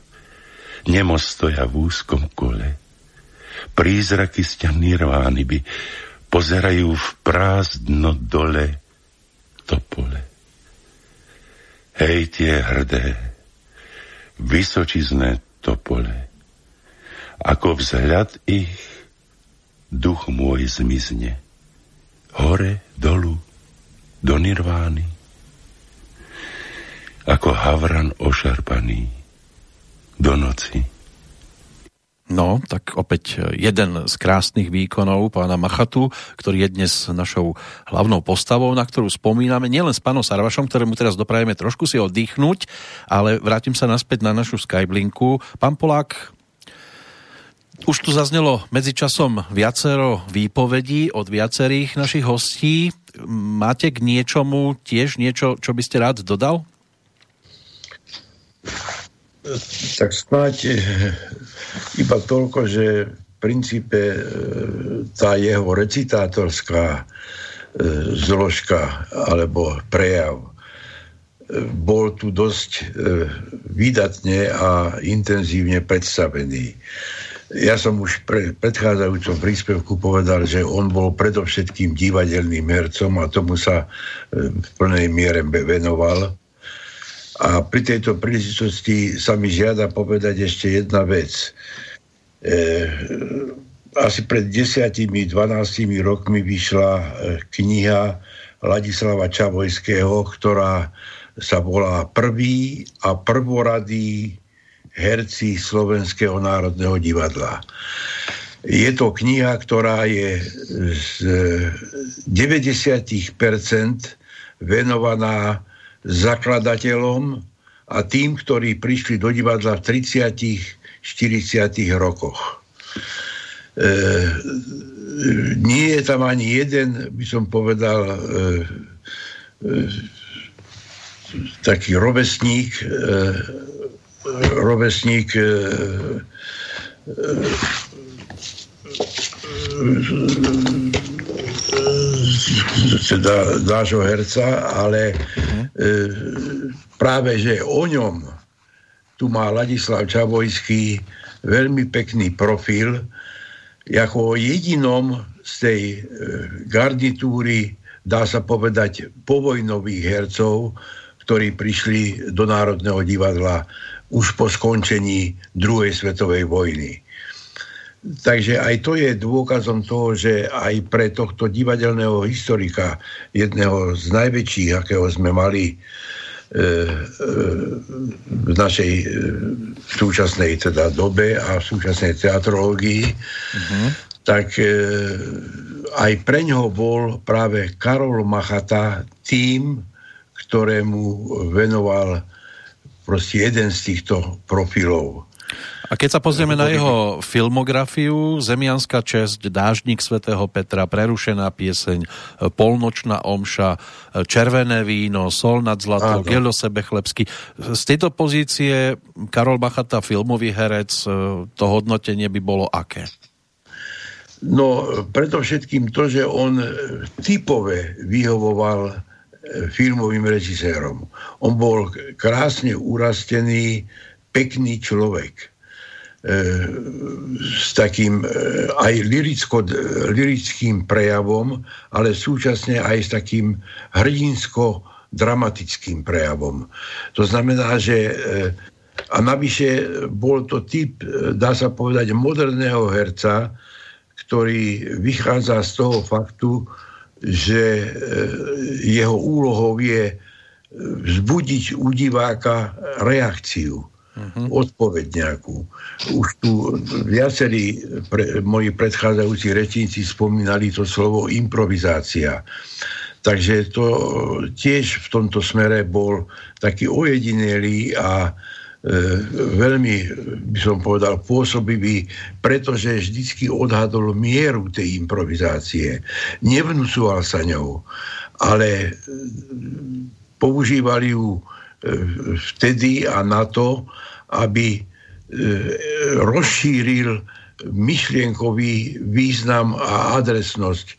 nemo stoja v úzkom kole. Prízraky sťa nirvány by pozerajú v prázdno dole topole. Hej, tie hrdé, vysočizné topole, ako vzhľad ich duch môj zmizne. Hore, dolu, do nirvány ako havran ošarpaný do noci. No, tak opäť jeden z krásnych výkonov pána Machatu, ktorý je dnes našou hlavnou postavou, na ktorú spomíname, nielen s pánom Sarvašom, ktorému teraz doprajeme trošku si oddychnúť, ale vrátim sa naspäť na našu Skyblinku. Pán Polák, už tu zaznelo medzičasom viacero výpovedí od viacerých našich hostí. Máte k niečomu tiež niečo, čo by ste rád dodal? Tak snáď eh, iba toľko, že v princípe eh, tá jeho recitátorská eh, zložka alebo prejav bol tu dosť výdatne a intenzívne predstavený. Ja som už pre predchádzajúcom príspevku povedal, že on bol predovšetkým divadelným hercom a tomu sa v plnej miere venoval. A pri tejto príležitosti sa mi žiada povedať ešte jedna vec. asi pred 10-12 rokmi vyšla e, kniha Ladislava Čavojského, ktorá sa volá Prvý a prvoradý herci Slovenského národného divadla. Je to kniha, ktorá je z 90% venovaná zakladateľom a tým, ktorí prišli do divadla v 30 40 rokoch. E, nie je tam ani jeden, by som povedal, e, e, taký rovesník, e, rovesník e, teda nášho herca, ale e, práve, že o ňom tu má Ladislav Čavojský veľmi pekný profil, ako jedinom z tej e, garnitúry, dá sa povedať, povojnových hercov, ktorí prišli do Národného divadla už po skončení druhej svetovej vojny. Takže aj to je dôkazom toho, že aj pre tohto divadelného historika, jedného z najväčších, akého sme mali E, e, v našej e, súčasnej teda dobe a v súčasnej teatrológii, uh-huh. tak aj pre ňoho bol práve Karol Machata tým, ktorému venoval proste jeden z týchto profilov. A keď sa pozrieme na jeho filmografiu, Zemianská česť, Dážnik svätého Petra, Prerušená pieseň, Polnočná omša, Červené víno, Sol nad zlatou, Gelo sebe chlebsky. Z tejto pozície Karol Bachata, filmový herec, to hodnotenie by bolo aké? No, predovšetkým to, že on typové vyhovoval filmovým režisérom. On bol krásne urastený, pekný človek s takým e, aj liricko, lirickým prejavom, ale súčasne aj s takým hrdinsko-dramatickým prejavom. To znamená, že e, a navyše bol to typ, dá sa povedať, moderného herca, ktorý vychádza z toho faktu, že jeho úlohou je vzbudiť u diváka reakciu uh-huh. odpoveď nejakú. Už tu viacerí pre, moji predchádzajúci rečníci spomínali to slovo improvizácia. Takže to tiež v tomto smere bol taký ojedinelý a e, veľmi, by som povedal, pôsobivý, pretože vždycky odhadol mieru tej improvizácie. Nevnúcoval sa ňou, ale e, používali ju e, vtedy a na to, aby e, rozšíril myšlienkový význam a adresnosť e,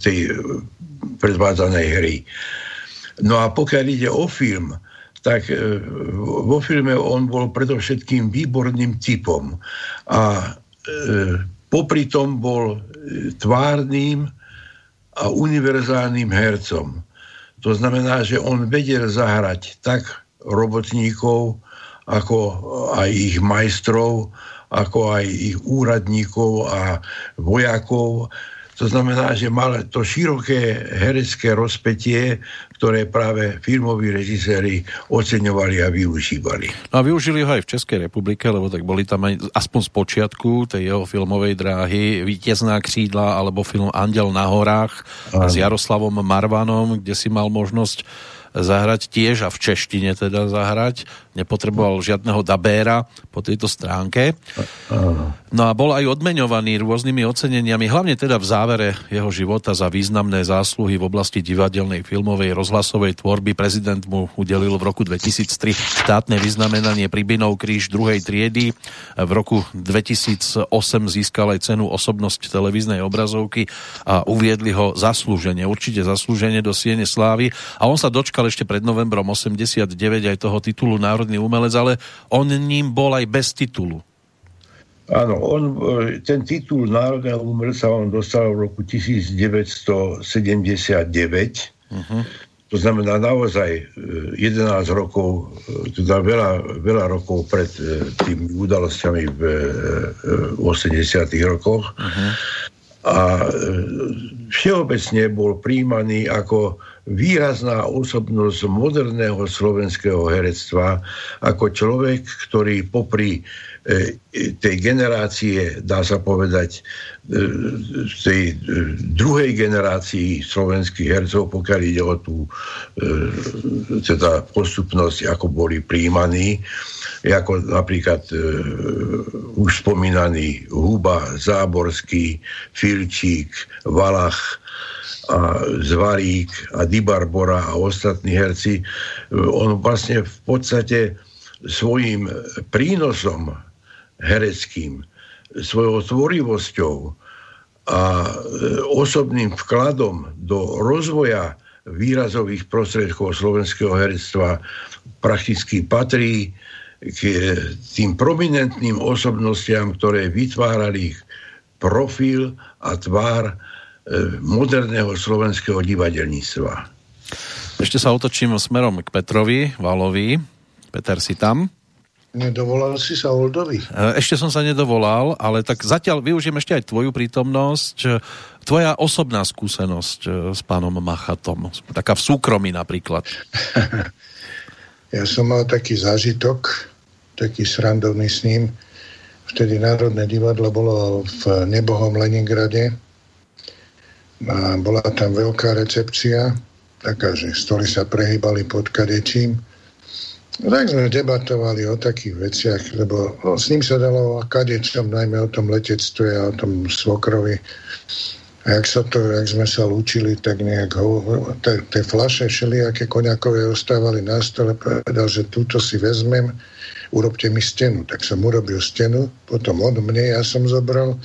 tej predvádzanej hry. No a pokiaľ ide o film, tak e, vo filme on bol predovšetkým výborným typom a popri tom bol tvárnym a univerzálnym hercom. To znamená, že on vedel zahrať tak robotníkov, ako aj ich majstrov, ako aj ich úradníkov a vojakov. To znamená, že mal to široké herecké rozpetie, ktoré práve filmoví režiséri oceňovali a využívali. No a využili ho aj v Českej republike, lebo tak boli tam aj aspoň z počiatku tej jeho filmovej dráhy Vítězná křídla alebo film Andel na horách Aj. s Jaroslavom Marvanom, kde si mal možnosť zahrať tiež a v češtine teda zahrať. Nepotreboval žiadneho dabéra po tejto stránke. No a bol aj odmeňovaný rôznymi oceneniami, hlavne teda v závere jeho života za významné zásluhy v oblasti divadelnej, filmovej, rozhlasovej tvorby. Prezident mu udelil v roku 2003 štátne vyznamenanie Pribinov kríž druhej triedy. V roku 2008 získal aj cenu osobnosť televíznej obrazovky a uviedli ho zaslúženie, určite zaslúženie do Siene Slávy. A on sa dočkal ešte pred novembrom 89 aj toho titulu Národný umelec, ale on ním bol aj bez titulu. Áno, on, e, ten titul Národného umelca on dostal v roku 1979 uh-huh. Mhm. To znamená naozaj 11 e, rokov, e, teda veľa, veľa rokov pred tými udalosťami v 80 rokoch. Uh-huh. A všeobecne bol príjmaný ako výrazná osobnosť moderného slovenského herectva, ako človek, ktorý popri E, tej generácie, dá sa povedať, e, tej e, druhej generácii slovenských hercov, pokiaľ ide o tú teda postupnosť, ako boli príjmaní, ako napríklad už spomínaný Huba, Záborský, Filčík, Valach, a Zvarík a Dibarbora a ostatní herci, on vlastne v podstate svojim prínosom hereckým, svojou tvorivosťou a e, osobným vkladom do rozvoja výrazových prostriedkov slovenského herectva prakticky patrí k tým prominentným osobnostiam, ktoré vytvárali profil a tvár moderného slovenského divadelníctva. Ešte sa otočím smerom k Petrovi Valovi. Peter, si tam? Nedovolal si sa Oldovi? E, ešte som sa nedovolal, ale tak zatiaľ využijem ešte aj tvoju prítomnosť. E, tvoja osobná skúsenosť e, s pánom Machatom. Taká v súkromí napríklad. ja som mal taký zážitok, taký srandovný s ním. Vtedy Národné divadlo bolo v nebohom Leningrade. A bola tam veľká recepcia, taká, že stoly sa prehýbali pod kadečím tak sme debatovali o takých veciach, lebo s ním sa dalo o kadečom, najmä o tom letectve a o tom svokrovi. A jak, sa to, jak sme sa lúčili, tak nejak ho, tie flaše všelijaké koňakové ostávali na stole, povedal, že túto si vezmem, urobte mi stenu. Tak som urobil stenu, potom on mne, ja som zobral.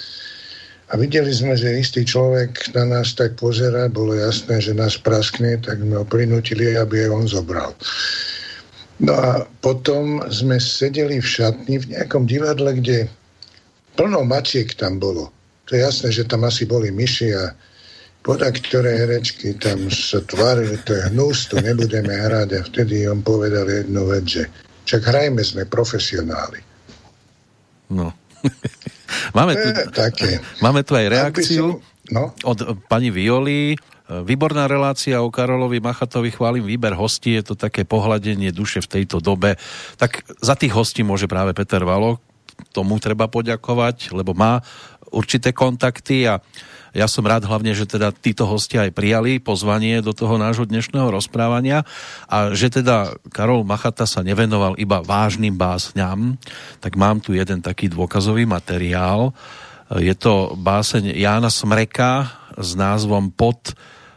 A videli sme, že istý človek na nás tak pozera, bolo jasné, že nás praskne, tak sme ho prinútili, aby aj on zobral. No a potom sme sedeli v šatni v nejakom divadle, kde plno mačiek tam bolo. To je jasné, že tam asi boli myši a poda ktoré herečky tam sa tvárili, to je hnus, to nebudeme hrať a vtedy on povedal jednu vec, že čak hrajme, sme profesionáli. No. máme, tu, také. máme tu aj reakciu som, no? od pani Violi, Výborná relácia o Karolovi Machatovi, chválim výber hostí, je to také pohľadenie duše v tejto dobe. Tak za tých hostí môže práve Peter Valo, tomu treba poďakovať, lebo má určité kontakty a ja som rád hlavne, že teda títo hostia aj prijali pozvanie do toho nášho dnešného rozprávania a že teda Karol Machata sa nevenoval iba vážnym básňam, tak mám tu jeden taký dôkazový materiál. Je to báseň Jána Smreka s názvom Pod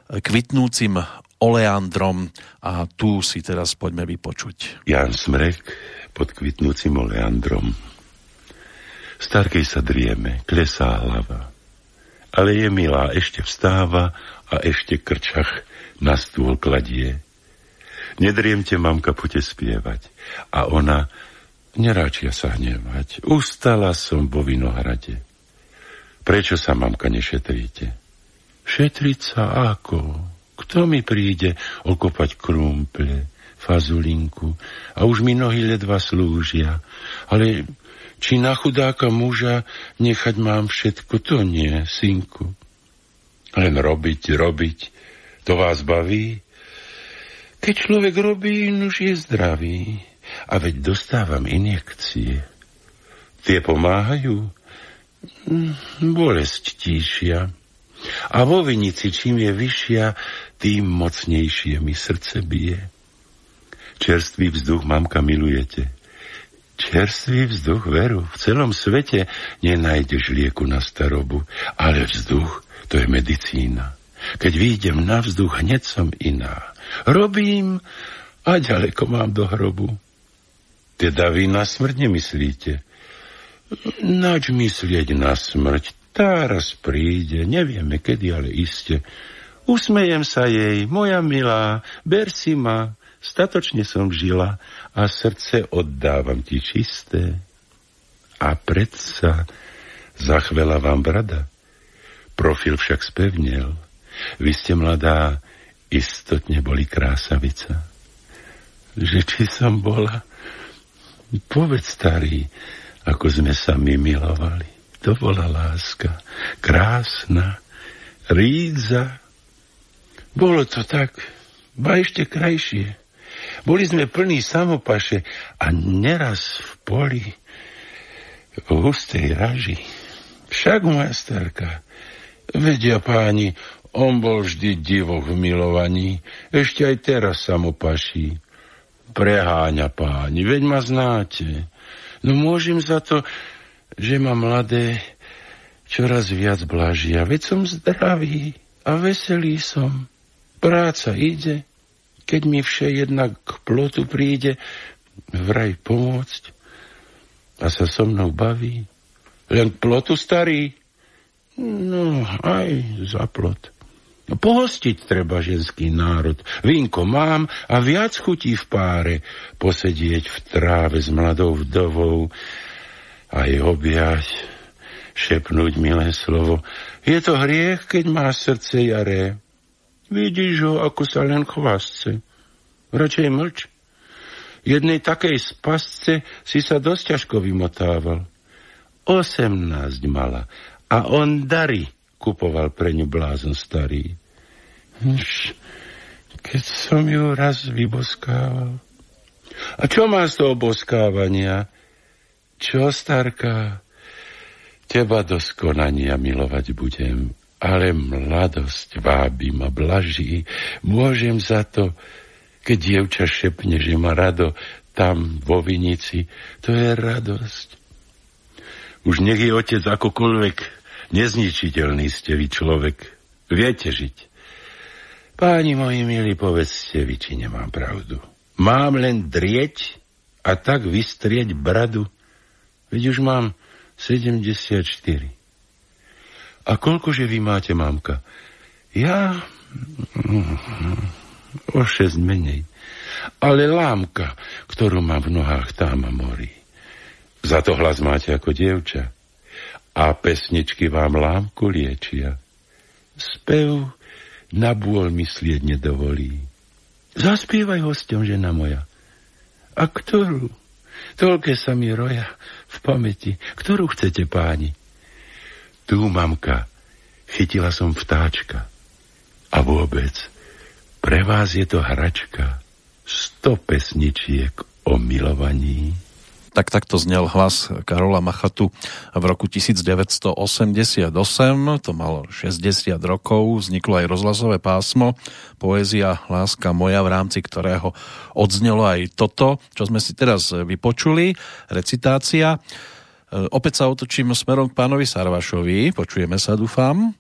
kvitnúcim oleandrom a tu si teraz poďme vypočuť. Jan Smrek pod kvitnúcim oleandrom. Starkej sa drieme, klesá hlava. Ale je milá, ešte vstáva a ešte krčach na stôl kladie. Nedriemte, mamka, poďte spievať. A ona, neráčia sa hnevať. Ustala som vo vinohrade. Prečo sa, mamka, nešetríte? Šetriť sa ako? Kto mi príde okopať krumple, fazulinku a už mi nohy ledva slúžia. Ale či na chudáka muža nechať mám všetko, to nie, synku. Len robiť, robiť, to vás baví? Keď človek robí, už je zdravý. A veď dostávam injekcie. Tie pomáhajú? Bolesť tíšia. A vo vinici, čím je vyššia, tým mocnejšie mi srdce bije. Čerstvý vzduch, mamka, milujete. Čerstvý vzduch, veru, v celom svete nenájdeš lieku na starobu, ale vzduch, to je medicína. Keď výjdem na vzduch, hneď som iná. Robím a ďaleko mám do hrobu. Teda vy na smrť nemyslíte? Nač myslieť na smrť, tá raz príde, nevieme kedy, ale iste. Usmejem sa jej, moja milá, ber si ma, statočne som žila a srdce oddávam ti čisté. A predsa zachvela vám brada. Profil však spevnel. Vy ste mladá, istotne boli krásavica. Že či som bola... Povedz, starý, ako sme sa my milovali. To bola láska. Krásna. Rídza. Bolo to tak, ba ešte krajšie. Boli sme plní samopaše a neraz v poli v hustej raži. Však, moja starka, vedia páni, on bol vždy divoch v milovaní, ešte aj teraz samopaší. Preháňa páni, veď ma znáte. No môžem za to, že ma mladé čoraz viac blažia. Veď som zdravý a veselý som. Práca ide, keď mi vše jednak k plotu príde, vraj pomôcť a sa so mnou baví. Len k plotu starý? No, aj za plot. No, pohostiť treba ženský národ. Vínko mám a viac chutí v páre posedieť v tráve s mladou vdovou aj objať, šepnúť milé slovo. Je to hriech, keď má srdce jaré. Vidíš ho, ako sa len chvastce. Radšej mlč. Jednej takej spasce si sa dosť ťažko vymotával. Osemnáct mala a on dary kupoval pre ňu blázon starý. Už, keď som ju raz vyboskával. A čo má z toho boskávania? Čo, starka? Teba do skonania milovať budem ale mladosť vábi ma, blaží. Môžem za to, keď dievča šepne, že má rado tam vo vinici, to je radosť. Už nech je otec akokoľvek nezničiteľný ste vy človek. Viete žiť. Páni moji milí, povedzte vy, či nemám pravdu. Mám len drieť a tak vystrieť bradu. Veď už mám 74. A koľkože vy máte, mamka? Ja... O šesť menej. Ale lámka, ktorú mám v nohách, tá ma morí. Za to hlas máte ako dievča. A pesničky vám lámku liečia. Spev na bôl myslieť nedovolí. Zaspievaj hostom, žena moja. A ktorú? Toľké sa mi roja v pamäti. Ktorú chcete, páni? Tu, mamka, chytila som vtáčka. A vôbec, pre vás je to hračka. Sto pesničiek o milovaní. Tak takto znel hlas Karola Machatu v roku 1988, to malo 60 rokov, vzniklo aj rozhlasové pásmo, poézia Láska moja, v rámci ktorého odznelo aj toto, čo sme si teraz vypočuli, recitácia. E, opäť sa otočím smerom k pánovi Sarvašovi. Počujeme sa, dúfam.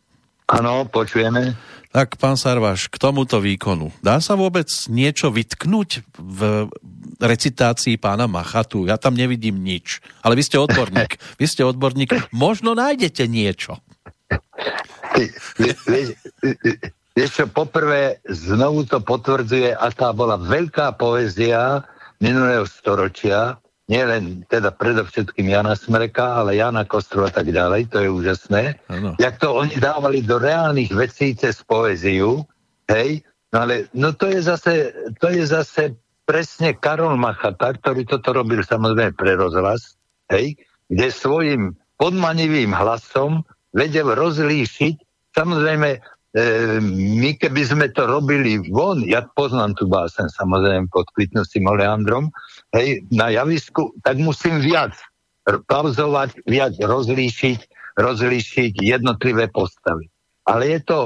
Áno, počujeme. Tak, pán Sarvaš, k tomuto výkonu. Dá sa vôbec niečo vytknúť v recitácii pána Machatu? Ja tam nevidím nič. Ale vy ste odborník. Vy ste odborník. Možno nájdete niečo. Vieš čo, poprvé znovu to potvrdzuje, aká bola veľká poézia minulého storočia, nie len teda predovšetkým Jana Smreka, ale Jana Kostru a tak ďalej, to je úžasné. Ano. Jak to oni dávali do reálnych vecí cez poéziu, hej, no ale no to je zase, to je zase presne Karol Machata, ktorý toto robil samozrejme pre rozhlas, hej, kde svojim podmanivým hlasom vedel rozlíšiť, samozrejme e, my keby sme to robili von, ja poznám tú básen samozrejme pod kvitnúcim oleandrom, hej, na javisku, tak musím viac pauzovať, viac rozlíšiť, rozlíšiť jednotlivé postavy. Ale je to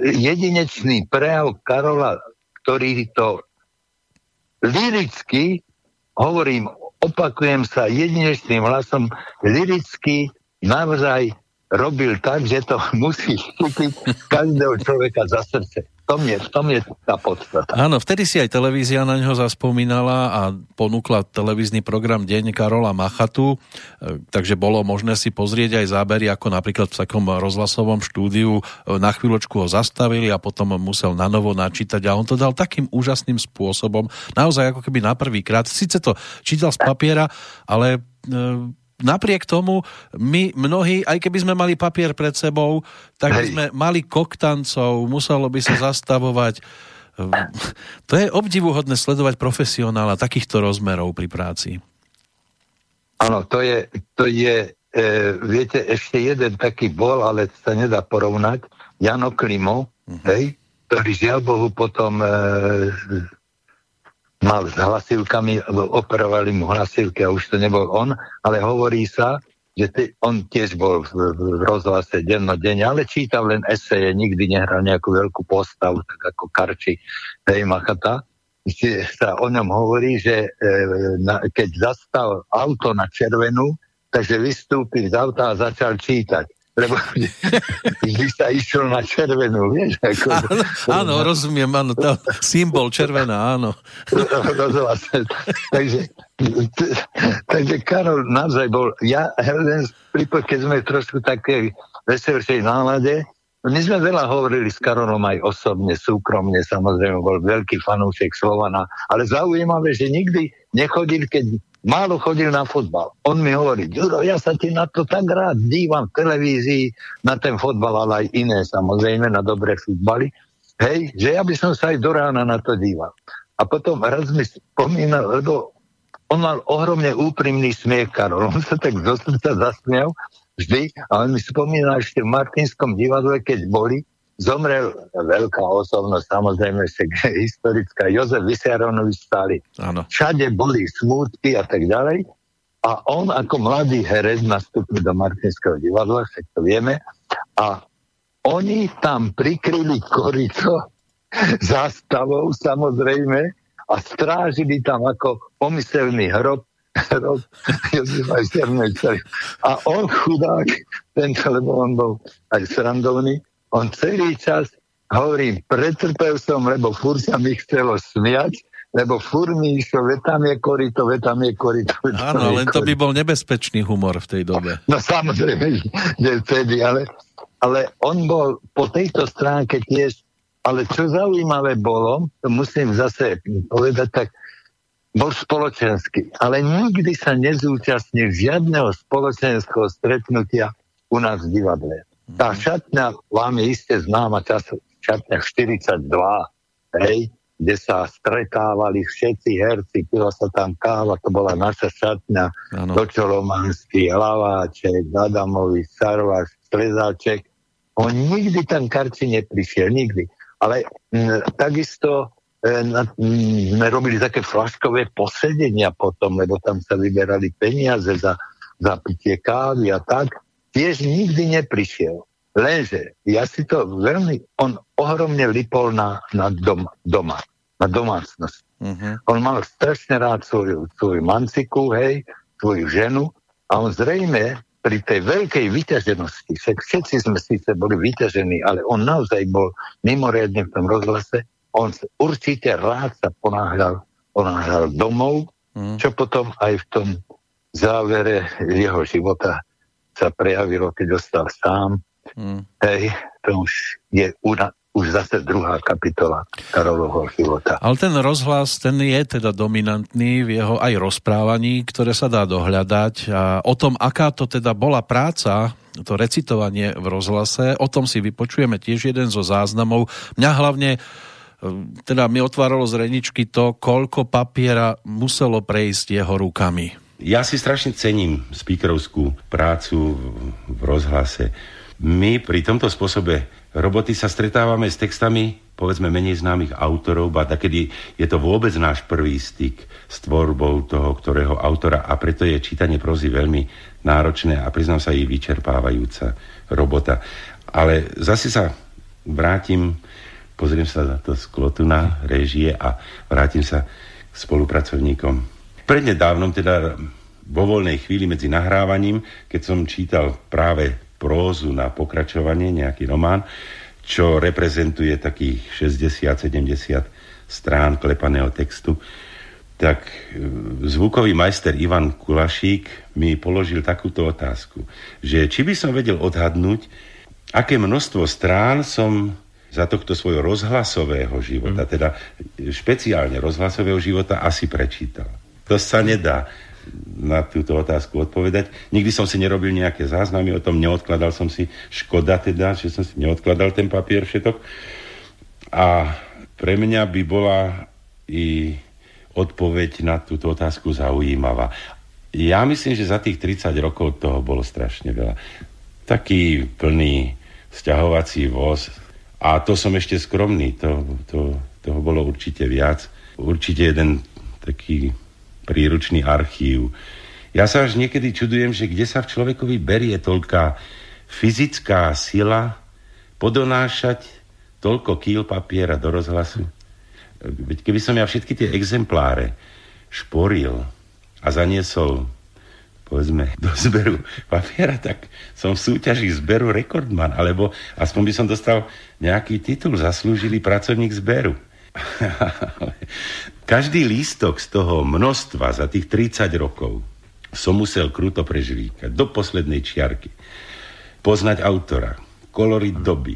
jedinečný prejav Karola, ktorý to liricky, hovorím, opakujem sa jedinečným hlasom, liricky naozaj robil tak, že to musí chytiť každého človeka za srdce tom je, v tom je tá podstata. Áno, vtedy si aj televízia na ňo zaspomínala a ponúkla televízny program Deň Karola Machatu, e, takže bolo možné si pozrieť aj zábery, ako napríklad v takom rozhlasovom štúdiu e, na chvíľočku ho zastavili a potom musel na novo načítať a on to dal takým úžasným spôsobom, naozaj ako keby na prvý krát. Sice to čítal z papiera, ale e, napriek tomu my mnohí, aj keby sme mali papier pred sebou, tak by sme mali koktancov, muselo by sa zastavovať. To je obdivuhodné sledovať profesionála takýchto rozmerov pri práci. Áno, to je, to je e, viete, ešte jeden taký bol, ale sa nedá porovnať, Jano Klimo, uh-huh. hej, ktorý žiaľ Bohu potom e, mal s hlasivkami, operovali mu hlasivky a už to nebol on, ale hovorí sa, že ty, on tiež bol v, v rozhlase dennodenne, ale čítal len eseje, nikdy nehral nejakú veľkú postavu, tak ako Karči, hej, Machata. Sa o ňom hovorí, že e, na, keď zastal auto na červenú, takže vystúpil z auta a začal čítať lebo vždy sa išiel na červenú, vieš? Ako, áno, áno, rozumiem, áno, to symbol červená, áno. takže, takže Karol naozaj bol, ja, Helen, keď sme trošku také veselšej nálade, my sme veľa hovorili s Karolom aj osobne, súkromne, samozrejme, bol veľký fanúšek Slovana, ale zaujímavé, že nikdy nechodil, keď málo chodil na fotbal. On mi hovorí, Ďuro, ja sa ti na to tak rád dívam v televízii, na ten fotbal, ale aj iné samozrejme, na dobré futbaly. Hej, že ja by som sa aj do rána na to díval. A potom raz mi spomínal, lebo on mal ohromne úprimný smiech, Karol. On sa tak do srdca zasmiel vždy a on mi spomínal ešte v Martinskom divadle, keď boli, Zomrel veľká osobnosť, samozrejme historická, Jozef Vysjaronovič Stalin. Všade boli smútky a tak ďalej. A on ako mladý herec nastúpil do Martinského divadla, však to vieme. A oni tam prikryli korito zástavou samozrejme a strážili tam ako pomyselný hrob Jozefa A on chudák, tento, lebo on bol aj srandovný, on celý čas hovorí, pretrpel som, lebo fur sa mi chcelo smiať, lebo fur mi išlo, ve tam je korito, ve tam je korito. Áno, len to by bol nebezpečný humor v tej dobe. No samozrejme, že vtedy, ale, ale on bol po tejto stránke tiež, ale čo zaujímavé bolo, to musím zase povedať, tak bol spoločenský, ale nikdy sa nezúčastnil žiadneho spoločenského stretnutia u nás v divadle. Tá šatňa vám je iste známa čas, šatňa 42, hej, kde sa stretávali všetci herci, pila sa tam káva, to bola naša šatňa, Dočolomanský, Hlaváček, Adamovi, Sarvaš, Strezáček. On nikdy tam Karči neprišiel, nikdy. Ale m, takisto na, sme robili také flaškové posedenia potom, lebo tam sa vyberali peniaze za, za pitie kávy a tak tiež nikdy neprišiel. Lenže ja si to veľmi, on ohromne lipol na, na dom, doma, na domácnosť. Uh-huh. On mal strašne rád svoju, svoju manciku, hej, svoju ženu a on zrejme pri tej veľkej vyťaženosti, všetci sme síce boli vyťažení, ale on naozaj bol mimoriadne v tom rozhlase, on určite rád sa ponáhľal, ponáhľal domov, uh-huh. čo potom aj v tom závere jeho života sa prejavilo, keď dostal sám. Mm. Hej, to už je una, už zase druhá kapitola Karolovho života. Ale ten rozhlas, ten je teda dominantný v jeho aj rozprávaní, ktoré sa dá dohľadať. A o tom, aká to teda bola práca, to recitovanie v rozhlase, o tom si vypočujeme tiež jeden zo záznamov. Mňa hlavne e, teda mi otváralo z reničky to, koľko papiera muselo prejsť jeho rukami. Ja si strašne cením speakerovskú prácu v rozhlase. My pri tomto spôsobe roboty sa stretávame s textami povedzme menej známych autorov, a takedy je to vôbec náš prvý styk s tvorbou toho, ktorého autora a preto je čítanie prozy veľmi náročné a priznám sa jej vyčerpávajúca robota. Ale zase sa vrátim, pozriem sa na to sklotu na režie a vrátim sa k spolupracovníkom Prednedávnom, teda vo voľnej chvíli medzi nahrávaním, keď som čítal práve prózu na pokračovanie, nejaký román, čo reprezentuje takých 60-70 strán klepaného textu, tak e, zvukový majster Ivan Kulašík mi položil takúto otázku, že či by som vedel odhadnúť, aké množstvo strán som za tohto svojho rozhlasového života, mm. teda špeciálne rozhlasového života, asi prečítal. To sa nedá. na túto otázku odpovedať. Nikdy som si nerobil nejaké záznamy o tom, neodkladal som si, škoda teda, že som si neodkladal ten papier všetok. A pre mňa by bola i odpoveď na túto otázku zaujímavá. Ja myslím, že za tých 30 rokov toho bolo strašne veľa. Taký plný sťahovací voz. A to som ešte skromný, to, to, toho bolo určite viac. Určite jeden taký príručný archív. Ja sa až niekedy čudujem, že kde sa v človekovi berie toľká fyzická sila podonášať toľko kýl papiera do rozhlasu. Veď keby som ja všetky tie exempláre šporil a zaniesol povedzme, do zberu papiera, tak som v súťaži zberu rekordman, alebo aspoň by som dostal nejaký titul, zaslúžili pracovník zberu. Každý lístok z toho množstva za tých 30 rokov som musel kruto prežvíkať do poslednej čiarky. Poznať autora, kolory doby,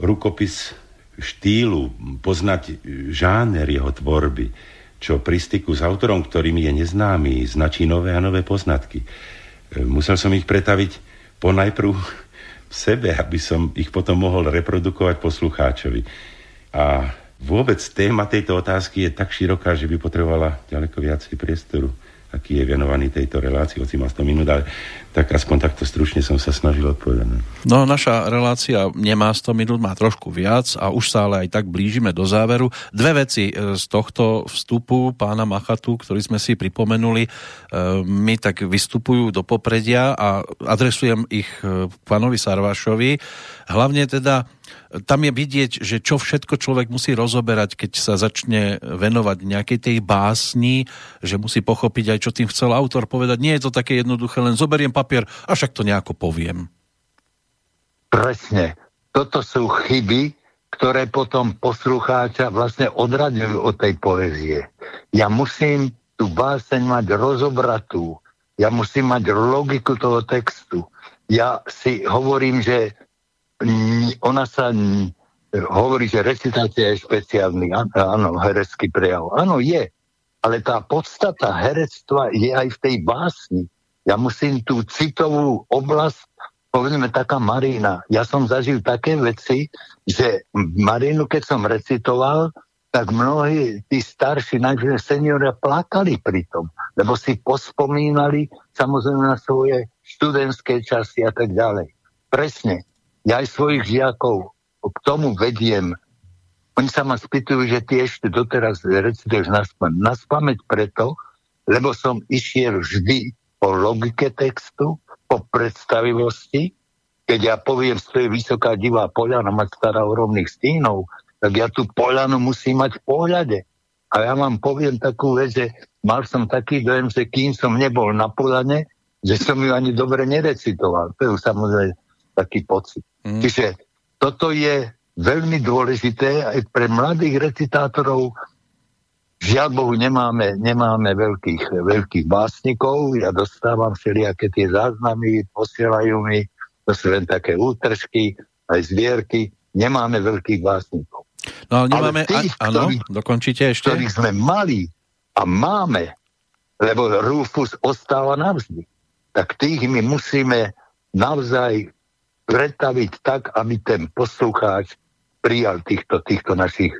rukopis štýlu, poznať žáner jeho tvorby, čo pri styku s autorom, ktorým je neznámy, značí nové a nové poznatky. Musel som ich pretaviť ponajprv v sebe, aby som ich potom mohol reprodukovať poslucháčovi. A vôbec téma tejto otázky je tak široká, že by potrebovala ďaleko viacej priestoru aký je venovaný tejto relácii, hoci má 100 minút, ale tak aspoň takto stručne som sa snažil odpovedať. No, naša relácia nemá 100 minút, má trošku viac a už sa ale aj tak blížime do záveru. Dve veci e, z tohto vstupu pána Machatu, ktorý sme si pripomenuli, e, mi tak vystupujú do popredia a adresujem ich e, pánovi Sarvašovi. Hlavne teda tam je vidieť, že čo všetko človek musí rozoberať, keď sa začne venovať nejakej tej básni, že musí pochopiť aj, čo tým chcel autor povedať. Nie je to také jednoduché, len zoberiem papier a však to nejako poviem. Presne. Toto sú chyby, ktoré potom poslucháča vlastne odraďujú od tej poezie. Ja musím tú báseň mať rozobratú. Ja musím mať logiku toho textu. Ja si hovorím, že ona sa hovorí, že recitácia je špeciálny, áno, herecký prejav. Áno, je. Ale tá podstata herectva je aj v tej básni. Ja musím tú citovú oblasť, povedzme taká Marina. Ja som zažil také veci, že Marinu, keď som recitoval, tak mnohí tí starší, najmä senioria, plakali pri tom, lebo si pospomínali samozrejme na svoje študentské časy a tak ďalej. Presne ja aj svojich žiakov k tomu vediem. Oni sa ma spýtujú, že ty ešte doteraz recituješ na spameť. Na spameť preto, lebo som išiel vždy po logike textu, po predstavivosti. Keď ja poviem, že je vysoká divá poľana, mať stará rovných stínov, tak ja tú poľanu musím mať v pohľade. A ja vám poviem takú vec, že mal som taký dojem, že kým som nebol na poľane, že som ju ani dobre nerecitoval. To je samozrejme taký pocit. Mm. Čiže toto je veľmi dôležité aj pre mladých recitátorov. Žiaľ Bohu, nemáme, nemáme veľkých, veľkých básnikov. Ja dostávam všelijaké tie záznamy, posielajú mi, to sú len také útržky, aj zvierky. Nemáme veľkých básnikov. No ale nemáme, ale tých, áno, ktorých, dokončite ešte. Ktorých sme mali a máme, lebo Rufus ostáva navždy, tak tých my musíme navzaj pretaviť tak, aby ten poslucháč prijal týchto, týchto našich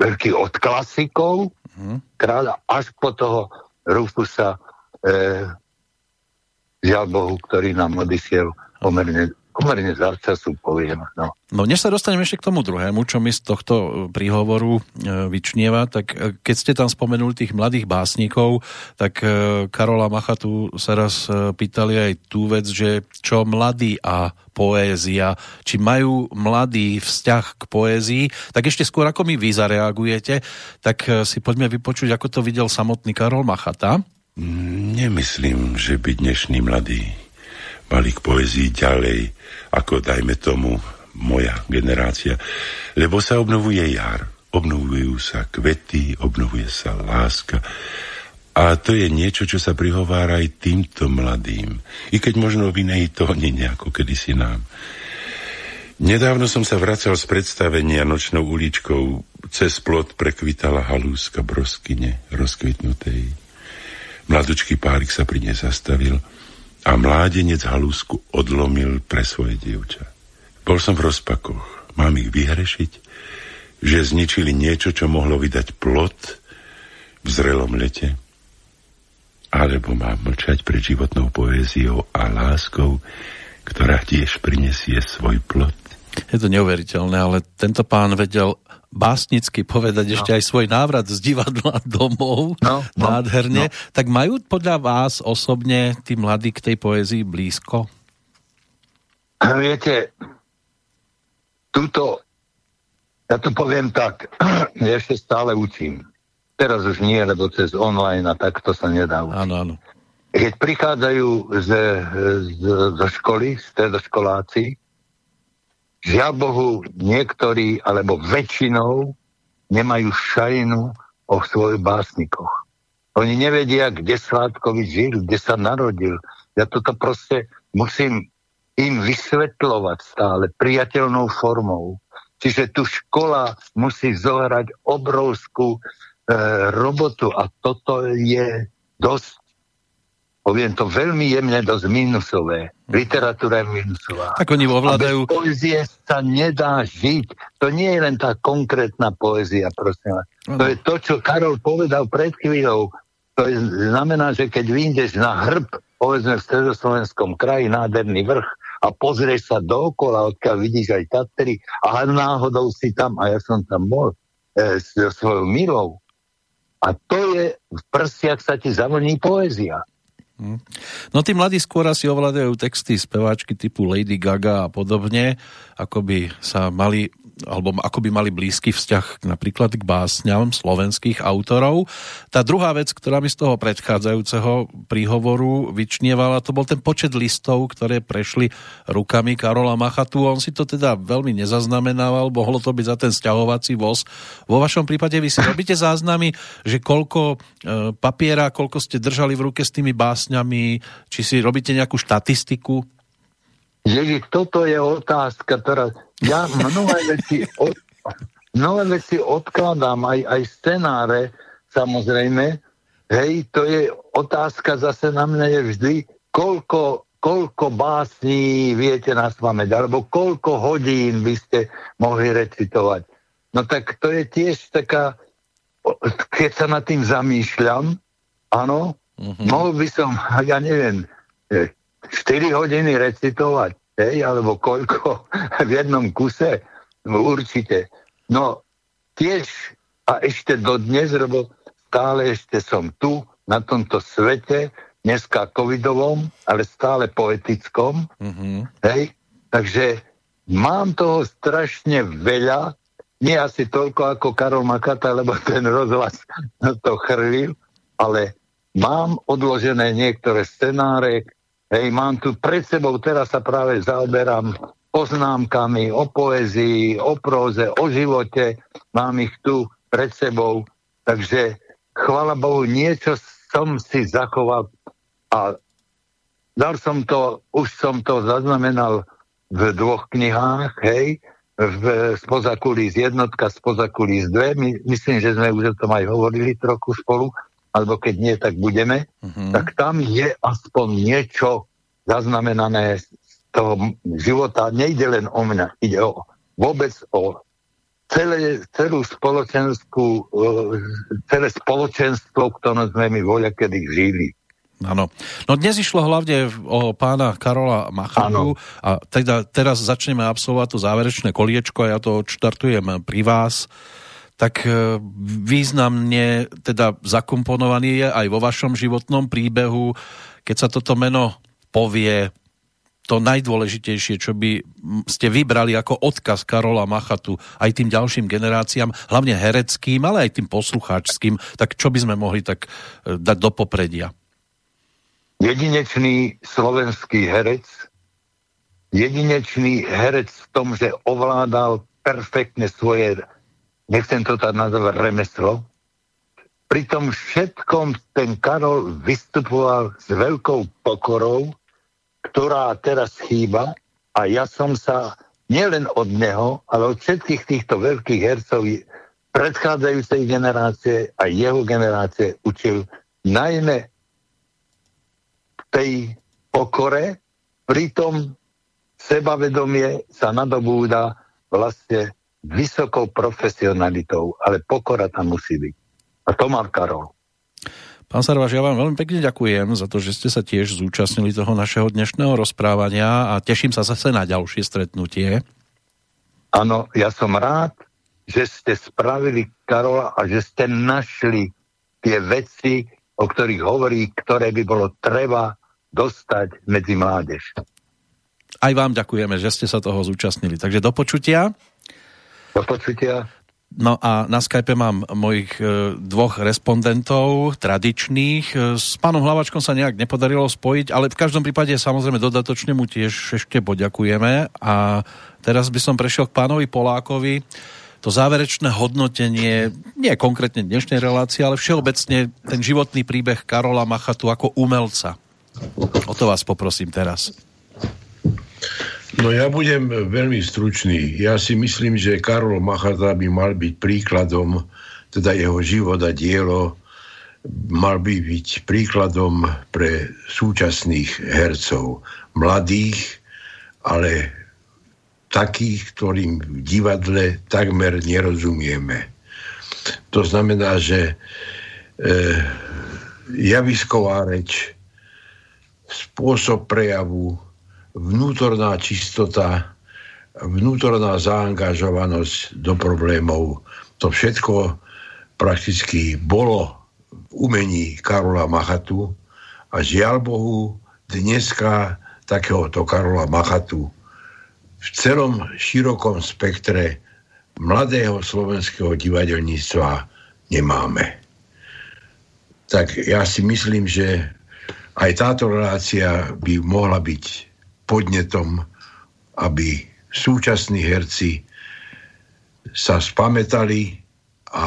veľkých od klasikov, mm. kráľa, až po toho Rufusa, e, žiaľ Bohu, ktorý nám odišiel pomerne pomerne za času poviem. No. no než sa dostaneme ešte k tomu druhému, čo mi z tohto e, príhovoru e, vyčnieva, tak e, keď ste tam spomenuli tých mladých básnikov, tak Karola Machatu sa raz pýtali aj tú vec, že čo mladí a poézia, či majú mladý vzťah k poézii, tak ešte skôr ako mi vy zareagujete, tak si poďme vypočuť, ako to videl samotný Karol Machata. Nemyslím, že by dnešní mladí mali k poezii ďalej, ako dajme tomu moja generácia. Lebo sa obnovuje jar, obnovujú sa kvety, obnovuje sa láska. A to je niečo, čo sa prihovára aj týmto mladým. I keď možno v inej tóne nejako kedysi nám. Nedávno som sa vracal z predstavenia nočnou uličkou. Cez plot prekvitala halúska broskyne rozkvitnutej. Mladočký párik sa pri nej zastavil a mládenec halúsku odlomil pre svoje dievča. Bol som v rozpakoch. Mám ich vyhrešiť? Že zničili niečo, čo mohlo vydať plot v zrelom lete? Alebo mám mlčať pred životnou poéziou a láskou, ktorá tiež prinesie svoj plot? Je to neuveriteľné, ale tento pán vedel básnicky povedať no. ešte aj svoj návrat z divadla domov, no, no, nádherne. No. Tak majú podľa vás osobne tí mladí k tej poézii blízko? Viete, túto, ja to poviem tak, ešte stále učím. Teraz už nie, lebo cez online a takto sa nedá učiť. Áno, áno. Keď prichádzajú z, z, zo školy, stredoškoláci, Žiaľ Bohu, niektorí, alebo väčšinou, nemajú šajnu o svojich básnikoch. Oni nevedia, kde Sládkovič žil, kde sa narodil. Ja toto proste musím im vysvetľovať stále priateľnou formou. Čiže tu škola musí zohrať obrovskú e, robotu a toto je dosť poviem to veľmi jemne, dosť minusové. Literatúra je minusová. Tak oni ovládajú... A bez poezie sa nedá žiť. To nie je len tá konkrétna poézia, prosím. To je to, čo Karol povedal pred chvíľou. To je, znamená, že keď vyjdeš na hrb, povedzme v stredoslovenskom kraji, nádherný vrch, a pozrieš sa dookola, odkiaľ vidíš aj Tatry a náhodou si tam, a ja som tam bol e, so svojou milou. A to je, v prstiach sa ti zavoní poézia. Hm. No tí mladí skôr asi ovládajú texty speváčky typu Lady Gaga a podobne, ako by sa mali alebo ako by mali blízky vzťah napríklad k básňam slovenských autorov. Tá druhá vec, ktorá mi z toho predchádzajúceho príhovoru vyčnievala, to bol ten počet listov, ktoré prešli rukami Karola Machatu. On si to teda veľmi nezaznamenával, mohlo to byť za ten sťahovací voz. Vo vašom prípade vy si robíte záznamy, že koľko e, papiera, koľko ste držali v ruke s tými básňami, či si robíte nejakú štatistiku? Ježi, toto je otázka, ktorá ja mnohé veci, od, mnohé veci odkladám, aj, aj scenáre, samozrejme. Hej, to je otázka zase na mňa je vždy, koľko, koľko básní viete na spameť, alebo koľko hodín by ste mohli recitovať. No tak to je tiež taká, keď sa nad tým zamýšľam, áno, mm-hmm. mohol by som, ja neviem, 4 hodiny recitovať hej, alebo koľko v jednom kuse, no určite. No tiež a ešte dodnes, lebo stále ešte som tu, na tomto svete, dneska covidovom, ale stále poetickom, mm-hmm. hej, takže mám toho strašne veľa, nie asi toľko ako Karol Makata, lebo ten rozhlas to chrlil, ale mám odložené niektoré scenáre, Hej, mám tu pred sebou, teraz sa práve zaoberám poznámkami o poezii, o próze, o živote. Mám ich tu pred sebou. Takže chvala Bohu, niečo som si zachoval a dal som to, už som to zaznamenal v dvoch knihách, hej, v spoza kulís jednotka, spoza kulís dve. My, myslím, že sme už o tom aj hovorili trochu spolu alebo keď nie, tak budeme, mm-hmm. tak tam je aspoň niečo zaznamenané z toho života. Nejde len o mňa, ide o, vôbec o celé, celú spoločenskú, e, celé spoločenstvo, ktoré sme my voľa kedy žili. Áno. No dnes išlo hlavne o pána Karola Machatu a teda teraz začneme absolvovať to záverečné koliečko a ja to odštartujem pri vás tak e, významne teda zakomponovaný je aj vo vašom životnom príbehu, keď sa toto meno povie, to najdôležitejšie, čo by ste vybrali ako odkaz Karola Machatu aj tým ďalším generáciám, hlavne hereckým, ale aj tým poslucháčským, tak čo by sme mohli tak e, dať do popredia? Jedinečný slovenský herec, jedinečný herec v tom, že ovládal perfektne svoje nechcem to tak nazvať remeslo, pri tom všetkom ten Karol vystupoval s veľkou pokorou, ktorá teraz chýba. A ja som sa nielen od neho, ale od všetkých týchto veľkých hercov predchádzajúcej generácie a jeho generácie učil najmä tej pokore, pritom sebavedomie sa nadobúda vlastne vysokou profesionalitou, ale pokora tam musí byť. A to mám Karol. Pán Sarvaš, ja vám veľmi pekne ďakujem za to, že ste sa tiež zúčastnili toho našeho dnešného rozprávania a teším sa zase na ďalšie stretnutie. Áno, ja som rád, že ste spravili Karola a že ste našli tie veci, o ktorých hovorí, ktoré by bolo treba dostať medzi mládež. Aj vám ďakujeme, že ste sa toho zúčastnili. Takže do počutia. Do počutia. No a na Skype mám mojich e, dvoch respondentov, tradičných. E, s pánom Hlavačkom sa nejak nepodarilo spojiť, ale v každom prípade samozrejme dodatočne mu tiež ešte poďakujeme. A teraz by som prešiel k pánovi Polákovi. To záverečné hodnotenie, nie konkrétne dnešnej relácie, ale všeobecne ten životný príbeh Karola Machatu ako umelca. O to vás poprosím teraz. No ja budem veľmi stručný. Ja si myslím, že Karol Machata by mal byť príkladom, teda jeho život a dielo mal by byť príkladom pre súčasných hercov, mladých, ale takých, ktorým v divadle takmer nerozumieme. To znamená, že e, javisková reč, spôsob prejavu, vnútorná čistota, vnútorná zaangažovanosť do problémov. To všetko prakticky bolo v umení Karola Machatu a žiaľ Bohu dneska takéhoto Karola Machatu v celom širokom spektre mladého slovenského divadelníctva nemáme. Tak ja si myslím, že aj táto relácia by mohla byť podnetom, aby súčasní herci sa spametali a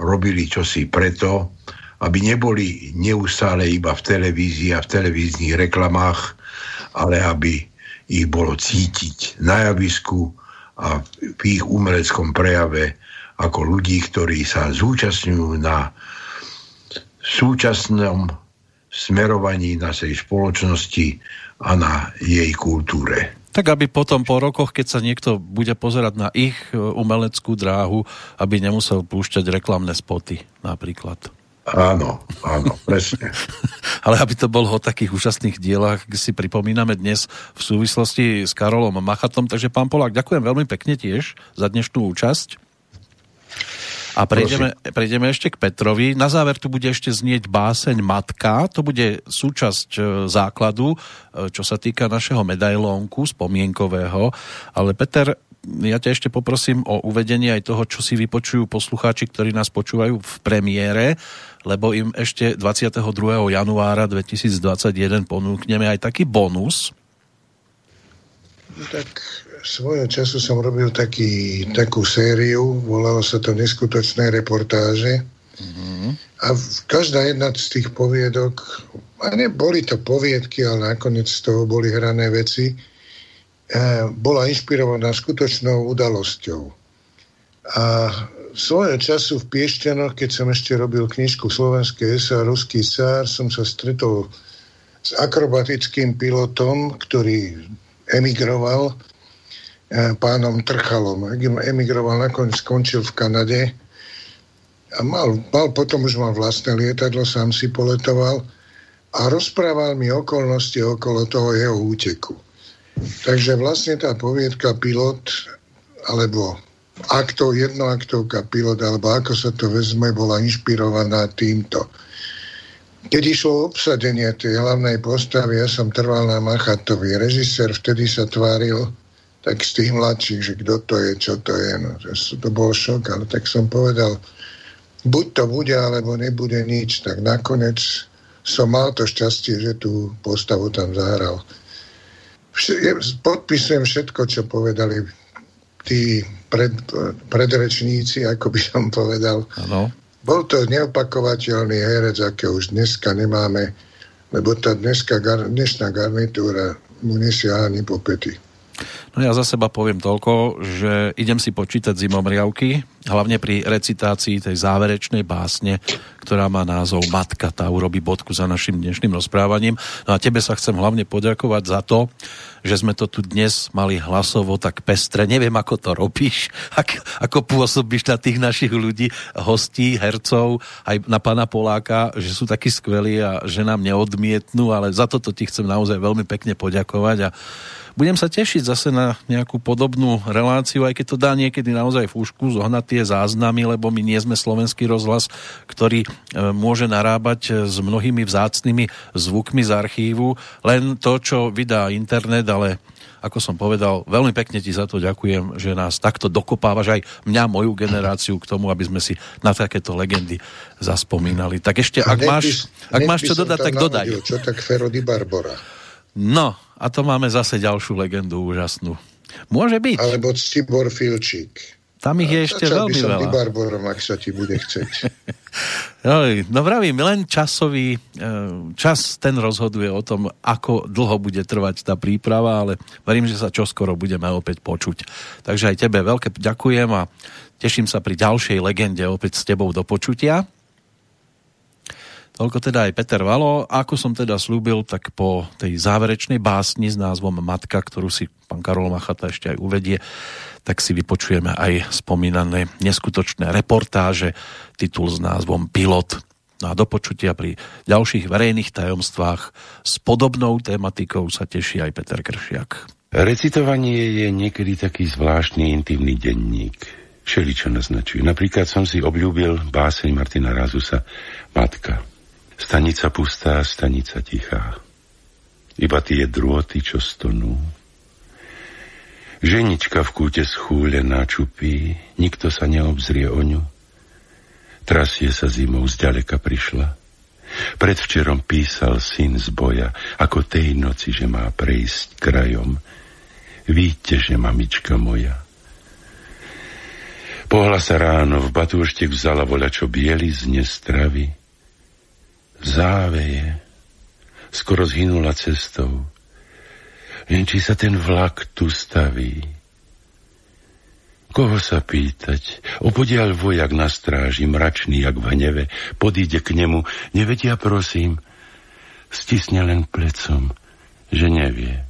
robili čosi preto, aby neboli neustále iba v televízii a v televíznych reklamách, ale aby ich bolo cítiť na javisku a v ich umeleckom prejave ako ľudí, ktorí sa zúčastňujú na súčasnom smerovaní našej spoločnosti a na jej kultúre. Tak aby potom po rokoch, keď sa niekto bude pozerať na ich e, umeleckú dráhu, aby nemusel púšťať reklamné spoty napríklad. Áno, áno, presne. Ale aby to bolo o takých úžasných dielach, si pripomíname dnes v súvislosti s Karolom Machatom. Takže pán Polák, ďakujem veľmi pekne tiež za dnešnú účasť. A prejdeme, prejdeme ešte k Petrovi. Na záver tu bude ešte znieť báseň Matka. To bude súčasť e, základu, e, čo sa týka našeho medailónku spomienkového. Ale Peter, ja ťa ešte poprosím o uvedenie aj toho, čo si vypočujú poslucháči, ktorí nás počúvajú v premiére, lebo im ešte 22. januára 2021 ponúkneme aj taký bonus. Tak svojho času som robil taký, takú sériu, volalo sa to Neskutočné reportáže. Mm-hmm. A každá jedna z tých poviedok, a neboli to poviedky, ale nakoniec z toho boli hrané veci, e, bola inšpirovaná skutočnou udalosťou. A svojho času v Piešťanoch, keď som ešte robil knižku Slovenské SA Ruský cár, som sa stretol s akrobatickým pilotom, ktorý emigroval pánom Trchalom. Emigroval, nakoniec skončil v Kanade a mal, mal potom už mal vlastné lietadlo, sám si poletoval a rozprával mi okolnosti okolo toho jeho úteku. Takže vlastne tá poviedka pilot, alebo aktov, jednoaktovka pilot, alebo ako sa to vezme, bola inšpirovaná týmto. Keď išlo o obsadenie tej hlavnej postavy, ja som trval na Machatovi. Režisér vtedy sa tváril, tak z tých mladších, že kto to je, čo to je. No, to bol šok, ale tak som povedal, buď to bude, alebo nebude nič. Tak nakoniec som mal to šťastie, že tú postavu tam zahral. Podpisujem všetko, čo povedali tí pred, predrečníci, ako by som povedal. Ano. Bol to neopakovateľný herec, aké už dneska nemáme, lebo tá dneska, dnešná garnitúra mu nesiaha ani po pety. No ja za seba poviem toľko, že idem si počítať zimomriavky, hlavne pri recitácii tej záverečnej básne, ktorá má názov Matka, tá urobí bodku za našim dnešným rozprávaním. No a tebe sa chcem hlavne poďakovať za to, že sme to tu dnes mali hlasovo tak pestre. Neviem, ako to robíš, ak, ako pôsobíš na tých našich ľudí, hostí, hercov, aj na pana Poláka, že sú takí skvelí a že nám neodmietnú, ale za toto ti chcem naozaj veľmi pekne poďakovať a budem sa tešiť zase na nejakú podobnú reláciu, aj keď to dá niekedy naozaj fúšku, zohnať tie záznamy, lebo my nie sme slovenský rozhlas, ktorý e, môže narábať e, s mnohými vzácnými zvukmi z archívu. Len to, čo vydá internet, ale ako som povedal, veľmi pekne ti za to ďakujem, že nás takto dokopávaš aj mňa, moju generáciu k tomu, aby sme si na takéto legendy zaspomínali. Tak ešte, ak máš, ak máš čo dodať, tak dodaj. Čo tak Ferody Barbora? No, a to máme zase ďalšiu legendu úžasnú. Môže byť. Alebo Cibor Filčík. Tam ich je ešte veľmi by som veľa. Barborom, ak sa ti bude chceť. no vravím, len časový, e, čas ten rozhoduje o tom, ako dlho bude trvať tá príprava, ale verím, že sa čoskoro budeme opäť počuť. Takže aj tebe veľké ďakujem a teším sa pri ďalšej legende opäť s tebou do počutia. Toľko teda aj Peter Valo. Ako som teda slúbil, tak po tej záverečnej básni s názvom Matka, ktorú si pán Karol Machata ešte aj uvedie, tak si vypočujeme aj spomínané neskutočné reportáže, titul s názvom Pilot. No a do počutia pri ďalších verejných tajomstvách s podobnou tematikou sa teší aj Peter Kršiak. Recitovanie je niekedy taký zvláštny intimný denník. Všeličo naznačuje. Napríklad som si obľúbil báseň Martina Razusa Matka. Stanica pustá, stanica tichá. Iba tie drôty, čo stonú. Ženička v kúte schúlená čupí, nikto sa neobzrie o ňu. Trasie sa zimou, zďaleka prišla. Predvčerom písal syn z boja, ako tej noci, že má prejsť krajom. Víte, že mamička moja. Pohla sa ráno, v batúštek vzala voľa, čo bieli z nestravy záveje, skoro zhynula cestou. Len či sa ten vlak tu staví. Koho sa pýtať? Opodial vojak na stráži, mračný jak v hneve, podíde k nemu, nevedia prosím, stisne len plecom, že nevie.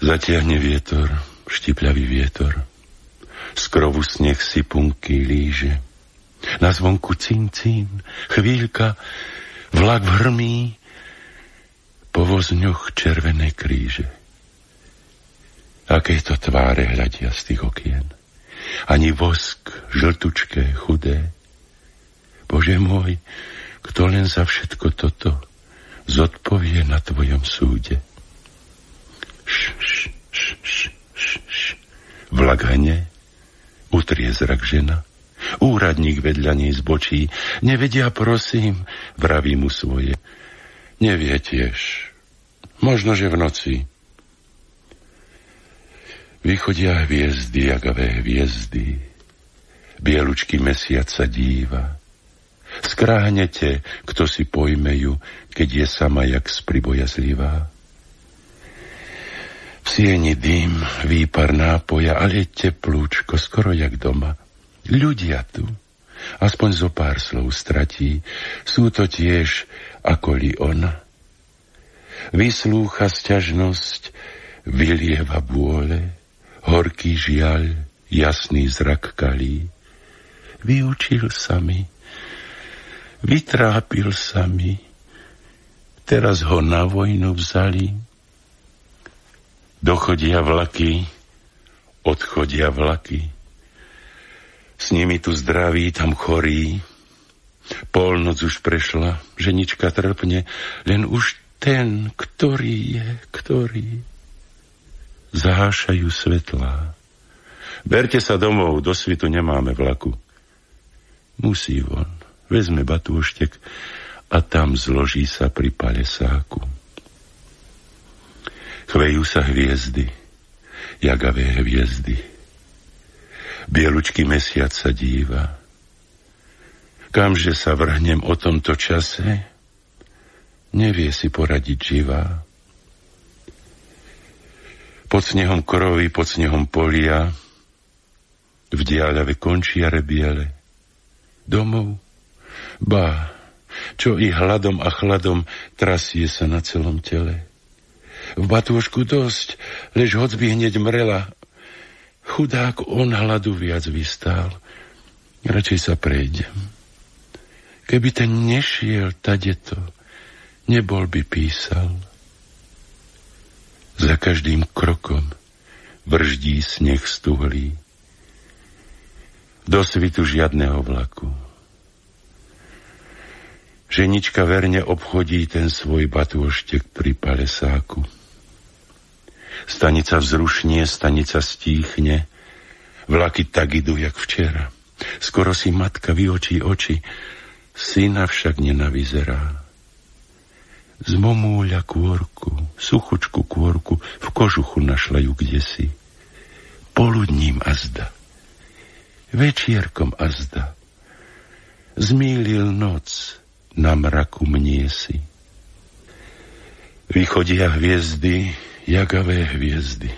Zatiahne vietor, štipľavý vietor, z krovu sneh si punky líže, na zvonku cincín, chvíľka, vlak hrmí, po vozňoch červené kríže. Aké to tváre hľadia z tých okien. Ani vosk, žltučké, chudé. Bože môj, kto len za všetko toto zodpovie na tvojom súde. Š, š, š, š, š, š. Vlak hne, utrie zrak žena, Úradník vedľa nej zbočí. Nevedia, prosím, vraví mu svoje. Nevie tiež. Možno, že v noci. Vychodia hviezdy, jagavé hviezdy. Bielučky mesiac sa díva. Skráhnete, kto si pojme ju, keď je sama jak z priboja zlivá. V sieni dým, výpar nápoja, ale je teplúčko, skoro jak doma. Ľudia tu, aspoň zo pár slov stratí, sú to tiež ako li on. Vyslúcha sťažnosť, vylieva bôle, horký žiaľ, jasný zrak kalí. Vyučil sa mi, vytrápil sa mi, teraz ho na vojnu vzali. Dochodia vlaky, odchodia vlaky, s nimi tu zdraví, tam chorí. Polnoc už prešla, ženička trpne, len už ten, ktorý je, ktorý. Zahášajú svetlá. Berte sa domov, do svitu nemáme vlaku. Musí von, vezme batúštek a tam zloží sa pri palesáku. Chvejú sa hviezdy, jagavé hviezdy Bielučký mesiac sa díva. Kamže sa vrhnem o tomto čase, nevie si poradiť živá. Pod snehom korovy, pod snehom polia, v diaľave končiare biele. Domov, ba, čo i hladom a chladom trasie sa na celom tele. V batúšku dosť, lež hoc by hneď mrela. Chudák on hladu viac vystál. Radšej sa prejdem. Keby ten nešiel tadeto, nebol by písal. Za každým krokom vrždí sneh stuhlý. Do svitu žiadného vlaku. Ženička verne obchodí ten svoj batôštek pri palesáku. Stanica vzrušnie, stanica stíchne, vlaky tak idú, jak včera. Skoro si matka vyočí oči, syna však nenavyzerá. Z momúľa kôrku, suchučku kôrku, v kožuchu našla ju kdesi. Poludním azda, večierkom azda, zmýlil noc, na mraku mniesi. Vychodia hviezdy, jagavé hviezdy,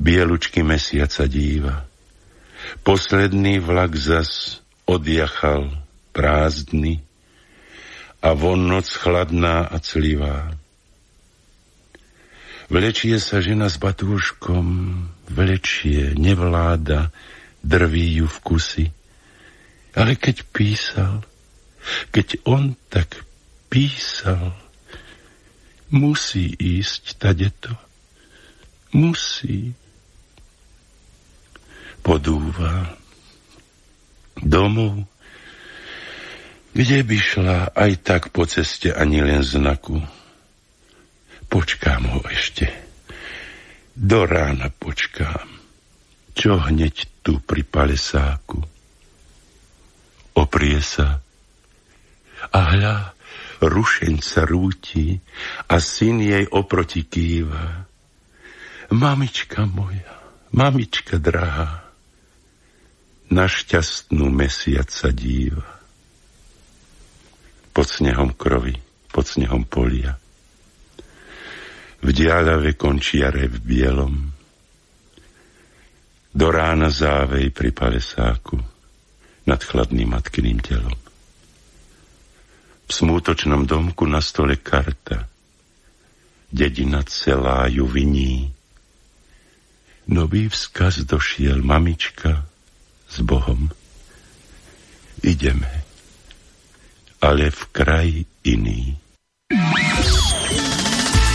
bielučky mesiaca díva. Posledný vlak zas odjachal prázdny, a von noc chladná a clivá. Vlečie sa žena s batúškom, vlečie, nevláda, drví ju v kusy. Ale keď písal, keď on tak písal, musí ísť tadeto. Musí. Podúva domov kde by šla aj tak po ceste ani len znaku. Počkám ho ešte. Do rána počkám. Čo hneď tu pri palesáku? Oprie sa. A hľa, rušeň sa rúti a syn jej oproti kýva. Mamička moja, mamička drahá, na šťastnú mesiac sa díva pod snehom krovy, pod snehom polia. V diaľave končiare v bielom, do rána závej pri palesáku nad chladným matkyným telom. V smútočnom domku na stole karta, dedina celá ju viní. Nový vzkaz došiel mamička s Bohom. Ideme ale v kraji iný.